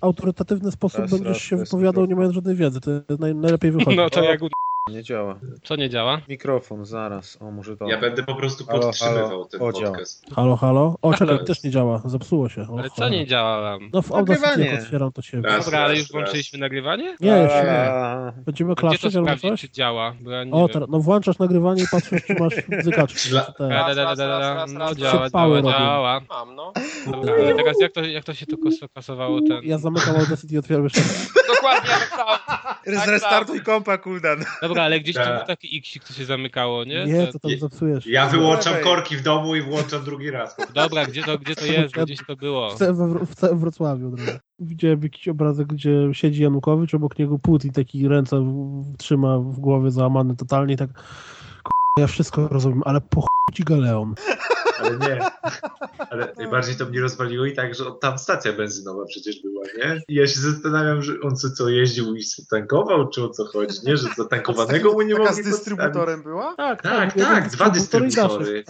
autorytatywny sposób, Raz, będziesz raz, się wypowiadał, nie mając żadnej wiedzy. To jest naj, najlepiej wychodzi. No to jak... u- Nie działa. Co nie działa? Mikrofon, zaraz. O, może to. Ja będę po prostu Halo, podtrzymywał halo. ten O, działa. podcast. Halo, halo? O, czekaj, Halo. też nie działa. Zepsuło się. O, Ale co cholera. nie działa? No w Audacity Nagrywanie. jak otwieram to się... Raz, Dobra, ale raz, już włączyliśmy nagrywanie? Nie, jeszcze nie. A, Będziemy Gdzie to klaszczeć albo sprawdzić, coś? czy działa? Bo ja nie O, wiem. teraz, no włączasz nagrywanie i patrzysz, czy masz bzykaczki. Dla- czy te. Da, da, da, da, da, Raz, da. raz, No raz, działa, raz. Działa, robię. działa. Mam, no. Dobra, ale teraz jak to, jak to się tu kos- kasowało ten... Ja zamykam Audacity i otwieram jeszcze raz. Dokładnie tak samo. Zrestartuj kompa, Kuldan. Dobra, ale gdzieś tam Tak. był taki X, to się zamykało, nie? Nie, To- tam Je- zepsujesz. Ja wyłączam Lewej. korki w domu i włączam drugi raz. Dobra, gdzie to, gdzie to jest? Gdzieś to było. W, w, w Wrocławiu. razu. Widziałem jakiś obrazek, gdzie siedzi Janukowicz, obok niego Putin taki ręce w, trzyma w głowie załamany totalnie i tak "K***a, ja wszystko rozumiem, ale po ci Galeon. Ale nie. Ale najbardziej to mnie rozwaliło i tak, że tam stacja benzynowa przecież była, nie? I ja się zastanawiam, że on co, co jeździł i tankował, czy o co chodzi, nie? Że zatankowanego mu nie mogli z dystrybutorem była? Tak, Tak, jeden tak, dwa dystrybutory.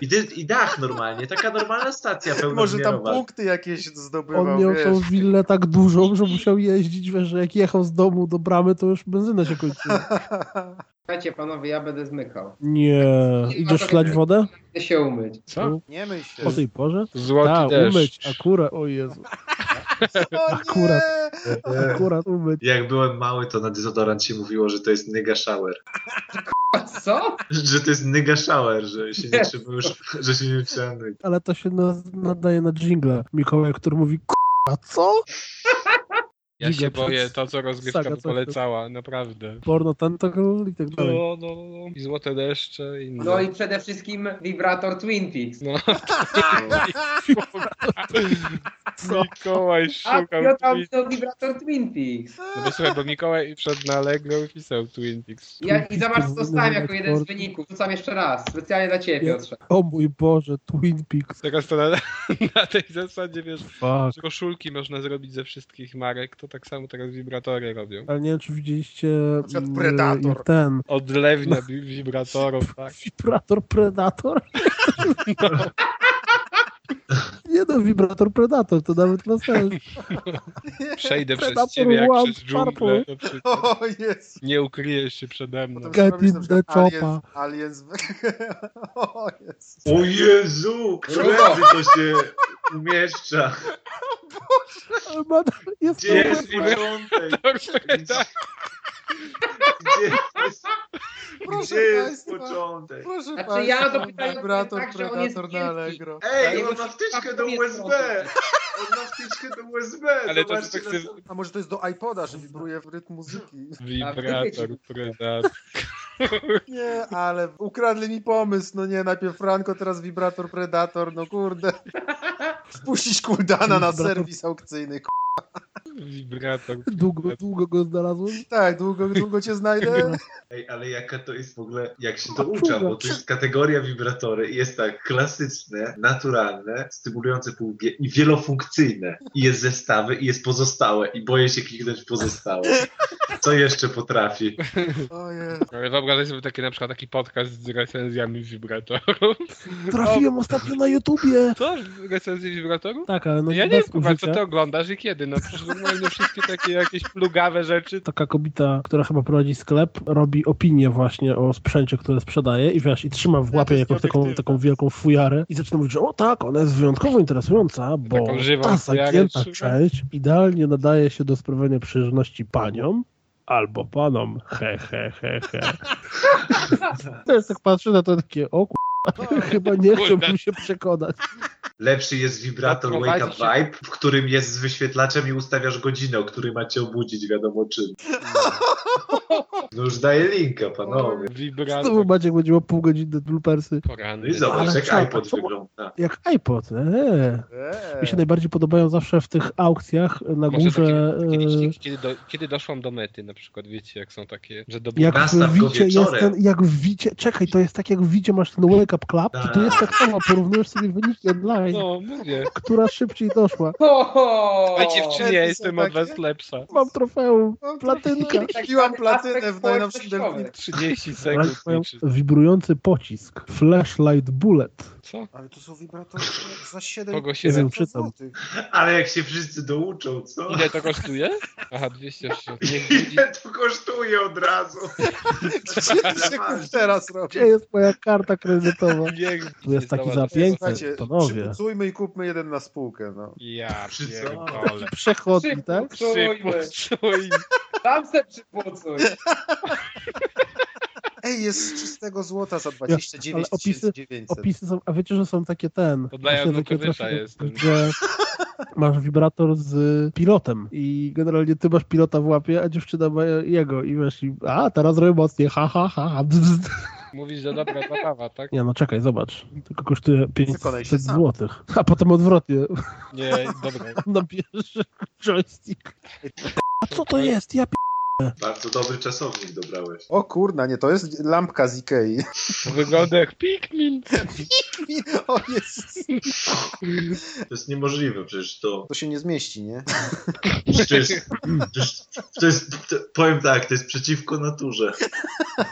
I, dy, I dach normalnie, taka normalna stacja Może tam punkty jakieś zdobywał, On miał wiesz. tą willę tak dużą, że musiał jeździć, wiesz, że jak jechał z domu do bramy, to już benzyna się kończyła. Słuchajcie panowie, ja będę zmykał. Nie. Idziesz szlać wodę? Chcę się umyć. Co? Nie myśl. O tej porze? Złoty Tak, deszcz. umyć, akurat, o Jezu, Akurat. akurat umyć. Jak byłem mały, to na dezodorant się mówiło, że to jest nigga shower. Co? Że to jest nigga shower, że się nie trzeba już, że się nie trzeba myć. Ale to się na, nadaje na jingle Mikołaj, który mówi a co? Ja się boję to, co rozgrywka Saga, polecała, naprawdę. Porno tentacle i tak dalej. No, no, no. I złote deszcze i inne. No i przede wszystkim wibrator Twin Peaks. No. Mikołaj A szukał ja tam Twin... to wibrator Twin Peaks. No bo słuchaj, bo Mikołaj wszedł na Allegro i pisał Twin Peaks. Ja, I zobacz, co dostałem jako jeden z wyników. Rzucam jeszcze raz. Specjalnie dla ciebie, Ja- Piotrze. O mój Boże, Twin Peaks. Teraz to na, na tej zasadzie, wiesz, Fuck. że koszulki można zrobić ze wszystkich marek, to tak samo teraz wibratory robią. Ale nie wiem, czy widzieliście mm, Predator. ten Odlewnia wi- wibratorów, tak. wibrator Predator. Nie no, wibrator Predator, to nawet ma sens. Przejdę przez Predator ciebie jak przez dżunglę. O. Nie ukryjesz się przede mną. Get in the chopper. Aliens. O Jezu. O Jezu, którędy to się umieszcza? Ma- Jest Gdzie jest to początek? Tak. Gdzie jest, Proszę gdzie jest państwa. początek? Proszę Znaczy, państwa, ja Vibrator, tak, Predator na. Allegro. Ej, on ma wtyczkę do wiem, USB! On ma wtyczkę do USB! Ale to Zobaczcie tak A może to jest do iPoda, że wibruje w rytm muzyki? Wibrator, predator. Nie, ale ukradli mi pomysł. No nie, najpierw Franco, teraz wibrator Predator, no kurde. Spuścić Kuldana na serwis aukcyjny. k***. Wibrator. Długo, długo go znalazłem. Tak, długo, długo cię znajdę. Ej, ale jaka to jest w ogóle, jak się to ucza, bo to jest kategoria wibratory i jest tak klasyczne, naturalne, stymulujące półbie i wielofunkcyjne. I jest zestawy i jest pozostałe i boję się kliknąć pozostałe. Co jeszcze potrafi? Ale wyobraź sobie taki na przykład taki podcast z recenzjami wibratorów. Trafiłem ostatnio na YouTubie. Co? Recenzje wibratorów? Tak, ale no No ja nie wiem, kurwa, co ty oglądasz i kiedy? No przecież normalnie wszystkie takie jakieś plugawe rzeczy. Taka kobieta, która chyba prowadzi sklep, robi opinię właśnie o sprzęcie, które sprzedaje i wiesz, i trzyma w to łapie jakąś taką, taką wielką fujarę i zaczyna mówić, że o tak, ona jest wyjątkowo interesująca, bo ta zagięta część idealnie nadaje się do sprawiania przyjemności paniom albo panom. He, he, he, he. Też tak patrzę na to takie, o k***a, chyba nie chciałbym się przekonać. Lepszy jest wibrator Wake Up Vibe, w którym jest z wyświetlaczem i ustawiasz godzinę, o której macie obudzić, wiadomo czym. No już daję linka, panowie. Znowu Wibrator Maciek będzie miał pół godziny bloopersy. No poranny. i zobacz, Ale jak iPod co- wygląda. Jak iPod, eee. Mi się najbardziej podobają zawsze w tych aukcjach na Może górze. takie, e, kiedy, kiedy, do, kiedy doszłam do mety, na przykład, wiecie, jak są takie, że do Jak w Wicie jest ten, jak w Wicie, czekaj, to jest tak jak w Wicie masz ten wake up club, to tu jest tak samo, porównujesz sobie wyniki online, No, mówię. która szybciej doszła. Ho, Oj, dziewczynie, ja jestem od was lepsza. Mam trofeum, platynka. Kupiłam platynę w najnowszym społecznościowy. Delfinie. 30 Ale sekund. Wibrujący pocisk, flashlight bullet. Co? Ale to są wibratory za 7 Kogo się Nie wiem, wiem, czytam. złotych. Ale jak się wszyscy douczą, co? Ile to kosztuje? Aha, 260. Niech widzi. Ile to kosztuje od razu? Gdzie ty się teraz robisz? Gdzie jest moja karta kredytowa? Niech Tu jest taki za zobacz. 500, Słuchajcie, panowie. przypucujmy i kupmy jeden na spółkę, no. Ja pierdolę. Przechodni, tak? Przypucujmy. Przypucuj. Tam se przypucuj. Ej, jest z czystego złota za ale 29 opisy- 900. Opisy są, a wiecie, że są takie ten. To dla trochę, jest. Gdzie masz wibrator z pilotem i generalnie ty masz pilota w łapie, a dziewczyna ma jego i wiesz, i, a teraz robię mocniej, ha, ha, ha, ha. bzz. Mówisz, że dobra zabawa, tak? Nie no, czekaj, zobacz. Tylko kosztuje Wykonaj się 500 sam. złotych. A potem odwrotnie. Nie, dobra. Nabierze joystick. A co to jest? Ja p... Bardzo dobry czasownik dobrałeś. O kurna, nie, to jest lampka z Ikei. Wygląda jak Pikmin. O Jezus. To jest niemożliwe, przecież to... To się nie zmieści, nie? To jest, to jest, to jest to, powiem tak, to jest przeciwko naturze.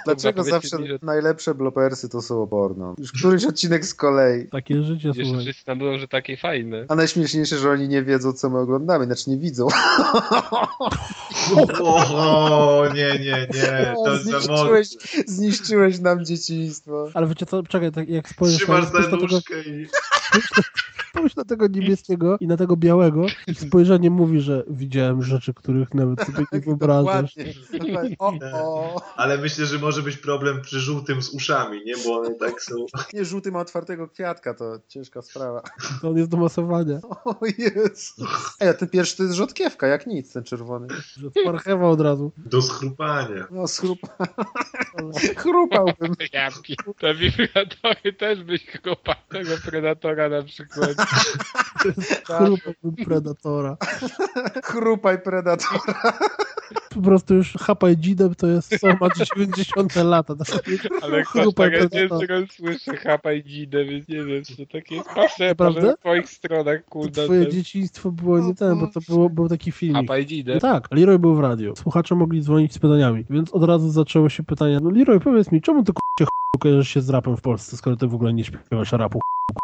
Dlaczego zawsze mi, że- najlepsze blopersy to są oporno? Już któryś odcinek z kolei. Takie życie, Jeszcze słuchaj. wszyscy tam mówią, że takie fajne. A najśmieszniejsze, że oni nie wiedzą, co my oglądamy, znaczy nie widzą. O, nie, nie, nie, to zniszczyłeś, zniszczyłeś nam dzieciństwo. Ale wiecie co, czekaj, tak jak spojrzysz Trzymasz za na tego, nóżkę i... spojrzysz na tego niebieskiego i na tego białego i spojrzenie mówi, że widziałem rzeczy, których nawet sobie nie wyobrażasz. Dokładnie. Dokładnie. O, o. Ale myślę, że może być problem przy żółtym z uszami, nie? Bo one tak są... Nie, żółty ma otwartego kwiatka, to ciężka sprawa. To on jest do masowania. O Jezus. Ej, a ten pierwszy to jest rzodkiewka, jak nic, ten czerwony. Z marchewa od razu. Do schrupania. No, schrupa... chrupałbym. Ja Te wibratory też byś kopał tego Predatora na przykład. Chrupałbym Predatora. Chrupaj Predatora. Po prostu już chapaj dzidem to jest co ma 90 lata. Ale Chrupaj kolega Predatora. nie słyszę chapa i dzidę, więc nie wiem, czy to takie jest. Patrzę może na twoich stronach, kurde. Twoje ten- dzieciństwo było nie ten, bo to było, był taki filmik. Chapa i dzidę. No tak, Leroy był w radiu. Słuchacze mogli dzwonić z pytaniami, więc od razu zaczęło się pytanie, no Leroy, powiedz mi, czemu ty k***cie ch***u kojarzysz się z rapem w Polsce, skoro ty w ogóle nie śpiewasz rapu p***ny?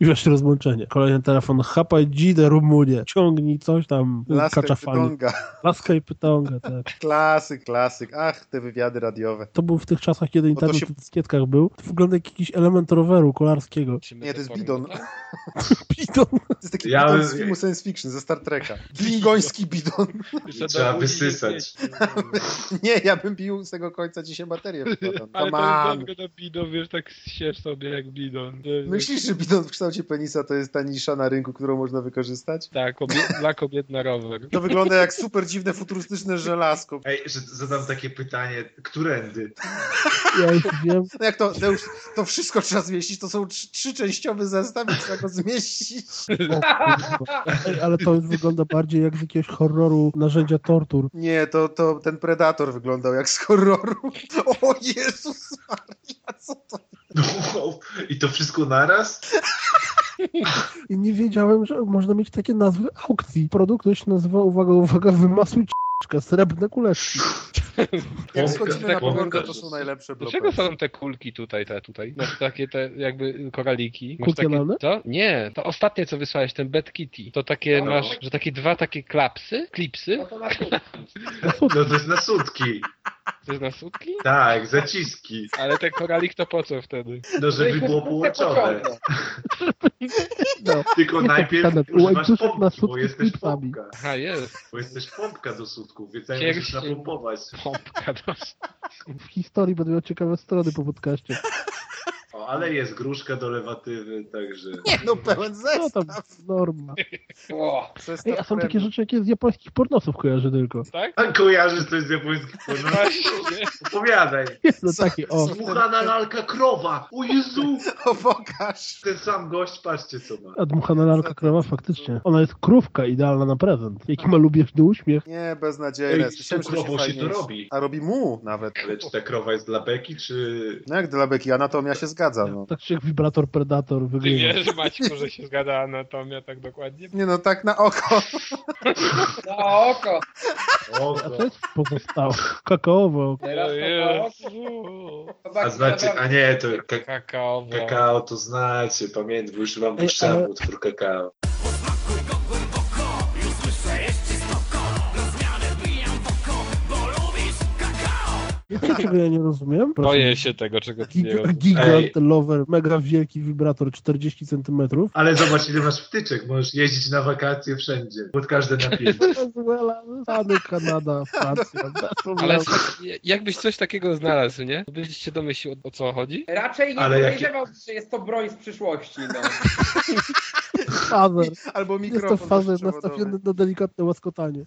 I wiesz, rozłączenie. Kolejny telefon, chapaj dzidę Rumunie, ciągnij coś tam, Laska i pytonga. Laska i pytonga, tak. Klasyk, klasyk. Ach, te wywiady radiowe. To był w tych czasach, kiedy internet się- w dyskietkach był. To wygląda jak jakiś element roweru kolarskiego. Nie, to jest bidon. Bidon. To jest taki Ja bidon bym- z filmu science fiction, ze Star Treka. Bingoński bidon. Trzeba wysysać. nie ja bym pił z tego końca dzisiaj baterię. Ale to na bidon, wiesz, tak siesz sobie jak bidon. Myślisz, że bidon w kształcie penisa to jest ta nisza na rynku, którą można wykorzystać? Tak, kobiet, dla kobiet na rower. To wygląda jak super dziwne, futurystyczne żelazko. Ej, że zadam takie pytanie, którędy? Ja już wiem, No jak to, Deusz, to wszystko trzeba zmieścić, to są trzy, trzyczęściowy zestaw i trzeba go zmieścić. o. Ej, ale to już wygląda bardziej jak z jakiegoś horroru narzędzia tortur. Nie, to, to ten Predator wyglądał jak z horroru. O Jezus Maria, co to? No, I to wszystko naraz? I nie wiedziałem, że można mieć takie nazwy aukcji. Produkt, który się nazywa, uwaga, uwaga, wymasuj c- srebrne kuleczki. Jak schodzimy na to są najlepsze Dlaczego blopersy. są te kulki tutaj, te tutaj? Masz takie te jakby koraliki. Masz takie, co? Nie, to ostatnie co wysłałeś, ten Bad Kitty. To takie No. masz, że takie dwa takie klapsy, klipsy. No to na No to jest na sutki. To jest na sutki? Tak, zaciski. Ale ten koralik to po co wtedy? No żeby było połączone. No. Tylko Nie najpierw tak, używasz łańcuszek na pompki, bo jesteś pompka. Aha, jest. Bo jesteś pompka do sutków, więc jak musisz napompować. Pompka do... W historii będę miał ciekawe strony po podcaście. O, ale jest gruszka do lewatywy, także... Nie no, pełen No tam zestaw. norma. O, zestaw Ej, a są takie rzeczy, jakie z japońskich pornosów kojarzę tylko. Tak? A kojarzysz coś z japońskich porno? Właśnie. Opowiadaj. No takie, o. Dmuchana lalka krowa! O Jezu! O, pokaż. Ten sam gość, patrzcie co ma. A dmuchana lalka krowa faktycznie. Ona jest krówka idealna na prezent. Jaki ma lubieczny uśmiech. Nie, beznadziejne. Ej, że krową się to robi. A robi mu nawet. Ale czy ta krowa jest dla beki, czy... No jak dla Beki, anatomia się zgadza, no. Tak jak wibrator predator wygląda. wiesz, Maćku, że się zgadza anatomia tak dokładnie? Nie no, tak na oko. na oko. O, A co jest pozostałe? Kakaowo. Teraz to oko. A znaczy, a nie, to ka Kakaowo. kakao to znacie, pamiętam, już wam puszczałem utwór kakao. Wiecie, czego ja nie rozumiem? Proszę. Boję się tego, czego ty nie gigant Ej. lover, mega wielki wibrator 40 cm. Ale zobacz, ile masz wtyczek, możesz jeździć na wakacje wszędzie, pod każde napięcie. Wenezuela, Stany, Kanada, Francja. Ale jakbyś coś takiego znalazł, nie? To Byś się domyślił o, co chodzi? Raczej nie Ale jakie- podejrzewał, że jest to broń z przyszłości, no. Fazer. Albo Jest to fazer bezprzewodowy. nastawiony na delikatne łaskotanie.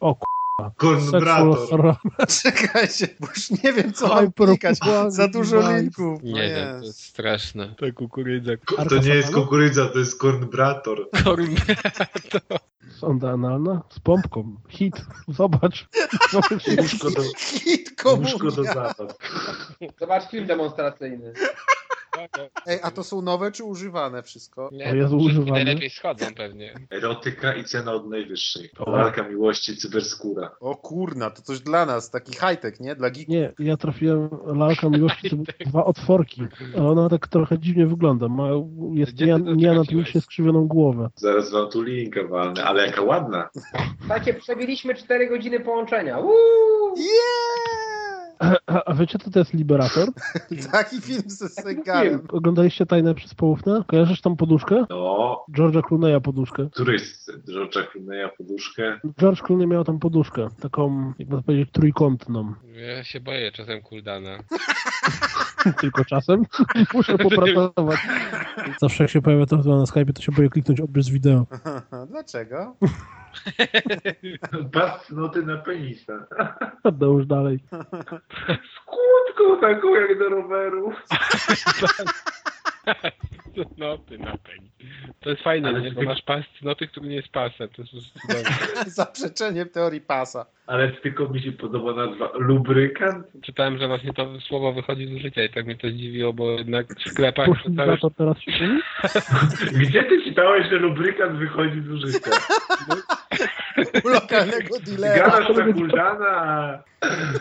O k***a. Kornbrator. Seksual Czekajcie, bo już nie wiem, co mam klikać. Za dużo linków. Nie No wiem, to jest. straszne. To kukurydza. To nie jest kukurydza, to jest kornbrator. Korn. Sonda analna z pompką. Hit. Zobacz. Zobacz. Łóżko do, Hit łóżko do zabaw. Zobacz film demonstracyjny. Ej, a to są nowe czy używane wszystko? Nie, O Jezu, wszystkie używamy. najlepiej schodzą pewnie. Erotyka i cena od najwyższej. O. Walka miłości, cyberskóra. O kurna, to coś dla nas, taki high-tech, nie? Dla geeków. Nie, ja trafiłem lalka miłości, to były dwa otworki. Ale ona tak trochę dziwnie wygląda. Ma, jest nieanatomicznie skrzywioną głowę. Zaraz wam tu linka walnę, ale jaka ładna. Słuchajcie, przebiliśmy 4 godziny połączenia. Uuu! Yeah! A, a wiecie, co to jest Liberator? Taki film ze Segalem. Oglądaliście Tajne przez połówne? Kojarzysz tam poduszkę? No, George'a Clooney'a poduszkę. który jest George'a Clooney'a poduszkę? George Clooney miał tam poduszkę, taką, jakby to powiedzieć, trójkątną. Ja się boję czasem Kuldana. Tylko czasem muszę popracować. Zawsze jak się pojawia to na Skype, to się boję kliknąć odbierz wideo. Dlaczego? Pas noty na penisa. Już dalej. Skłódką taką jak do roweru. Noty na peni. To jest fajne, Ale nie? ty- bo masz pas noty, który nie jest pasem. To jest cudowne. Zaprzeczenie teorii pasa. Ale tylko mi się podoba nazwa lubrykant. Czytałem, że właśnie to słowo wychodzi z użycia i tak mnie to zdziwiło, bo jednak w sklepach to cały... Pusznizator teraz? Gdzie ty czytałeś, że lubrykant wychodzi z użycia? U lokalnego dealera. Gadasz na Kuldana, a...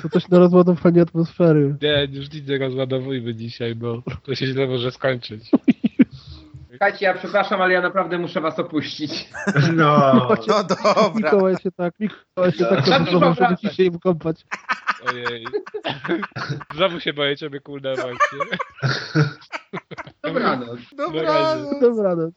To coś na rozładowanie atmosfery. Nie, już nic nie rozładowujmy dzisiaj, bo to się źle może skończyć. Słuchajcie, ja przepraszam, ale ja naprawdę muszę was opuścić. No. No dobra. Mikołaj się tak, Mikołaj się tak zabudował, żeby dzisiaj wykąpać. Ojej. Znowu się boję ciebie Kulda właśnie. Dobranoc. Dobranoc. Dobranoc.